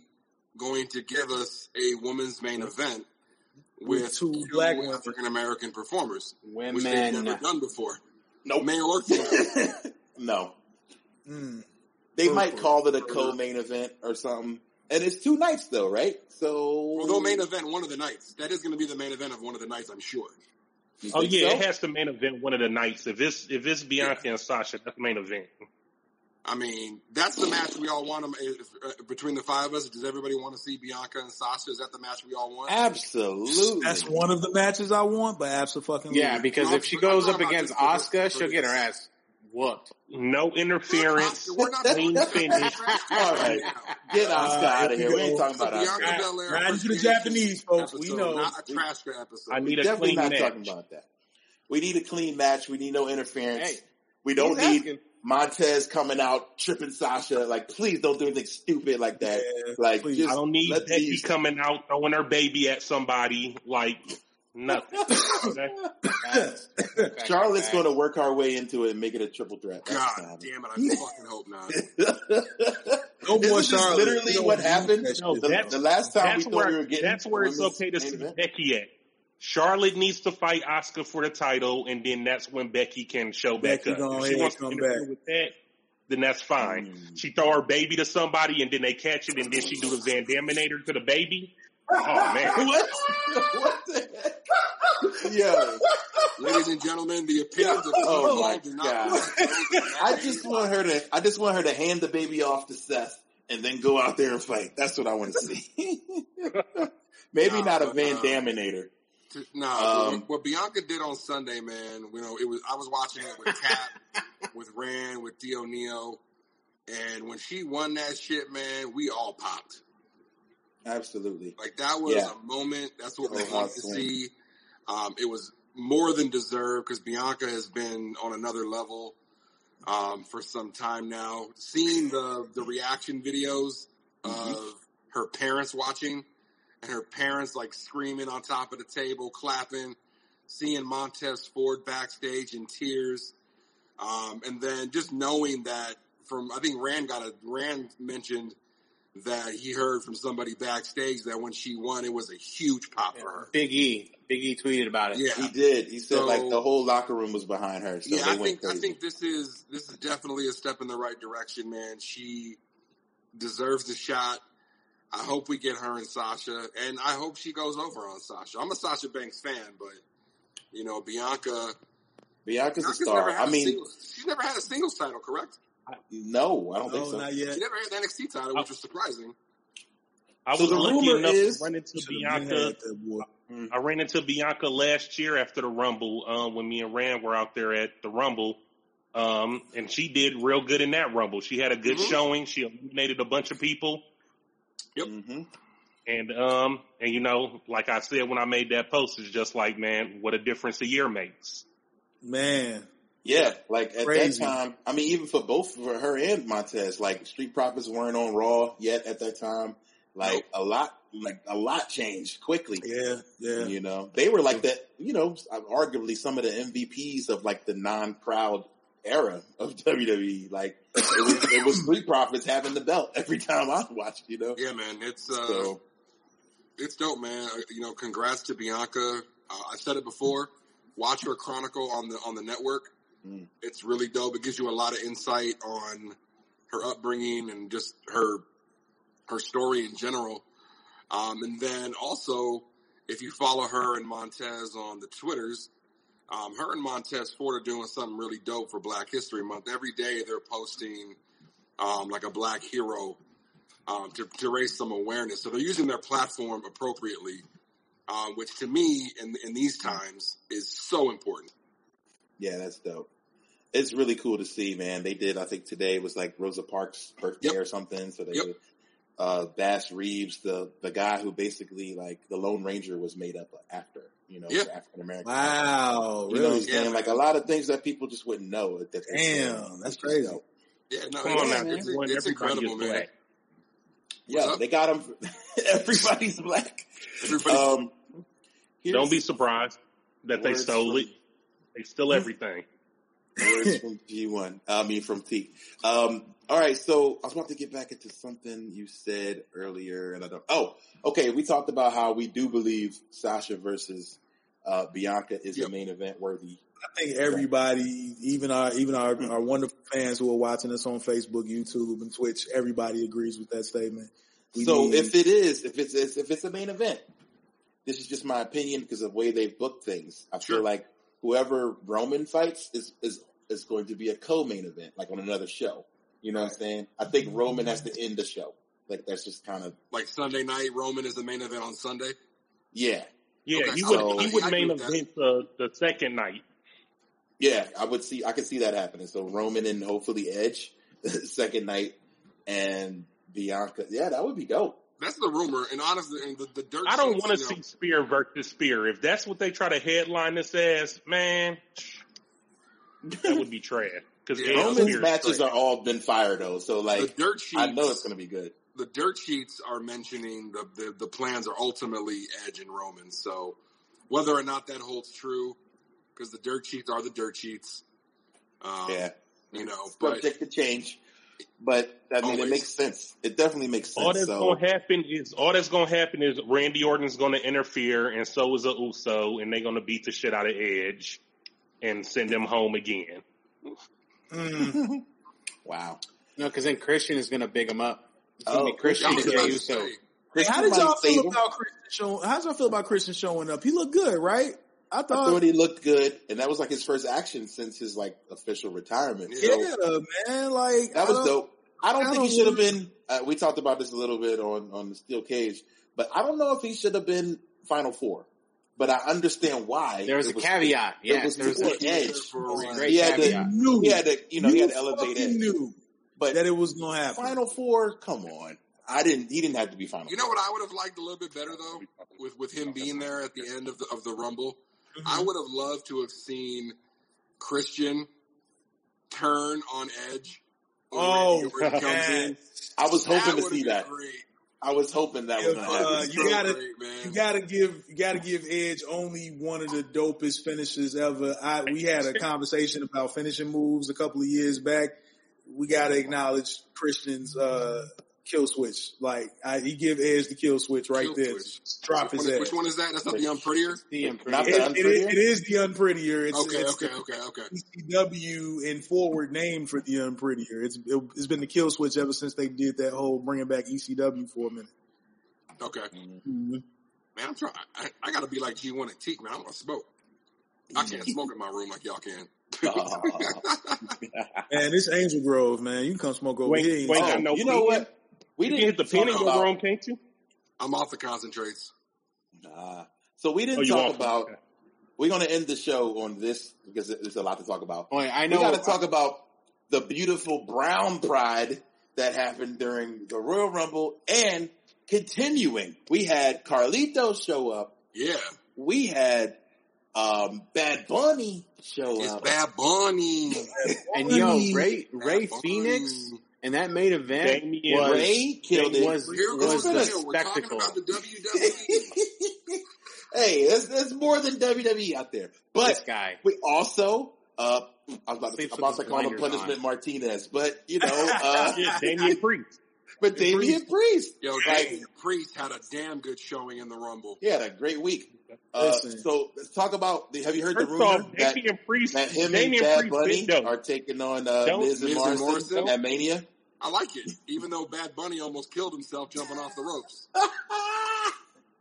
Speaker 4: going to give us a women's main event with,
Speaker 7: With two
Speaker 4: two
Speaker 7: black.
Speaker 4: African American performers, which they've never done before?
Speaker 3: Nope.
Speaker 4: Male or female?
Speaker 3: no.
Speaker 7: Mm.
Speaker 3: They
Speaker 7: Purple.
Speaker 3: might call it a co-main event or something. And it's two nights though, right? So
Speaker 4: Well, they'll main event one of the nights. That is going to be the main event of one of the nights, I'm sure.
Speaker 3: You
Speaker 5: Oh yeah,
Speaker 3: so?
Speaker 5: it has to main event one of the nights. If it's if it's Bianca and Sasha, that's the main event.
Speaker 4: I mean, that's the match we all want 'em- uh, between the five of us. Does everybody want to see Bianca and Sasha? Is that the match we all want?
Speaker 3: Absolutely.
Speaker 7: That's one of the matches I want, but absolutely.
Speaker 2: Yeah, because if she goes up against
Speaker 4: just for this- Asuka,
Speaker 2: she'll get her ass whooped.
Speaker 5: No interference.
Speaker 4: We're not
Speaker 5: clean finish.
Speaker 3: All right. Get Asuka
Speaker 7: Uh,
Speaker 3: out of here. We ain't talking about
Speaker 4: Bianca
Speaker 3: Asuka.
Speaker 7: Right. Right into the Japanese folks, we know.
Speaker 4: Not a trash episode.
Speaker 5: I need a
Speaker 3: Definitely
Speaker 5: clean
Speaker 3: not
Speaker 5: match.
Speaker 3: talking about that. We need a clean match. We need no interference.
Speaker 2: Hey,
Speaker 3: we don't need
Speaker 2: asking.
Speaker 3: Montez coming out tripping Sasha. Like, please don't do anything stupid like that.
Speaker 7: Yeah,
Speaker 3: like,
Speaker 7: please.
Speaker 3: just
Speaker 5: I don't need Becky
Speaker 3: these-
Speaker 5: coming out throwing her baby at somebody like nothing. Okay?
Speaker 2: Facts. Facts.
Speaker 3: Charlotte's
Speaker 2: Facts.
Speaker 3: going to work our way into it and make it a triple threat. That's
Speaker 4: God damn it! I fucking hope not.
Speaker 7: No more
Speaker 3: this
Speaker 7: Charlotte.
Speaker 3: literally
Speaker 7: We don't
Speaker 3: what happened?
Speaker 5: No.
Speaker 3: The,
Speaker 5: that's-
Speaker 3: the last time we
Speaker 5: That's
Speaker 3: thought
Speaker 5: where
Speaker 3: we were getting
Speaker 5: that's where it's
Speaker 3: women's
Speaker 5: okay to
Speaker 3: main
Speaker 5: see. Becky at. Charlotte needs to fight Asuka for the title, and then that's when Becky can show back up. If she wants to
Speaker 7: come
Speaker 5: interfere
Speaker 7: back.
Speaker 5: with that, then that's fine.
Speaker 3: Mm.
Speaker 5: She throw her baby to somebody, and then they catch it, and then she do the Van Daminator to the baby. Oh man,
Speaker 3: what? what the heck? Yo,
Speaker 4: Ladies and gentlemen, the opinions of
Speaker 3: Oh
Speaker 4: people
Speaker 3: my
Speaker 4: do
Speaker 3: God.
Speaker 4: reflect those of that
Speaker 3: I just want her to. I just want her to hand the baby off to Seth and then go out there and fight. That's what I want to see. Maybe
Speaker 4: Nah,
Speaker 3: not a Van Daminator.
Speaker 4: To- Nah,
Speaker 3: Um,
Speaker 4: what, Bianca did on Sunday, man. You know, it was I was watching it with Kat, with Rand, with Dio Neo, and when she won that shit, man, we all popped.
Speaker 3: Absolutely.
Speaker 4: Like that was
Speaker 3: Yeah.
Speaker 4: a moment. That's what we
Speaker 3: Oh,
Speaker 4: wanted to see. Um, it was more than deserved because Bianca has been on another level um, for some time now. Seeing the the reaction videos
Speaker 3: Mhm.
Speaker 4: of her parents watching and her parents like screaming on top of the table, clapping. Seeing Montez Ford backstage in tears, um, and then just knowing that from I think Rand got a Rand mentioned that he heard from somebody backstage that when she won, it was a huge pop for her.
Speaker 2: Big E. Big E tweeted about it.
Speaker 4: Yeah,
Speaker 3: He did. He said
Speaker 4: So-
Speaker 3: like the whole locker room was behind her. So
Speaker 4: yeah.
Speaker 3: they
Speaker 4: I
Speaker 3: went
Speaker 4: think I think this is this is definitely a step in the right direction, man. She deserves the shot. I hope we get her and Sasha, and I hope she goes over on Sasha. I'm a Sasha Banks fan, but you know Bianca
Speaker 3: Bianca's a star.
Speaker 4: never had
Speaker 3: I
Speaker 4: a
Speaker 3: mean,
Speaker 4: singles, she's never had a singles title, correct?
Speaker 3: no, I don't think so.
Speaker 7: not yet.
Speaker 4: She never had the NXT title, which was surprising.
Speaker 5: I
Speaker 3: So
Speaker 5: was
Speaker 3: the
Speaker 5: lucky
Speaker 3: rumor
Speaker 5: enough
Speaker 3: is-
Speaker 5: to run into Bianca.
Speaker 7: had that boy.
Speaker 5: I ran into Bianca last year after the Rumble um, when me and Rand were out there at the Rumble, um, and she did real good in that Rumble. She had a good
Speaker 4: Mhm.
Speaker 5: showing. She eliminated a bunch of people,
Speaker 3: hmm
Speaker 5: and um, and you know, like I said when I made that post, it's just like, man, what a difference a year makes.
Speaker 7: Man,
Speaker 3: Yeah, like at
Speaker 7: Crazy.
Speaker 3: that time, I mean, even for both for her and Montez, like Street Profits weren't on Raw yet at that time. Like
Speaker 4: Nope.
Speaker 3: a lot, like a lot changed quickly.
Speaker 7: yeah, yeah.
Speaker 3: You know, they were like that. You know, arguably some of the MVPs of like the non-crowd era of WWE. Like it was, it was Street Profits having the belt every time I watched. You know,
Speaker 4: Yeah, man, it's uh,
Speaker 3: so
Speaker 4: it's dope, man. Uh, You know, congrats to Bianca. Uh, I said it before. Watch her chronicle on the on the network.
Speaker 3: Mm.
Speaker 4: It's really dope. It gives you a lot of insight on her upbringing and just her her story in general. Um, and then also, if you follow her and Montez on the Twitters, um, her and Montez Ford are doing something really dope for Black History Month. Every day they're posting um, like a black hero um, to, to raise some awareness. So they're using their platform appropriately, um, which to me in, in these times is so important.
Speaker 3: yeah, that's dope. It's really cool to see, man. They did. I think today was like Rosa Parks' birthday
Speaker 4: Yep.
Speaker 3: or something. So they
Speaker 4: Yep.
Speaker 3: did, uh, Bass Reeves, the the guy who basically like the Lone Ranger was made up after. You know,
Speaker 4: Yeah.
Speaker 3: African American.
Speaker 7: Wow,
Speaker 3: You know what I'm
Speaker 7: really?
Speaker 3: saying?
Speaker 4: Yeah,
Speaker 3: like a lot of things that people just wouldn't know. That they
Speaker 7: Damn, that's
Speaker 3: It's just
Speaker 7: crazy.
Speaker 3: dope.
Speaker 4: Yeah, no,
Speaker 5: Come on
Speaker 4: it's,
Speaker 5: now,
Speaker 4: it's, it's incredible, man.
Speaker 5: black.
Speaker 3: Yeah,
Speaker 4: up?
Speaker 3: they got him. Everybody's black.
Speaker 4: Everybody,
Speaker 3: Um,
Speaker 5: Don't be surprised that they stole
Speaker 3: from-
Speaker 5: it. They stole everything.
Speaker 3: Words from G1. I mean, from T. Um, all right. So I was about to get back into something you said earlier, and I don't. Oh, okay. We talked about how we do believe Sasha versus uh, Bianca is
Speaker 4: Yep.
Speaker 3: a main event worthy.
Speaker 7: I think everybody, even our even our, our wonderful fans who are watching us on Facebook, YouTube, and Twitch, everybody agrees with that statement. We
Speaker 3: so
Speaker 7: need-
Speaker 3: if it is, if it's if it's a main event, this is just my opinion because of the way they've booked things. I
Speaker 4: Sure.
Speaker 3: feel like whoever Roman fights is is is going to be a co-main event, like on another show. You know what I'm saying? I think Roman has to end the show. Like that's just kind of
Speaker 4: like Sunday night, Roman is the main event on Sunday.
Speaker 3: yeah.
Speaker 5: Yeah,
Speaker 4: Okay,
Speaker 5: he
Speaker 3: so-
Speaker 5: would he would
Speaker 4: I
Speaker 5: main
Speaker 4: with
Speaker 5: event the, the second night.
Speaker 3: Yeah, I would see. I could see that happening. So Roman and hopefully Edge, second night, and Bianca. Yeah, that would be dope.
Speaker 4: That's the rumor, and honestly, and the, the dirt.
Speaker 5: I don't want to
Speaker 4: you know,
Speaker 5: see Spear versus Spear. If that's what they try to headline this as, man, that would be trash. Because
Speaker 4: Yeah,
Speaker 3: Roman's matches are all been fire though. So
Speaker 4: the
Speaker 3: like,
Speaker 4: dirt sheets.
Speaker 3: I know it's going to be good.
Speaker 4: the dirt sheets are mentioning the, the the plans are ultimately Edge and Roman. So whether or not that holds true, because the dirt sheets are the dirt sheets. Um,
Speaker 3: Yeah,
Speaker 4: you know, but
Speaker 3: subject to change. But I mean,
Speaker 4: Always.
Speaker 3: it makes sense. It definitely makes sense.
Speaker 5: all that's
Speaker 3: so
Speaker 5: gonna happen is all that's gonna happen is Randy Orton's gonna interfere, and so is a Uso, and they're gonna beat the shit out of Edge and send him home again.
Speaker 7: Mm,
Speaker 3: wow.
Speaker 2: No, because then Christian is going to big him up. It's going to
Speaker 3: Oh,
Speaker 2: be Christian
Speaker 4: I
Speaker 2: and
Speaker 4: was
Speaker 2: Jey
Speaker 4: to
Speaker 2: Uso.
Speaker 4: say,
Speaker 7: Hey, how did y'all feel
Speaker 3: him.
Speaker 7: about Christian showing? How did y'all feel about Christian showing up? He looked good, right? I
Speaker 3: I
Speaker 7: thought,
Speaker 3: thought he looked good, and that was like his first action since his like official retirement.
Speaker 4: Yeah.
Speaker 3: So
Speaker 7: yeah, man. Like
Speaker 3: that
Speaker 7: I
Speaker 3: was
Speaker 7: don't-
Speaker 3: dope. I don't
Speaker 7: I
Speaker 3: think he
Speaker 7: don't
Speaker 3: should have been. Uh, we talked about this a little bit on on the steel cage, but I don't know if he should have been final four. But I understand why.
Speaker 2: There was
Speaker 3: It
Speaker 2: a caveat.
Speaker 3: it
Speaker 2: Yeah,
Speaker 3: was
Speaker 2: there was
Speaker 3: before
Speaker 2: a,
Speaker 3: Edge.
Speaker 4: For a
Speaker 2: was a
Speaker 4: reason.
Speaker 2: great
Speaker 3: He had to-
Speaker 2: caveat.
Speaker 7: knew.
Speaker 3: He had to, you know, he had to elevate
Speaker 7: fucking
Speaker 3: Edge.
Speaker 7: Knew
Speaker 3: But
Speaker 7: that it was gonna happen.
Speaker 3: final four, come on. I didn't. He didn't have to be final.
Speaker 4: You know what I would have liked a little bit better though, with with him being there at the end of the of the Rumble.
Speaker 7: Mm-hmm.
Speaker 4: I would have loved to have seen Christian turn on Edge.
Speaker 7: Oh,
Speaker 4: Randy comes
Speaker 7: man.
Speaker 4: in.
Speaker 3: I was hoping to see that.
Speaker 4: Great.
Speaker 3: I was hoping that was going to
Speaker 7: uh, you
Speaker 4: So
Speaker 7: gotta-
Speaker 4: great.
Speaker 7: You gotta give you gotta give Edge only one of the dopest finishes ever. I we had a conversation about finishing moves a couple of years back. We gotta acknowledge Christian's uh kill switch. Like I, he give Edge the kill switch right
Speaker 4: Kill
Speaker 7: there.
Speaker 4: switch.
Speaker 7: Just drop
Speaker 4: which,
Speaker 7: his
Speaker 4: one,
Speaker 7: ass.
Speaker 4: which one is that? That's not the unprettier.
Speaker 2: The
Speaker 3: Not
Speaker 2: Unpretty.
Speaker 3: the
Speaker 7: It, it, is, it is the unprettier. It's,
Speaker 4: Okay,
Speaker 7: it's
Speaker 4: okay,
Speaker 7: the
Speaker 4: okay, okay.
Speaker 7: ECW and forward name for the unprettier. It's it, it's been the kill switch ever since they did that whole bringing back ECW for a minute.
Speaker 4: Okay,
Speaker 7: Mm-hmm.
Speaker 4: man, I'm trying. I, I got to be like G1 and Teak, man. I want to smoke. I can't smoke in my room like y'all can.
Speaker 3: Oh.
Speaker 7: Man, this Angel Grove, man. You can come smoke over
Speaker 5: Wait,
Speaker 7: here.
Speaker 5: wait,
Speaker 3: Oh,
Speaker 5: got no
Speaker 3: you know what? We
Speaker 5: You
Speaker 3: didn't
Speaker 5: hit the pen
Speaker 3: talk
Speaker 5: and go
Speaker 3: about-
Speaker 5: wrong, can't you?
Speaker 4: I'm off the concentrates.
Speaker 3: Nah. So we didn't
Speaker 5: Oh,
Speaker 3: talk about.
Speaker 5: Okay.
Speaker 3: We're going to end the show on this because there's a lot to talk about.
Speaker 2: Wait, I
Speaker 3: We
Speaker 2: know.
Speaker 3: got to talk about the beautiful brown pride that happened during the Royal Rumble and continuing. We had Carlito show up.
Speaker 4: Yeah,
Speaker 3: We had um, Bad Bunny show
Speaker 4: it's
Speaker 3: up.
Speaker 4: Bad Bunny.
Speaker 2: and yo, Ray
Speaker 4: Bad
Speaker 2: Ray
Speaker 4: Bunny.
Speaker 2: Phoenix and that main event
Speaker 5: Damian
Speaker 2: was
Speaker 3: Ray killed it.
Speaker 2: was
Speaker 4: Here
Speaker 2: was
Speaker 4: goes
Speaker 2: the
Speaker 4: the We're talking
Speaker 2: spectacle.
Speaker 4: about the WWE.
Speaker 3: hey, there's, there's more than WWE out there. But
Speaker 2: This guy.
Speaker 3: we also, uh, I was about to, about to call him Punishment
Speaker 2: on.
Speaker 3: Martinez, but you know, uh,
Speaker 5: Yeah, Damian Priest.
Speaker 3: but Damian Priest,
Speaker 4: Yo,
Speaker 3: like,
Speaker 4: Damian Priest had a damn good showing in the Rumble.
Speaker 3: he had a great week. Uh,
Speaker 7: Listen.
Speaker 3: so let's talk about. The, have you heard
Speaker 5: First
Speaker 3: the rumor
Speaker 5: off,
Speaker 3: that,
Speaker 5: Damian Priest,
Speaker 3: that him and
Speaker 5: Damian
Speaker 3: Bad
Speaker 5: Priest
Speaker 3: Bunny are taking on uh,
Speaker 5: Don't-
Speaker 3: Miz and
Speaker 4: Miz and
Speaker 3: Morrison,
Speaker 4: Morrison?
Speaker 3: at Mania?
Speaker 4: I like it, even though Bad Bunny almost killed himself jumping off the ropes.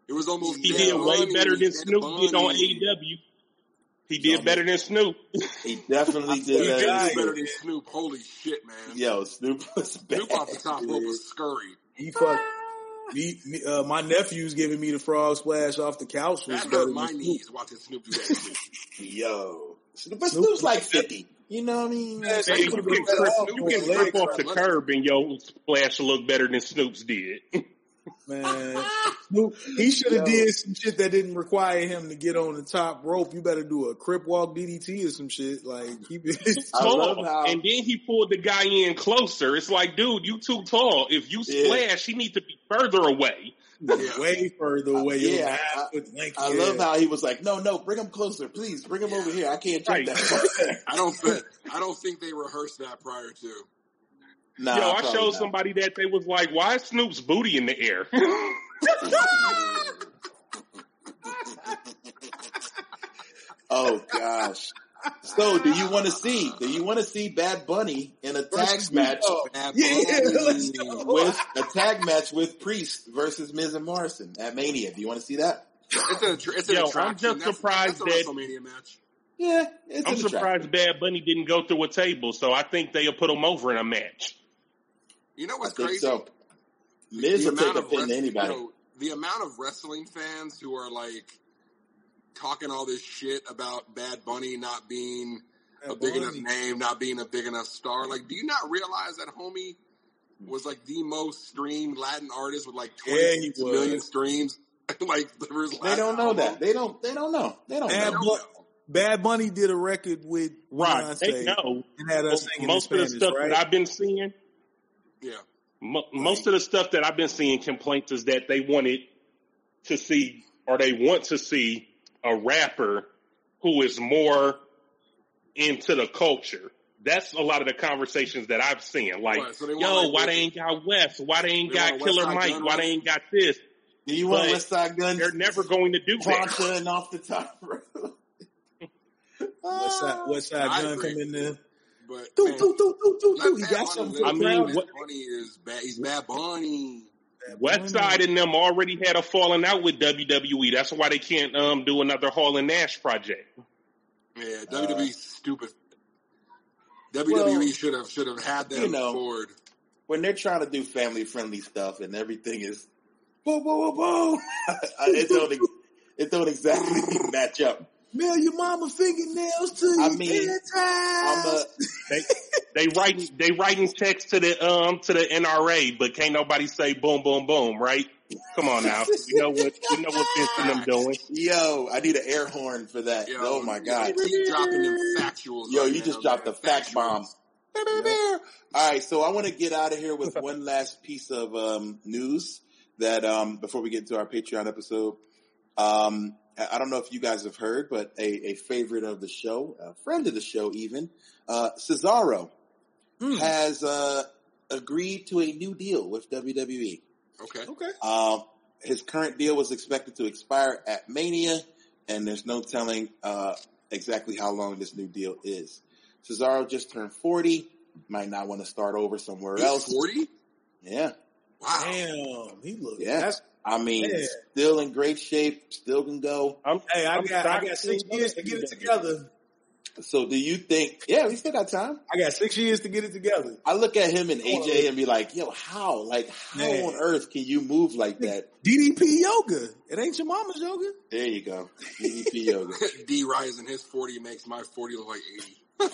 Speaker 4: It was almost
Speaker 5: He
Speaker 4: Bad
Speaker 5: did way
Speaker 4: Bunny,
Speaker 5: better than Snoop did on
Speaker 4: Bunny.
Speaker 5: AEW. He did better than Snoop.
Speaker 3: he definitely
Speaker 4: He
Speaker 3: did
Speaker 4: did
Speaker 3: that.
Speaker 4: do better than Snoop. Holy shit, man!
Speaker 3: Yo, Snoop was bad.
Speaker 4: Snoop off the top rope
Speaker 3: dude.
Speaker 4: was scurry.
Speaker 7: He fuck. Me, me, uh, my nephew's giving me the frog splash off the couch. Was
Speaker 4: That
Speaker 7: better
Speaker 4: hurt
Speaker 7: than
Speaker 4: my
Speaker 7: Snoop.
Speaker 4: knees watching Snoop do that shit.
Speaker 3: Yo, but Snoop's like fifty. You know what I mean?
Speaker 7: Man,
Speaker 5: Hey, you can
Speaker 7: was better
Speaker 5: trip,
Speaker 7: off
Speaker 5: you can
Speaker 7: the
Speaker 5: trip
Speaker 7: legs.
Speaker 5: off the curb and your splash look better than Snoop's did.
Speaker 7: Man, Snoop, he should have did some shit that didn't require him to get on the top rope. You better do a crip walk DDT or some shit. Like keep it.
Speaker 3: I love
Speaker 5: tall.
Speaker 3: how-
Speaker 5: and then he pulled the guy in closer. It's like, dude, you too tall. If you
Speaker 3: Yeah.
Speaker 5: splash, he need to be further away.
Speaker 4: Yeah.
Speaker 7: way further uh, away. Your
Speaker 3: Yeah, I- I love how he was like, no, no, bring him closer, please, bring him over here. I can't jump
Speaker 5: Right.
Speaker 3: that.
Speaker 4: I don't think I don't think they rehearsed that prior to.
Speaker 3: nah,
Speaker 5: Yo, I showed
Speaker 3: not.
Speaker 5: somebody that they was like, why is Snoop's booty in the air?
Speaker 3: Oh gosh. So, do you want to see? Do you want to see Bad Bunny in a tag match
Speaker 4: Bad
Speaker 7: Yeah, let's go.
Speaker 3: with a tag match with Priest versus Miz and Morrison at Mania? Do you want to see that?
Speaker 4: It's a tr- it's an
Speaker 5: Yo, I'm just
Speaker 4: That's-
Speaker 5: surprised
Speaker 4: that's a
Speaker 5: that-
Speaker 4: WrestleMania match.
Speaker 3: Yeah, it's
Speaker 5: I'm surprised Bad Bunny didn't go through a table, so I think they'll put him over in a match.
Speaker 4: You know
Speaker 3: I
Speaker 4: what's
Speaker 3: think
Speaker 4: crazy?
Speaker 3: so. Miz
Speaker 4: The
Speaker 3: will take a pin to anybody.
Speaker 4: you know, the amount of wrestling fans who are like talking all this shit about Bad Bunny not being a big
Speaker 7: Bunny.
Speaker 4: enough name, not being a big enough star. Like, do you not realize that homie was like the most streamed Latin artist with like
Speaker 7: Yeah,
Speaker 4: 26
Speaker 7: he was.
Speaker 4: million streams? like, there was
Speaker 3: They don't know that. They don't. They don't know. They don't
Speaker 7: Bad,
Speaker 3: know.
Speaker 7: Bu- Bad Bunny did a record with
Speaker 5: Right. They know.
Speaker 7: and had us singing
Speaker 5: Most
Speaker 7: in
Speaker 5: of the stuff
Speaker 7: right?
Speaker 5: that I've been seeing,
Speaker 4: Yeah.
Speaker 5: mo- most of the stuff that I've been seeing complaints is that they wanted to see or they want to see a rapper who is more into the culture. That's a lot of the conversations that I've seen. Like,
Speaker 4: What, so
Speaker 5: yo,
Speaker 4: like,
Speaker 5: why
Speaker 4: West-
Speaker 5: they ain't got West? Why they ain't
Speaker 4: They
Speaker 5: got Killer Mike?
Speaker 4: Gun
Speaker 5: Why
Speaker 4: Run?
Speaker 5: they ain't got this?
Speaker 3: Do you want
Speaker 5: But
Speaker 3: West Side Guns?
Speaker 5: They're never going to do that.
Speaker 3: Plancha off the top rope.
Speaker 7: West Side, ah, West Side
Speaker 4: I
Speaker 7: Gun
Speaker 4: agree.
Speaker 7: come in there.
Speaker 4: But
Speaker 7: do,
Speaker 4: man,
Speaker 7: do, do, do, do,
Speaker 4: let
Speaker 7: doo. He got
Speaker 4: Bunny
Speaker 7: something
Speaker 4: live.
Speaker 7: for the
Speaker 5: I mean,
Speaker 7: crowd.
Speaker 4: Bad
Speaker 5: what-
Speaker 4: Bunny is bad. He's Bad Bunny.
Speaker 5: West Side and them already had a falling out with WWE. That's why they can't um, do another Hall and Nash project.
Speaker 4: Yeah,
Speaker 3: Uh,
Speaker 4: stupid. WWE
Speaker 3: well,
Speaker 4: should have should have had them
Speaker 3: you know,
Speaker 4: forward.
Speaker 3: when they're trying to do family friendly stuff and everything is boom, boom, boom, boom, it don't it don't exactly match up.
Speaker 7: Mail your mama fingernails to you.
Speaker 3: I mean, I'm a
Speaker 5: They they writing they writing checks to the um to the NRA, but can't nobody say boom boom boom, right? Come on now, you know what you know what Vince and them doing.
Speaker 3: yo. I need an air horn for that.
Speaker 4: Yo,
Speaker 3: oh my god.
Speaker 4: you keep dropping them factuals.
Speaker 3: Yo,
Speaker 4: right
Speaker 3: you
Speaker 4: now,
Speaker 3: just dropped the
Speaker 4: man.
Speaker 3: fact
Speaker 4: Factuals.
Speaker 3: bomb. All right, so I want to get out of here with one last piece of um, news that um, before we get into our Patreon episode. Um, I I don't know if you guys have heard, but a, a favorite of the show, a friend of the show, even uh, Cesaro
Speaker 7: Hmm.
Speaker 3: has uh, agreed to a new deal with WWE.
Speaker 4: Okay.
Speaker 7: Okay.
Speaker 3: Um, his current deal was expected to expire at Mania, and there's no telling uh, exactly how long this new deal is. Cesaro just turned 40, might not want to start over somewhere
Speaker 4: He's
Speaker 3: else.
Speaker 4: 40?
Speaker 3: Yeah.
Speaker 4: Wow.
Speaker 7: Damn, he look.
Speaker 3: Yeah.
Speaker 7: That's,
Speaker 3: I mean,
Speaker 7: Yeah.
Speaker 3: still in great shape, still can go.
Speaker 5: I'm,
Speaker 7: hey, I
Speaker 5: I'm
Speaker 7: got I got six years to get it together.
Speaker 3: So do you think? Yeah, we still got time.
Speaker 7: I got six years to get it together.
Speaker 3: I look at him and AJ and be like, "Yo, how? Like, how
Speaker 7: Man.
Speaker 3: on earth can you move like that?"
Speaker 7: DDP yoga. It ain't your mama's yoga.
Speaker 3: There you go. DDP yoga.
Speaker 4: D rising his forty makes my forty look like eighty.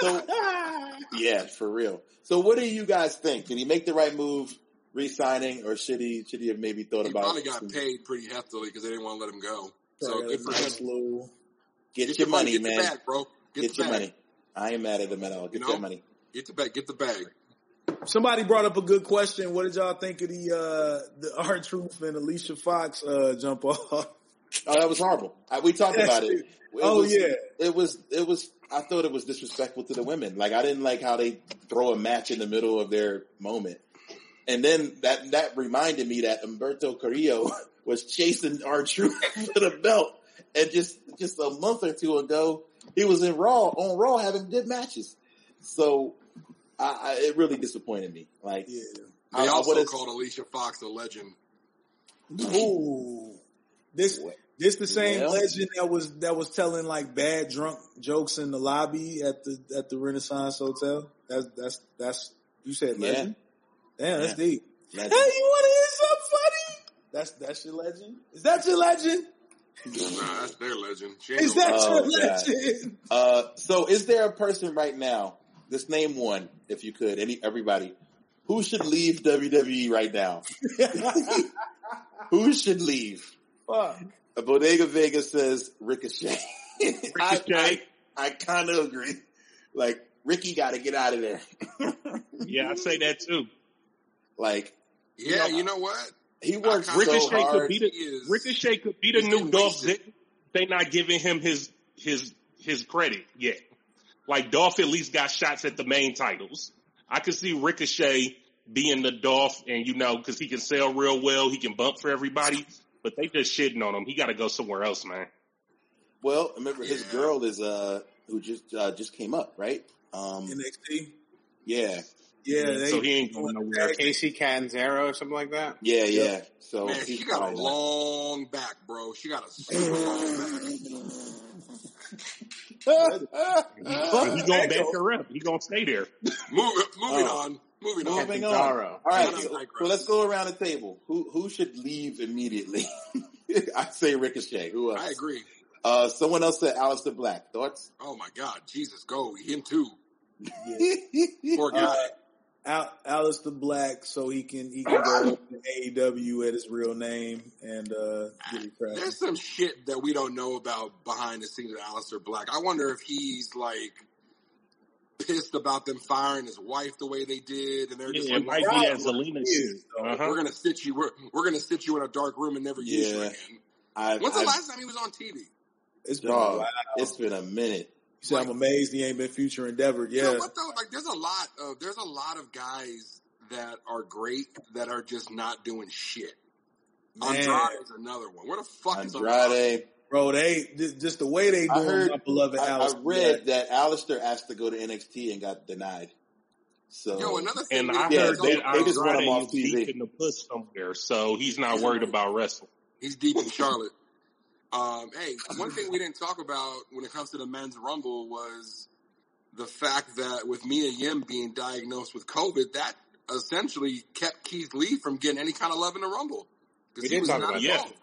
Speaker 3: So yeah, for real. So what do you guys think? Did he make the right move, re-signing, or should he should he have maybe thought
Speaker 4: He
Speaker 3: about
Speaker 4: probably got paid pretty heftily because they didn't want to let him go. So
Speaker 7: Probably
Speaker 4: good for
Speaker 7: nice
Speaker 4: him.
Speaker 7: little-
Speaker 3: get, your money,
Speaker 4: get
Speaker 3: man?
Speaker 4: the bag, bro. Get,
Speaker 3: Get
Speaker 4: the
Speaker 3: your
Speaker 4: bag.
Speaker 3: money. I ain't mad at him at all. Get
Speaker 4: You know?
Speaker 3: that money.
Speaker 4: Get the bag. Get the bag.
Speaker 7: Somebody brought up a good question. What did y'all think of the uh the R Truth and Alicia Fox uh jump off?
Speaker 3: Oh, that was horrible. I, we talked about it. It
Speaker 7: Oh,
Speaker 3: was-
Speaker 7: yeah.
Speaker 3: it was it was. I thought it was disrespectful to the women. Like I didn't like how they throw a match in the middle of their moment. And then that that reminded me that Humberto Carrillo was chasing R-Truth for the belt, and just just a month or two ago he was in Raw on Raw having good matches. So I, I, it really disappointed me. Like
Speaker 7: Yeah.
Speaker 3: I-
Speaker 4: They
Speaker 3: I
Speaker 4: also called Alicia Fox a legend.
Speaker 7: Ooh. This this the same
Speaker 3: Well.
Speaker 7: legend that was that was telling like bad drunk jokes in the lobby at the at the Renaissance Hotel. That's that's that's you said
Speaker 3: Yeah.
Speaker 7: Legend. Damn, that's
Speaker 3: Yeah.
Speaker 7: deep.
Speaker 3: legend.
Speaker 7: Hey, you want to hear something funny? That's that's your legend. Is that your legend?
Speaker 4: Nah, that's their legend.
Speaker 7: Is that
Speaker 3: Oh,
Speaker 7: your legend?
Speaker 3: Uh, so is there a person right now? Just name one, if you could. Any everybody who should leave WWE right now? Who should leave?
Speaker 7: Fuck.
Speaker 3: A Bodega Vega says Ricochet. I, I,
Speaker 5: Ricochet.
Speaker 3: I kind of agree. Like Ricky got to get out of there.
Speaker 5: Yeah, I say that too.
Speaker 3: Like
Speaker 4: yeah, you know what?
Speaker 3: he works
Speaker 4: I-
Speaker 3: so
Speaker 5: Ricochet could
Speaker 3: hard.
Speaker 5: be the
Speaker 4: is-
Speaker 5: Ricochet could be the new
Speaker 4: getting
Speaker 5: Dolph
Speaker 4: wasted.
Speaker 5: Ziggler. They not giving him his his his credit yet. Like Dolph at least got shots at the main titles. I could see Ricochet being the Dolph, and you know, because he can sell real well, he can bump for everybody. But they just shitting on him. He got to go somewhere else, man.
Speaker 3: Well, remember his
Speaker 4: Yeah.
Speaker 3: girl is uh who just uh, just came up, right? Um,
Speaker 7: NXT.
Speaker 3: yeah,
Speaker 7: Yeah, they,
Speaker 5: so he ain't going nowhere.
Speaker 2: Casey Canzaro or something like that.
Speaker 3: yeah, yeah. So
Speaker 4: Man, she got a
Speaker 3: probably
Speaker 4: long back, bro. She got a super long back.
Speaker 5: He gonna back her up. He gonna stay there.
Speaker 4: Move, moving
Speaker 3: Oh.
Speaker 4: on. Moving on.
Speaker 3: Moving on. All right, so,
Speaker 4: a
Speaker 3: so let's go around the table. Who who should leave immediately? I say Ricochet. Who else?
Speaker 4: I agree.
Speaker 3: Uh, someone else said Aleister Black. Thoughts?
Speaker 4: Oh my God, Jesus, go him too.
Speaker 7: yeah.
Speaker 4: Poor guy.
Speaker 7: Uh, Al, Aleister Black, so he can he can go to AEW at his real name and uh, get it cracking.
Speaker 4: There's some shit that we don't know about behind the scenes of Aleister Black. I wonder if he's like pissed about them firing his wife the way they did, and they're just
Speaker 5: Yeah, it
Speaker 4: like,
Speaker 5: might
Speaker 4: "Well,
Speaker 5: be that Zelina shit. Uh-huh.
Speaker 4: we're gonna sit you. We're, we're gonna sit you in a dark room and never use you again.
Speaker 3: I,
Speaker 4: When's the
Speaker 3: I-
Speaker 4: last time he was on TV?
Speaker 7: It's been a
Speaker 3: dog, it's been a minute.
Speaker 7: He said, I'm amazed he ain't been future endeavored.
Speaker 4: You
Speaker 7: Yeah.
Speaker 4: know what though? Like, there's a lot of there's a lot of guys that are great that are just not doing shit.
Speaker 7: Man.
Speaker 4: Andrade is another one. Where the fuck is Andrade?
Speaker 3: Andrade.
Speaker 7: Bro, they just just the way they
Speaker 3: do
Speaker 7: doing
Speaker 3: heard-
Speaker 7: my beloved
Speaker 3: I, I read
Speaker 7: Black.
Speaker 3: that Aleister asked to go to NXT and got denied. So
Speaker 4: Yo, another thing.
Speaker 5: And
Speaker 4: we
Speaker 5: I
Speaker 3: Yeah,
Speaker 5: heard
Speaker 4: talk
Speaker 3: they-
Speaker 5: that
Speaker 3: they just want him
Speaker 5: Andrade
Speaker 3: off
Speaker 5: is
Speaker 3: TV.
Speaker 5: deep in the push somewhere, so he's not worried about wrestling.
Speaker 4: He's deep in Charlotte. Um, hey, one thing we didn't talk about when it comes to the men's rumble was the fact that with Mia Yim being diagnosed with COVID, that essentially kept Keith Lee from getting any kind of love in the rumble. 'Cause
Speaker 2: We
Speaker 4: he
Speaker 2: did
Speaker 4: was
Speaker 2: talk
Speaker 4: not
Speaker 2: about
Speaker 5: that.
Speaker 4: involved.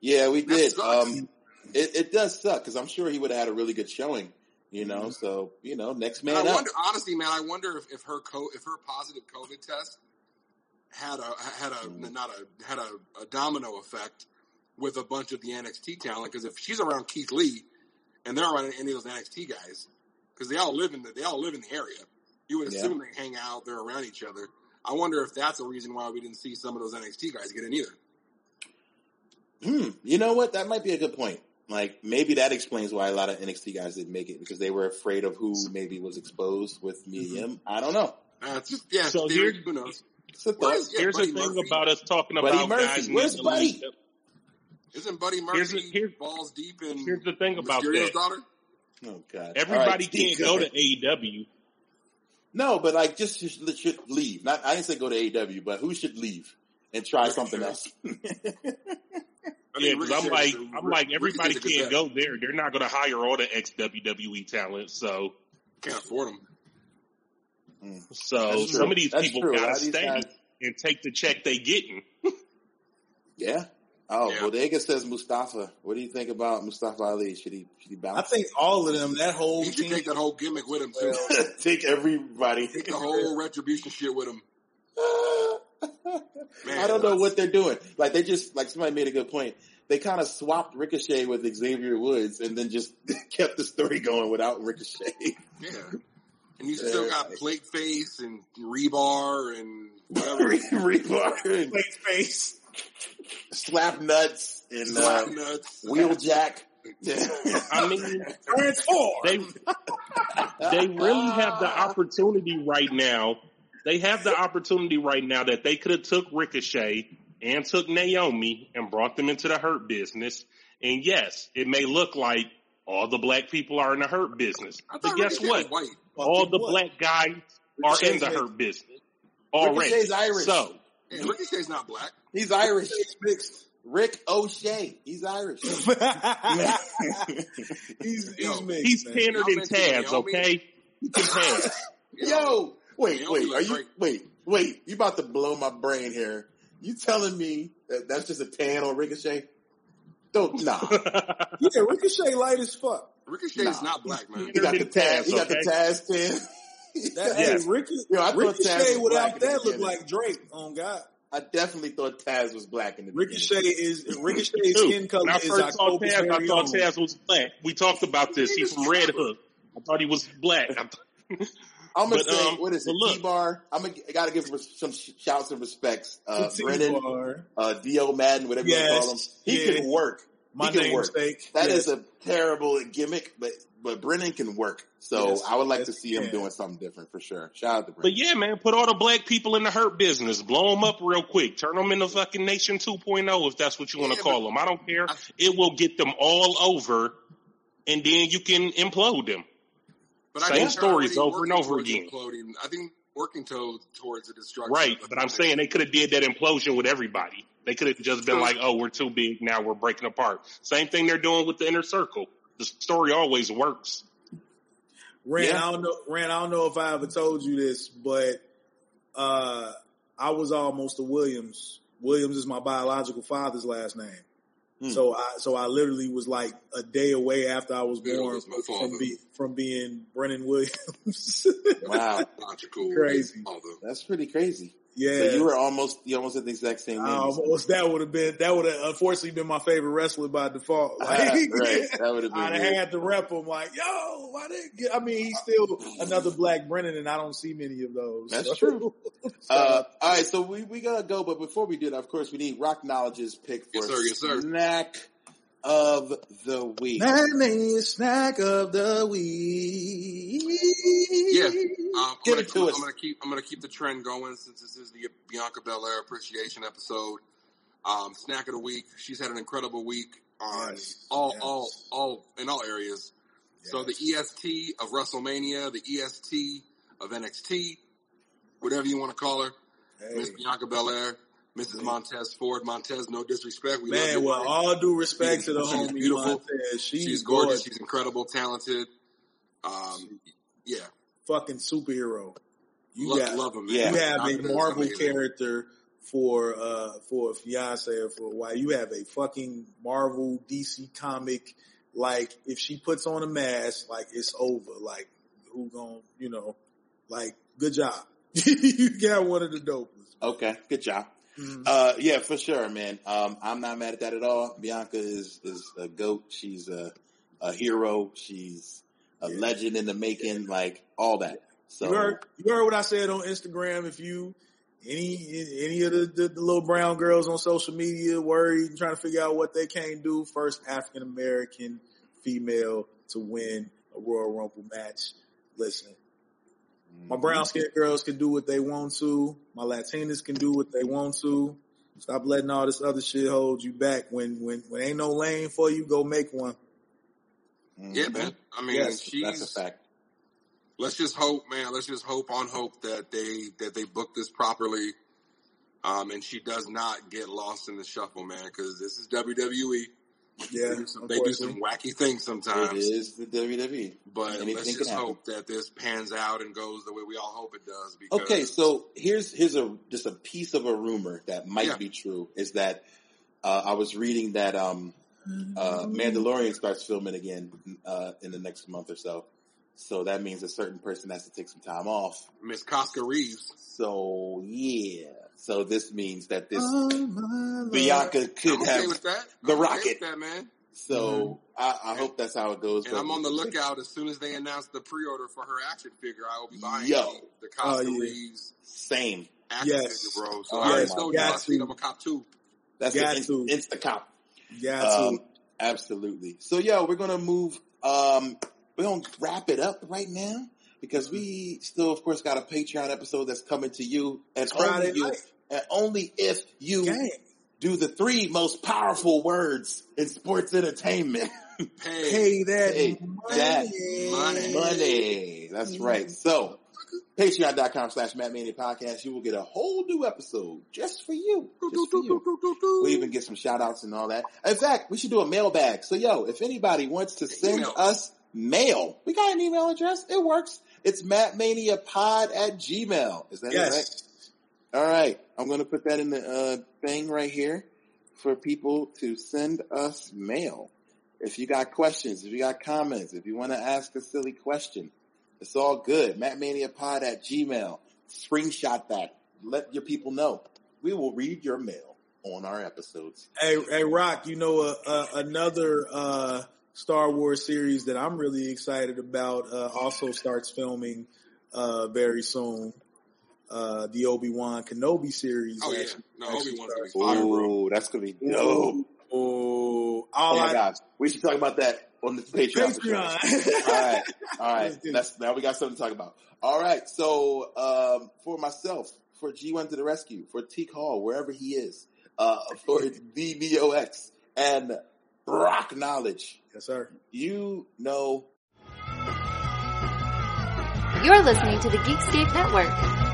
Speaker 3: yeah, we
Speaker 4: That
Speaker 3: did. Um, it, it does suck because I'm sure he would have had a really good showing. You know, so you know, next
Speaker 4: And
Speaker 3: man
Speaker 4: I
Speaker 3: up.
Speaker 4: wonder, honestly, man, I wonder if, if her co- if her positive COVID test had a had a not a had a, a domino effect with a bunch of the NXT talent. Because if she's around Keith Lee and they're around any of those NXT guys, because they all live in the they all live in the area, you would
Speaker 3: Yeah.
Speaker 4: assume they hang out, they're around each other. I wonder if that's a reason why we didn't see some of those NXT guys get in either.
Speaker 3: Hmm. You know what? That might be a good point. Like maybe that explains why a lot of NXT guys didn't make it because they were afraid of who maybe was exposed with Mia
Speaker 4: Mm-hmm.
Speaker 3: I don't know.
Speaker 4: Uh, just yeah,
Speaker 5: So
Speaker 4: theory,
Speaker 5: here-
Speaker 4: who knows?
Speaker 3: It's a thought.
Speaker 4: is- yeah,
Speaker 5: Here's
Speaker 4: Buddy
Speaker 5: the thing
Speaker 4: Murphy.
Speaker 5: about us talking
Speaker 3: Buddy
Speaker 5: about
Speaker 3: Murphy.
Speaker 5: guys.
Speaker 3: Where's Buddy?
Speaker 5: leave.
Speaker 4: Isn't Buddy
Speaker 5: Here's
Speaker 4: Murphy
Speaker 5: the- here-
Speaker 4: balls deep in
Speaker 5: Here's the thing about
Speaker 4: Mysterio's
Speaker 5: that.
Speaker 4: daughter?
Speaker 3: Oh God.
Speaker 5: Everybody
Speaker 3: All right,
Speaker 5: can't go to AEW.
Speaker 3: No, but like just should, should leave. Not I didn't say go to AEW, but who should leave and try something else?
Speaker 4: I
Speaker 5: Yeah,
Speaker 4: think
Speaker 5: because I'm like,
Speaker 4: is a-
Speaker 5: I'm like, everybody
Speaker 4: Ricochet's
Speaker 5: can't go there. They're not going to hire all the ex WWE talent. So.
Speaker 4: Can't afford them.
Speaker 3: Mm. so
Speaker 5: some of these
Speaker 3: That's
Speaker 5: people
Speaker 3: true. A lot
Speaker 5: got
Speaker 3: of
Speaker 5: to stay
Speaker 3: guys-
Speaker 5: and take the check they getting.
Speaker 3: Yeah. Oh,
Speaker 4: Yeah.
Speaker 3: Bodega says Mustafa. What do you think about Mustafa Ali? Should he should he
Speaker 7: I think all of them, that whole
Speaker 4: He should
Speaker 7: team.
Speaker 4: take that whole gimmick with him too.
Speaker 3: take everybody.
Speaker 4: Take the whole retribution shit with him. Man,
Speaker 3: I don't know what they're doing. Like they just like somebody made a good point. They kind of swapped Ricochet with Xavier Woods and then just kept the story going without Ricochet.
Speaker 4: Yeah. And you still got plate face and rebar and whatever.
Speaker 3: Rebar and
Speaker 7: Plate face.
Speaker 3: Slap nuts and
Speaker 4: Slap
Speaker 3: uh,
Speaker 4: nuts.
Speaker 3: wheeljack.
Speaker 5: I mean,
Speaker 7: Transform.
Speaker 5: they they really have the opportunity right now. They have the opportunity right now that they could have took Ricochet and took Naomi and brought them into the hurt business. And yes, it may look like all the black people are in the hurt business, but guess
Speaker 4: Ricochet
Speaker 5: what?
Speaker 4: White.
Speaker 5: All the
Speaker 7: What?
Speaker 5: black guys are in the hurt business already.
Speaker 3: Ricochet's Irish.
Speaker 5: So
Speaker 4: Yeah, Ricochet's not black.
Speaker 3: He's Irish.
Speaker 7: It's mixed.
Speaker 3: Rick O'Shea. He's Irish.
Speaker 7: he's he's mixed.
Speaker 5: he's
Speaker 7: man.
Speaker 5: tanner
Speaker 4: Y'all
Speaker 5: than
Speaker 4: mentioned
Speaker 5: okay? He can pass.
Speaker 3: Yo, wait, wait,
Speaker 4: look
Speaker 3: are you,
Speaker 4: great.
Speaker 3: wait, wait, you about to blow my brain here. You telling me that that's just a tan on Ricochet? Don't, nah.
Speaker 7: Yeah, Ricochet light as fuck.
Speaker 4: Ricochet's
Speaker 3: Nah.
Speaker 4: not black, man.
Speaker 3: He got the
Speaker 5: Taz,
Speaker 3: Taz, he got the
Speaker 5: okay?
Speaker 3: Taz tan.
Speaker 7: That,
Speaker 5: Yes.
Speaker 7: hey, Ricky,
Speaker 3: Yo, I thought Taz
Speaker 7: Ricochet without that look like Drake. On God,
Speaker 3: I definitely thought Taz was black in the
Speaker 7: Ricochet
Speaker 3: beginning.
Speaker 7: is Ricochet's skin color
Speaker 5: When I
Speaker 7: is
Speaker 5: first saw Taz, I thought. Taz was black. We talked about this. He's from Red Hook. I thought he was black. I th-
Speaker 3: I'm gonna
Speaker 5: But,
Speaker 3: say,
Speaker 5: um,
Speaker 3: what is it,
Speaker 5: look.
Speaker 3: T-Bar? I'm gonna, I gotta give him some shouts and respects. Uh,
Speaker 7: The
Speaker 3: Brennan, uh, Dio Maddin, whatever you call him. He
Speaker 7: yeah.
Speaker 3: can work.
Speaker 7: My
Speaker 3: he can work.
Speaker 7: namesake.
Speaker 3: That
Speaker 7: yes.
Speaker 3: is a terrible gimmick, but but Brennan can work. So
Speaker 7: Yes,
Speaker 3: I would like
Speaker 7: yes,
Speaker 3: to see him
Speaker 7: can.
Speaker 3: doing something different for sure. Shout out to Brennan.
Speaker 5: But yeah, man, put all the black people in the hurt business. Blow them up real quick. Turn them into fucking Nation 2.0 if that's what you want to
Speaker 4: Yeah,
Speaker 5: call them. I don't care.
Speaker 4: I-
Speaker 5: It will get them all over and then you can implode them.
Speaker 4: But
Speaker 5: Same
Speaker 4: think
Speaker 5: stories over and over again.
Speaker 4: Imploding. I think working to, towards the destruction.
Speaker 5: Right. But I'm saying they could have did that implosion with everybody. They could have just been like, oh, we're too big. Now we're breaking apart. Same thing they're doing with the inner circle. The story always works.
Speaker 7: Ran,
Speaker 3: Yeah.
Speaker 7: I don't know, Ran, I don't know if I ever told you this, but uh, I was almost a Williams. Williams is my biological father's last name.
Speaker 3: Hmm.
Speaker 7: So I, so I literally was like a day away after I was
Speaker 4: Bill
Speaker 7: born
Speaker 4: was
Speaker 7: from, be, from being Brennan Williams.
Speaker 3: Wow,
Speaker 4: Logical.
Speaker 7: Crazy.
Speaker 4: Father.
Speaker 3: that's pretty crazy.
Speaker 7: Yeah.
Speaker 3: So you were almost you almost at the exact same name.
Speaker 7: Almost that would have been that would have unfortunately been my favorite wrestler by default. Like,
Speaker 3: right, that would have been.
Speaker 7: I'd have
Speaker 3: weird.
Speaker 7: had to rep him like, yo, why didn't get, I mean, he's still another black Brennan, and I don't see many of those.
Speaker 3: That's
Speaker 7: So-
Speaker 3: true.
Speaker 7: so,
Speaker 3: Uh, all right, so we we gotta go, but before we do that, of course, we need Rock Knowledge's pick for
Speaker 4: Yes, sir, yes, sir.
Speaker 3: snack of the week.
Speaker 7: Nanny snack of the week.
Speaker 4: Yeah. Um, I'm,
Speaker 3: Give
Speaker 4: gonna
Speaker 3: it to
Speaker 4: keep,
Speaker 3: us.
Speaker 4: I'm gonna keep. I'm gonna keep the trend going since this is the Bianca Belair appreciation episode. Um, snack of the week. She's had an incredible week on
Speaker 7: Yes,
Speaker 4: all,
Speaker 7: yes.
Speaker 4: all, all in all areas. So the EST of WrestleMania, the EST of NXT, whatever you want to call her,
Speaker 7: Hey,
Speaker 4: Miss Bianca Belair, Mrs. Montez Ford. Montez, no disrespect, we love
Speaker 7: man,
Speaker 4: you.
Speaker 7: well, all due respect to the
Speaker 4: She's
Speaker 7: homie
Speaker 4: beautiful.
Speaker 7: Montez. She's,
Speaker 4: she's, gorgeous.
Speaker 7: gorgeous.
Speaker 4: She's incredible, talented. Um, yeah,
Speaker 7: fucking superhero. You
Speaker 4: love,
Speaker 7: got
Speaker 4: love him. Man.
Speaker 3: Yeah.
Speaker 7: you have
Speaker 4: Bianca
Speaker 7: a Marvel
Speaker 4: amazing.
Speaker 7: character for uh for a fiance or for a wife. You have a fucking Marvel DC comic. Like if she puts on a mask, like it's over. Like who gon' you know, like good job. you got one of the dopest.
Speaker 3: Okay, good job.
Speaker 7: Mhm.
Speaker 3: Uh, yeah, for sure, man. Um, I'm not mad at that at all. Bianca is is a goat. She's a a hero. She's a
Speaker 7: Yeah.
Speaker 3: legend in the making. Like all that. So
Speaker 7: You heard you heard what I said on Instagram. If you any any of the, the, the little brown girls on social media worried and trying to figure out what they can't do, first African American female to win a Royal Rumble match. Listen, my brown skinned girls can do what they want to. My Latinas can do what they want to. Stop letting all this other shit hold you back. When when when ain't no lane for you, go make one.
Speaker 4: Yeah, man. I mean,
Speaker 3: Yes,
Speaker 4: she's.
Speaker 3: that's a fact.
Speaker 4: Let's just hope, man. Let's just hope on hope that they that they book this properly. Um, and she does not get lost in the shuffle, man, because this is WWE.
Speaker 7: Yeah,
Speaker 4: They do some- they do some wacky things sometimes.
Speaker 3: It is the WWE.
Speaker 4: But
Speaker 3: Anything
Speaker 4: let's just hope that this pans out and goes the way we all hope it does. Because
Speaker 3: Okay, so here's here's a just a piece of a rumor that might
Speaker 4: Yeah.
Speaker 3: be true is that uh, I was reading that um, uh, Mandalorian starts filming again uh, in the next month or so. So that means a certain person has to take some time off.
Speaker 4: Miss Koska Reeves,
Speaker 3: So yeah, so this means that this
Speaker 7: Oh.
Speaker 3: Bianca could
Speaker 4: I'm okay
Speaker 3: have.
Speaker 4: with that.
Speaker 3: the
Speaker 4: I'm okay
Speaker 3: Rocket.
Speaker 4: with that man.
Speaker 3: So I, I hope that's how it goes.
Speaker 4: And I'm on the lookout as soon as they announce the pre-order for her action figure. I will be buying
Speaker 3: Yo.
Speaker 4: the, the Koska
Speaker 7: Oh, yeah.
Speaker 4: Reeves
Speaker 3: Same.
Speaker 4: action
Speaker 7: Yes.
Speaker 4: figure, bro. So
Speaker 3: Oh,
Speaker 4: I already
Speaker 3: my
Speaker 4: told you
Speaker 7: God.
Speaker 4: I see I'm a cop too.
Speaker 3: That's
Speaker 7: Got
Speaker 3: the
Speaker 7: to.
Speaker 3: insta cop.
Speaker 7: Yeah,
Speaker 3: Um,
Speaker 7: too.
Speaker 3: absolutely. So yeah, we're gonna move. Um, we're gonna wrap it up right now because we still, of course, got a Patreon episode that's coming to you, and
Speaker 7: Friday
Speaker 3: only you,
Speaker 7: night.
Speaker 3: And only if you
Speaker 7: Gang.
Speaker 3: do the three most powerful words in sports entertainment.
Speaker 4: Pay.
Speaker 7: Pay that
Speaker 3: Hey,
Speaker 7: money.
Speaker 3: that
Speaker 4: money.
Speaker 3: Money. That's mm-hmm. right. So, patreon.com slash Matt Mania Podcast, you will get a whole new episode just for you. Just for you. We even get some shout outs and all that. In fact, we should do a mailbag. So yo, if anybody wants to send
Speaker 4: Email.
Speaker 3: us mail, we got an email address. It works. It's mattmaniapod at gmail. Is that it, right? All right. I'm going to put that in the uh, thing right here for people to send us mail. If you got questions, if you got comments, if you want to ask a silly question, it's all good. MattManiaPod at Gmail. Screenshot that. Let your people know. We will read your mail on our episodes.
Speaker 7: Hey, hey, Rock. You know, uh, uh, another uh, Star Wars series that I'm really excited about uh, also starts filming uh, very soon. Uh, the Obi Wan Kenobi series.
Speaker 4: Oh yeah, no, Obi Wan's gonna be fire, bro.
Speaker 3: Ooh, that's going to be dope.
Speaker 7: Oh,
Speaker 3: Oh my
Speaker 7: I,
Speaker 3: gosh. We should talk about that on the Patreon. for sure.
Speaker 7: Patreon.
Speaker 3: all right, all
Speaker 7: Let's
Speaker 3: right.
Speaker 7: do it.
Speaker 3: That's now we got something to talk about. All right. So um, for myself, for G1 to the rescue, for Teak Hall, wherever he is, uh, for DBOX and Brock Knowledge,
Speaker 7: yes, sir.
Speaker 3: you know
Speaker 8: You're listening to the Geekscape Network.